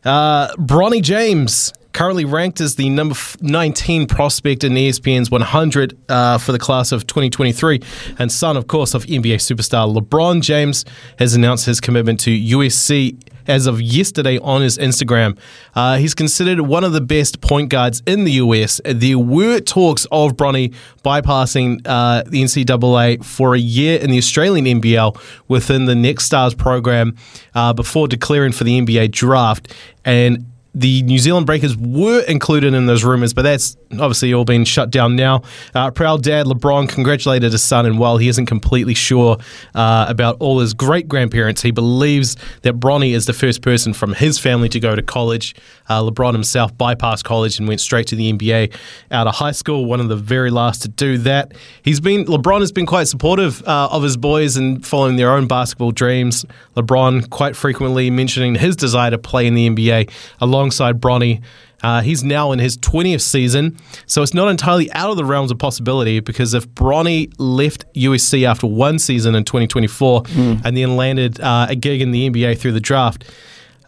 uh, Bronny James currently ranked as the number 19 prospect in ESPN's 100 uh, for the class of 2023, and son, of course, of NBA superstar LeBron James has announced his commitment to USC as of yesterday on his Instagram. Uh, he's considered one of the best point guards in the US. There were talks of Bronny bypassing uh, the NCAA for a year in the Australian NBL within the Next Stars program uh, before declaring for the NBA draft. And the New Zealand Breakers were included in those rumours, but that's obviously all been shut down now. Uh, proud dad LeBron congratulated his son, and while he isn't completely sure uh, about all his great grandparents, he believes that Bronny is the first person from his family to go to college. Uh, LeBron himself bypassed college and went straight to the NBA out of high school, one of the very last to do that. He's been LeBron has been quite supportive uh, of his boys and following their own basketball dreams. LeBron quite frequently mentioning his desire to play in the NBA along alongside Bronny. Uh, he's now in his 20th season, so it's not entirely out of the realms of possibility because if Bronny left USC after one season in 2024 mm. and then landed uh, a gig in the NBA through the draft,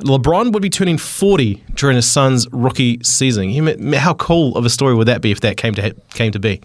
LeBron would be turning 40 during his son's rookie season. How cool of a story would that be if that came to came to be?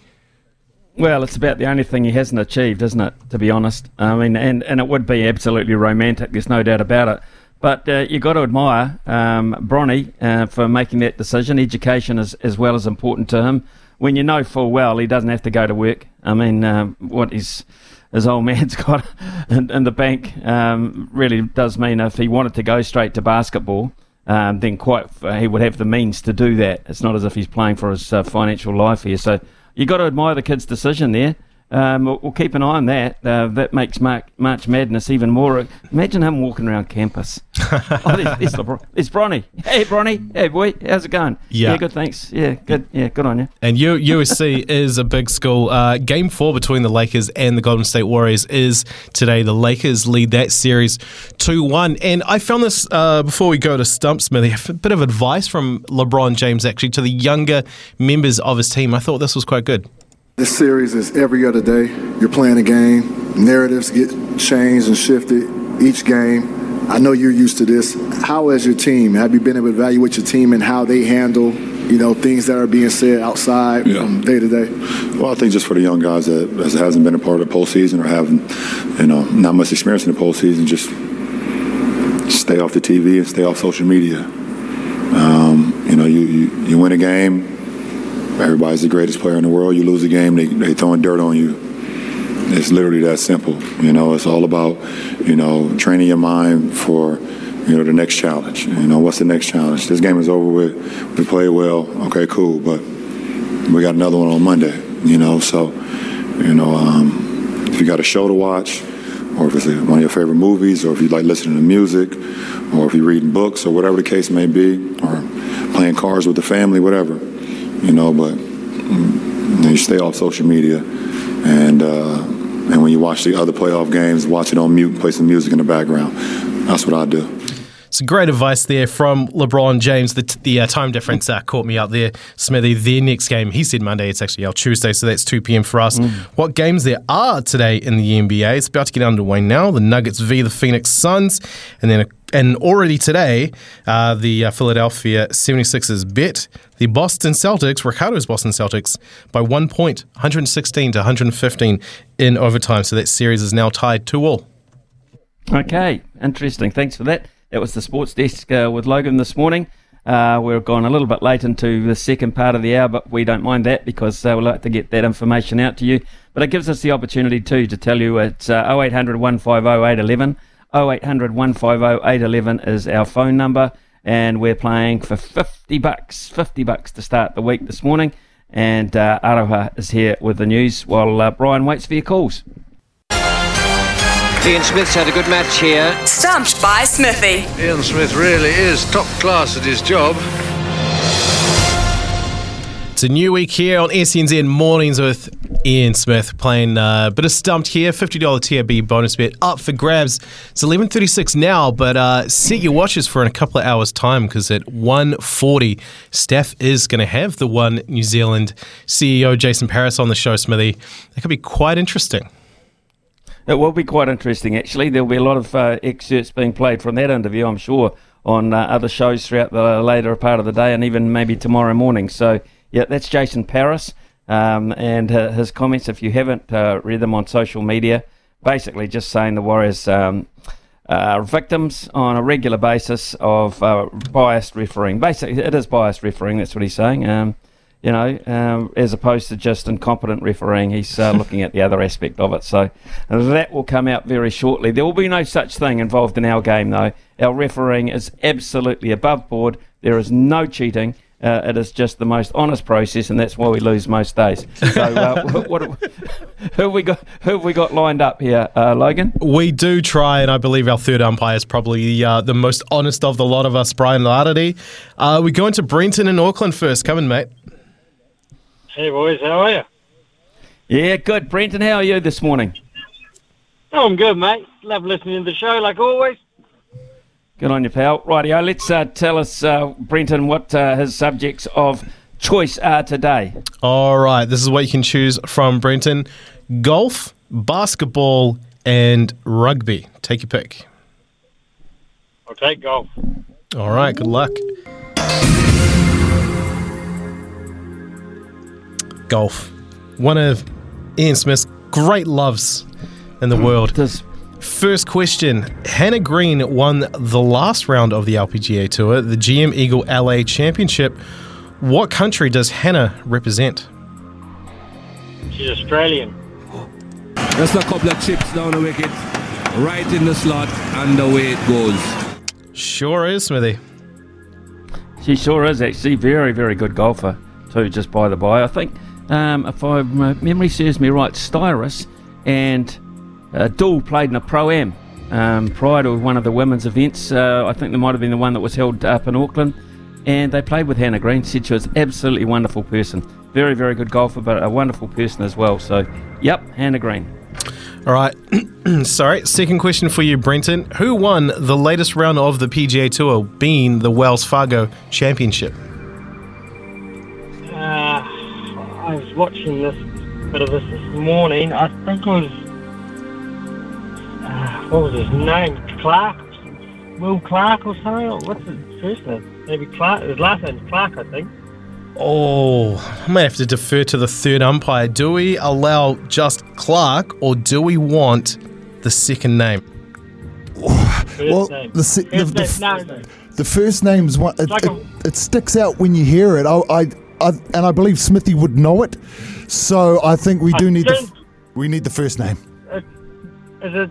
Well, it's about the only thing he hasn't achieved, isn't it? To be honest, I mean, and, and it would be absolutely romantic. There's no doubt about it. But uh, you've got to admire um, Bronny uh, for making that decision. Education is as well as important to him. When you know full well he doesn't have to go to work. I mean, uh, what his his old man's got in, in the bank um, really does mean if he wanted to go straight to basketball, um, then quite uh, he would have the means to do that. It's not as if he's playing for his uh, financial life here. So you've got to admire the kid's decision there. Um, we'll, we'll, keep an eye on that. Uh, that makes Mark, March Madness even more. Imagine him walking around campus. oh, there's, there's, the, there's Bronny. Hey, Bronny. Hey, boy. How's it going?
Yeah.
yeah. good. Thanks. Yeah, good. Yeah, good on you.
And U- USC is a big school. Uh, game four between the Lakers and the Golden State Warriors is today. The Lakers lead that series 2 1. And I found this uh, before we go to Stump Smithy, a bit of advice from LeBron James actually to the younger members of his team. I thought this was quite good.
This series is every other day. You're playing a game. Narratives get changed and shifted each game. I know you're used to this. How has your team? Have you been able to evaluate your team and how they handle, you know, things that are being said outside yeah. from day to day?
Well, I think just for the young guys that hasn't been a part of the postseason or haven't, you know, not much experience in the postseason, just stay off the TV and stay off social media. Um, you know, you, you, you win a game, everybody's the greatest player in the world. You lose a game, they they throwing dirt on you. It's literally that simple. You know, it's all about you know training your mind for you know the next challenge. You know, what's the next challenge? This game is over with. We played well. Okay, cool, but we got another one on Monday. You know, so you know um, if you got a show to watch. Or if it's one of your favorite movies, or if you like listening to music, or if you're reading books, or whatever the case may be, or playing cards with the family, whatever you know, but you stay off social media. And, uh, and when you watch the other playoff games, watch it on mute, play some music in the background. That's what I do.
Some great advice there from LeBron James. The, the uh, time difference uh, caught me out there. Smithy, their next game, he said Monday, it's actually our Tuesday, so that's 2 p.m. for us. Mm. What games there are today in the NBA? It's about to get underway now. The Nuggets v. the Phoenix Suns, and then a and already today, uh, the uh, Philadelphia 76ers bet the Boston Celtics, Ricardo's Boston Celtics, by one point, 116 to 115 in overtime. So that series is now tied 2 all.
Okay, interesting. Thanks for that. That was the sports desk uh, with Logan this morning. Uh, we're gone a little bit late into the second part of the hour, but we don't mind that because uh, we like to get that information out to you. But it gives us the opportunity too to tell you it's uh, 0800 150 811. 0800 150 811 is our phone number, and we're playing for 50 bucks. 50 bucks to start the week this morning. And uh, Aroha is here with the news while uh, Brian waits for your calls.
Ian Smith's had a good match here.
Stumped by Smithy.
Ian Smith really is top class at his job.
It's a new week here on SENZ Mornings with Ian Smith playing uh, a bit of stumped here. $50 TAB bonus bet up for grabs. It's 11.36 now, but uh, set your watches for in a couple of hours' time because at 1.40, Steph is going to have the One New Zealand CEO Jason Paris on the show, Smithy. That could be quite interesting.
It will be quite interesting, actually. There'll be a lot of uh, excerpts being played from that interview, I'm sure, on uh, other shows throughout the later part of the day and even maybe tomorrow morning. So, yeah, that's Jason Paris. Um, and uh, his comments, if you haven't uh, read them on social media, basically just saying the Warriors um, are victims on a regular basis of uh, biased refereeing. Basically, it is biased refereeing, that's what he's saying. Um, you know, um, as opposed to just incompetent refereeing. He's uh, looking at the other aspect of it. So that will come out very shortly. There will be no such thing involved in our game, though. Our refereeing is absolutely above board. There is no cheating. Uh, it is just the most honest process, and that's why we lose most days. So, uh, what, what, who have we got? Who have we got lined up here, uh, Logan?
We do try, and I believe our third umpire is probably uh, the most honest of the lot of us, Brian Lardy. Uh, we go into Brenton in Auckland first. Come in, mate.
Hey, boys, how are you?
Yeah, good. Brenton, how are you this morning?
Oh, I'm good, mate. Love listening to the show, like always.
Good on you, pal. Rightio, let's uh, tell us, uh, Brenton, what uh, his subjects of choice are today.
All right, this is what you can choose from Brenton golf, basketball, and rugby. Take your pick.
I'll take golf.
All right, good luck. Golf. One of Ian Smith's great loves in the world.
Does
First question Hannah Green won the last round of the LPGA Tour, the JM Eagle LA Championship. What country does Hannah represent?
She's Australian.
Just a couple of chips down the wicket, right in the slot, and away it goes.
Sure is, Smithy.
She sure is actually very, very good golfer too. Just by the by, I think um, if I my memory serves me right, Styris and uh, Doull played in a pro am um, prior to one of the women's events. Uh, I think there might have been the one that was held up in Auckland, and they played with Hannah Green. Said she was absolutely wonderful person, very, very good golfer, but a wonderful person as well. So, yep, Hannah Green.
All right. Sorry. Second question for you, Brenton. Who won the latest round of the PGA Tour, being the Wells Fargo Championship?
I was watching this bit of this this morning. I think it was uh, what was his name? Clark, Will Clark or something. What's his first name? Maybe Clark. His last name's Clark, I think.
Oh, I may have to defer to the third umpire. Do we allow just Clark, or do we want the second name?
well,
name. the, se- the, the, the, first name's one. It, like it, it, sticks out when you hear it. I, I, I, and I believe Smithy would know it. So I think we do I need the we need the first name.
Is it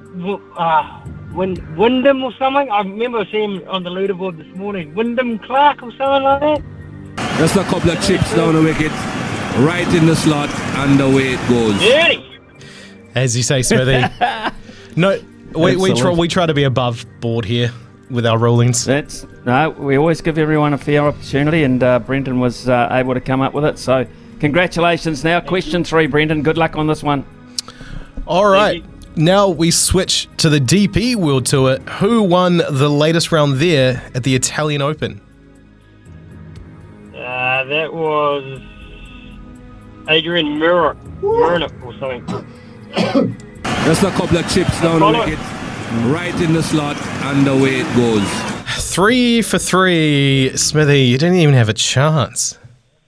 uh, Wind, Wyndham or something? I remember seeing on the leaderboard this morning. Wyndham Clark or something like that.
Just a couple of chips down the wicket, right in the slot, and away it goes.
As you say, Smithy. no, we, we try we try to be above board here with our rulings.
That's no, we always give everyone a fair opportunity, and uh, Brendan was uh, able to come up with it. So, congratulations. Now, question three, Brendan. Good luck on this one.
All right. Now we switch to the DP World Tour. Who won the latest round there at the Italian Open?
Uh, that was Adrian Murr, Murnick or something.
Just a couple of chips down the wicket, right in the slot, and away it goes.
Three for three, Smithy. You didn't even have a chance.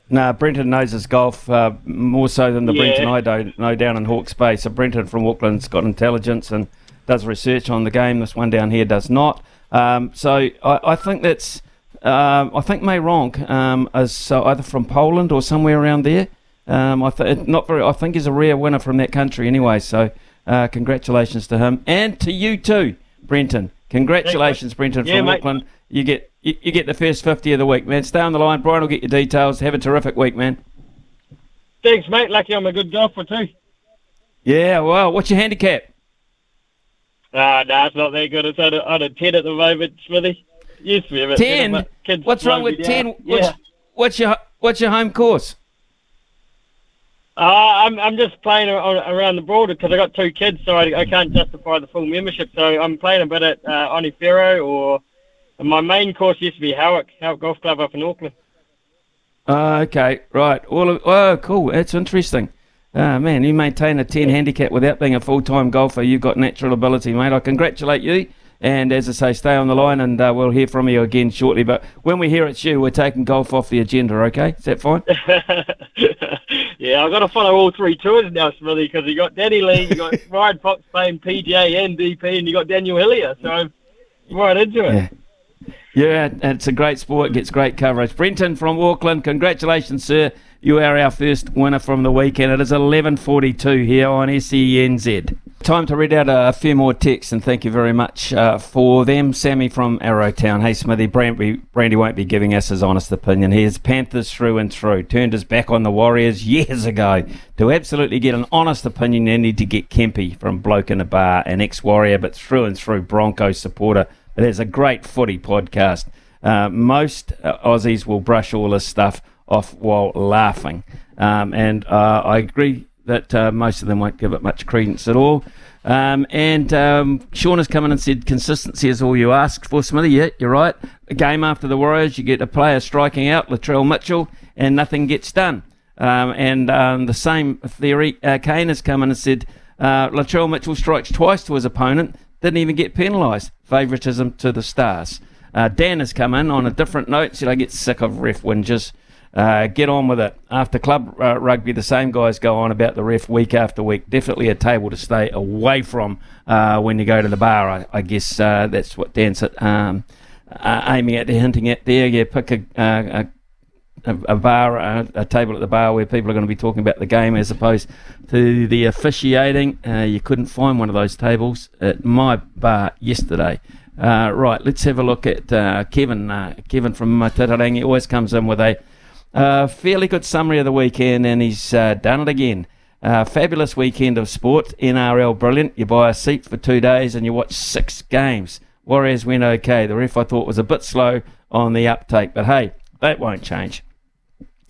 No, Brenton knows his golf uh, more so than the yeah. Brenton I don't know down in Hawke's Bay. So Brenton from Auckland's got intelligence and does research on the game. This one down here does not. Um, so I, I, think that's um, I think Meronk um, is uh, either from Poland or somewhere around there. Um, I th- not very. I think he's a rare winner from that country anyway. So uh, congratulations to him and to you too, Brenton. Congratulations, Brenton yeah, from mate. Auckland. You get you, you, get the first fifty of the week, man. Stay on the line. Brian will get your details. Have a terrific week, man.
Thanks, mate. Lucky I'm a good golfer too.
Yeah. Well, what's your handicap?
Ah, uh, no, nah, it's not that good. It's on a, on a ten at the moment, Smithy. Used to be a bit
ten. What's wrong with ten? What's, yeah. what's your what's your home course?
Uh, I'm I'm just playing around the border because I got two kids, so I, I can't justify the full membership. So I'm playing a bit at uh, Onewhero, or my main course used to be Howick, Howick Golf Club up in Auckland.
Uh, okay, right. Well, oh, cool. That's interesting. Uh, man, you maintain a 10 handicap without being a full time golfer. You've got natural ability, mate. I congratulate you. And as I say, stay on the line and uh, we'll hear from you again shortly. But when we hear it's you, we're taking golf off the agenda, okay? Is that fine?
yeah, I've got to follow all three tours now, Smithy, because you got Danny Lee, you got Ryan Fox playing PGA and DP, and you got Daniel Hillier. So I'm right into it.
Yeah. Yeah, it's a great sport, gets great coverage. Brenton from Auckland, congratulations, sir. You are our first winner from the weekend. It is 11.42 here on SENZ. Time to read out a, few more texts, and thank you very much uh, for them. Sammy from Arrowtown. Hey, Smithy, Brandy, Brandy won't be giving us his honest opinion. He is Panthers through and through. Turned his back on the Warriors years ago. To absolutely get an honest opinion, you need to get Kempy from Bloke in a Bar, an ex-Warrior, but through and through Broncos supporter. There's a great footy podcast. Uh, most uh, Aussies will brush all this stuff off while laughing. Um, and uh, I agree that uh, most of them won't give it much credence at all. Um, and um, Sean has come in and said consistency is all you ask for, Smithy. Yeah, you're right. A game after the Warriors, you get a player striking out, Latrell Mitchell, and nothing gets done. Um, and um, the same theory, uh, Kane has come in and said uh, Latrell Mitchell strikes twice to his opponent, didn't even get penalised. Favouritism to the Stars. Uh, Dan has come in on a different note, said I get sick of ref whinges. Uh, get on with it. After club uh, rugby, the same guys go on about the ref week after week. Definitely a table to stay away from uh, when you go to the bar. I, I guess uh, that's what Dan's um, uh, aiming at, hinting at there. Yeah, pick a, a a, bar, a, a, table at the bar where people are going to be talking about the game as opposed to the officiating. Uh, you couldn't find one of those tables at my bar yesterday. Uh, right, let's have a look at uh, Kevin. Uh, Kevin from Titirangi always comes in with a uh, fairly good summary of the weekend, and he's uh, done it again. fabulous weekend of sport. NRL brilliant. You buy a seat for two days and you watch six games. Warriors went okay. The ref I thought was a bit slow on the uptake, but hey, that won't change.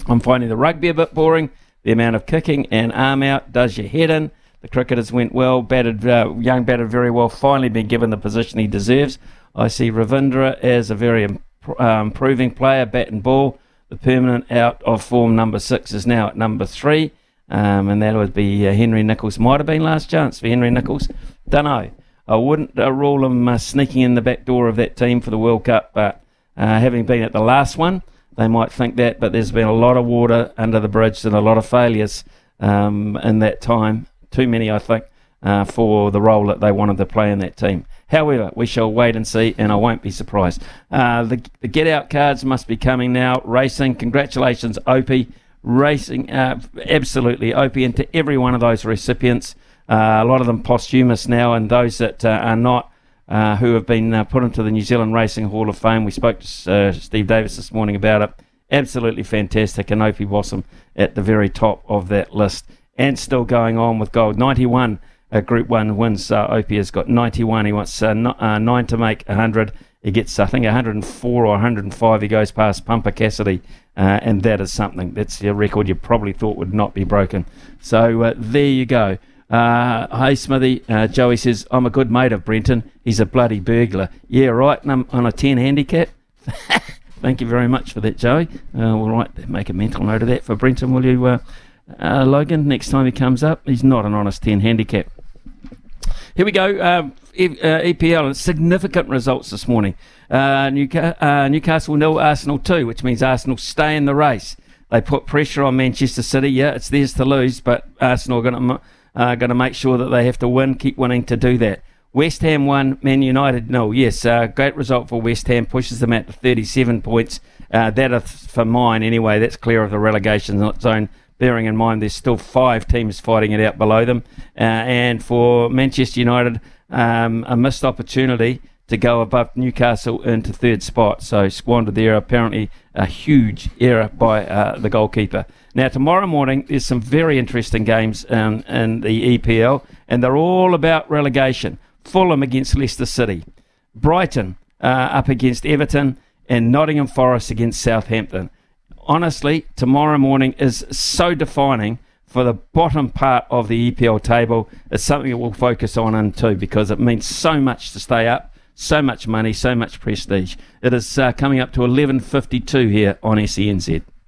I'm finding the rugby a bit boring. The amount of kicking and arm out does your head in. The cricketers went well, batted, uh, young batted very well, finally been given the position he deserves. I see Ravindra as a very imp- uh, improving player, bat and ball. The permanent out of form number six is now at number three, um, and that would be uh, Henry Nicholls. Might have been last chance for Henry Nicholls. Don't know. I wouldn't uh, rule him uh, sneaking in the back door of that team for the World Cup, but uh, having been at the last one, they might think that, but there's been a lot of water under the bridge and a lot of failures um, in that time. Too many, I think, uh, for the role that they wanted to play in that team. However, we shall wait and see, and I won't be surprised. Uh, the, the, get out cards must be coming now. Racing, congratulations, Opie. Racing, uh, absolutely, Opie, and to every one of those recipients. Uh, a lot of them posthumous now, and those that uh, are not uh, who have been put into the New Zealand Racing Hall of Fame. We spoke to Steve Davis this morning about it. Absolutely fantastic. And Opie Bosson at the very top of that list. And still going on with gold. 91 uh, Group 1 wins. Uh, Opie has got 91. He wants uh, uh, 9 to make 100. He gets, I think, 104 or 105. He goes past Pumper Cassidy. and that is something. That's a record you probably thought would not be broken. So there you go. Uh, hey, Smithy. Uh, Joey says, I'm a good mate of Brenton. He's a bloody burglar. Yeah, right. And I'm on a 10 handicap. Thank you very much for that, Joey. Uh, we'll write, make a mental note of that for Brenton, will you, uh, uh, Logan? Next time he comes up, he's not an honest 10 handicap. Here we go. Uh, EPL, uh, significant results this morning. Uh, Newca- uh, Newcastle nil, Arsenal 2, which means Arsenal stay in the race. They put pressure on Manchester City. Yeah, it's theirs to lose, but Arsenal are going to going to make sure that they have to win, keep winning to do that. West Ham won, Man United no. Yes, uh, great result for West Ham, pushes them out to 37 points. Uh, that for mine anyway. That's clear of the relegation zone. Bearing in mind there's still five teams fighting it out below them, uh, and for Manchester United, um, a missed opportunity to go above Newcastle into third spot. So squandered there. Apparently, a huge error by uh, the goalkeeper. Now, tomorrow morning, there's some very interesting games um, in the EPL, and they're all about relegation. Fulham against Leicester City, Brighton uh, up against Everton, and Nottingham Forest against Southampton. Honestly, tomorrow morning is so defining for the bottom part of the EPL table. It's something that we'll focus on in too because it means so much to stay up so much money, so much prestige. It is uh, coming up to 11.52 here on SENZ.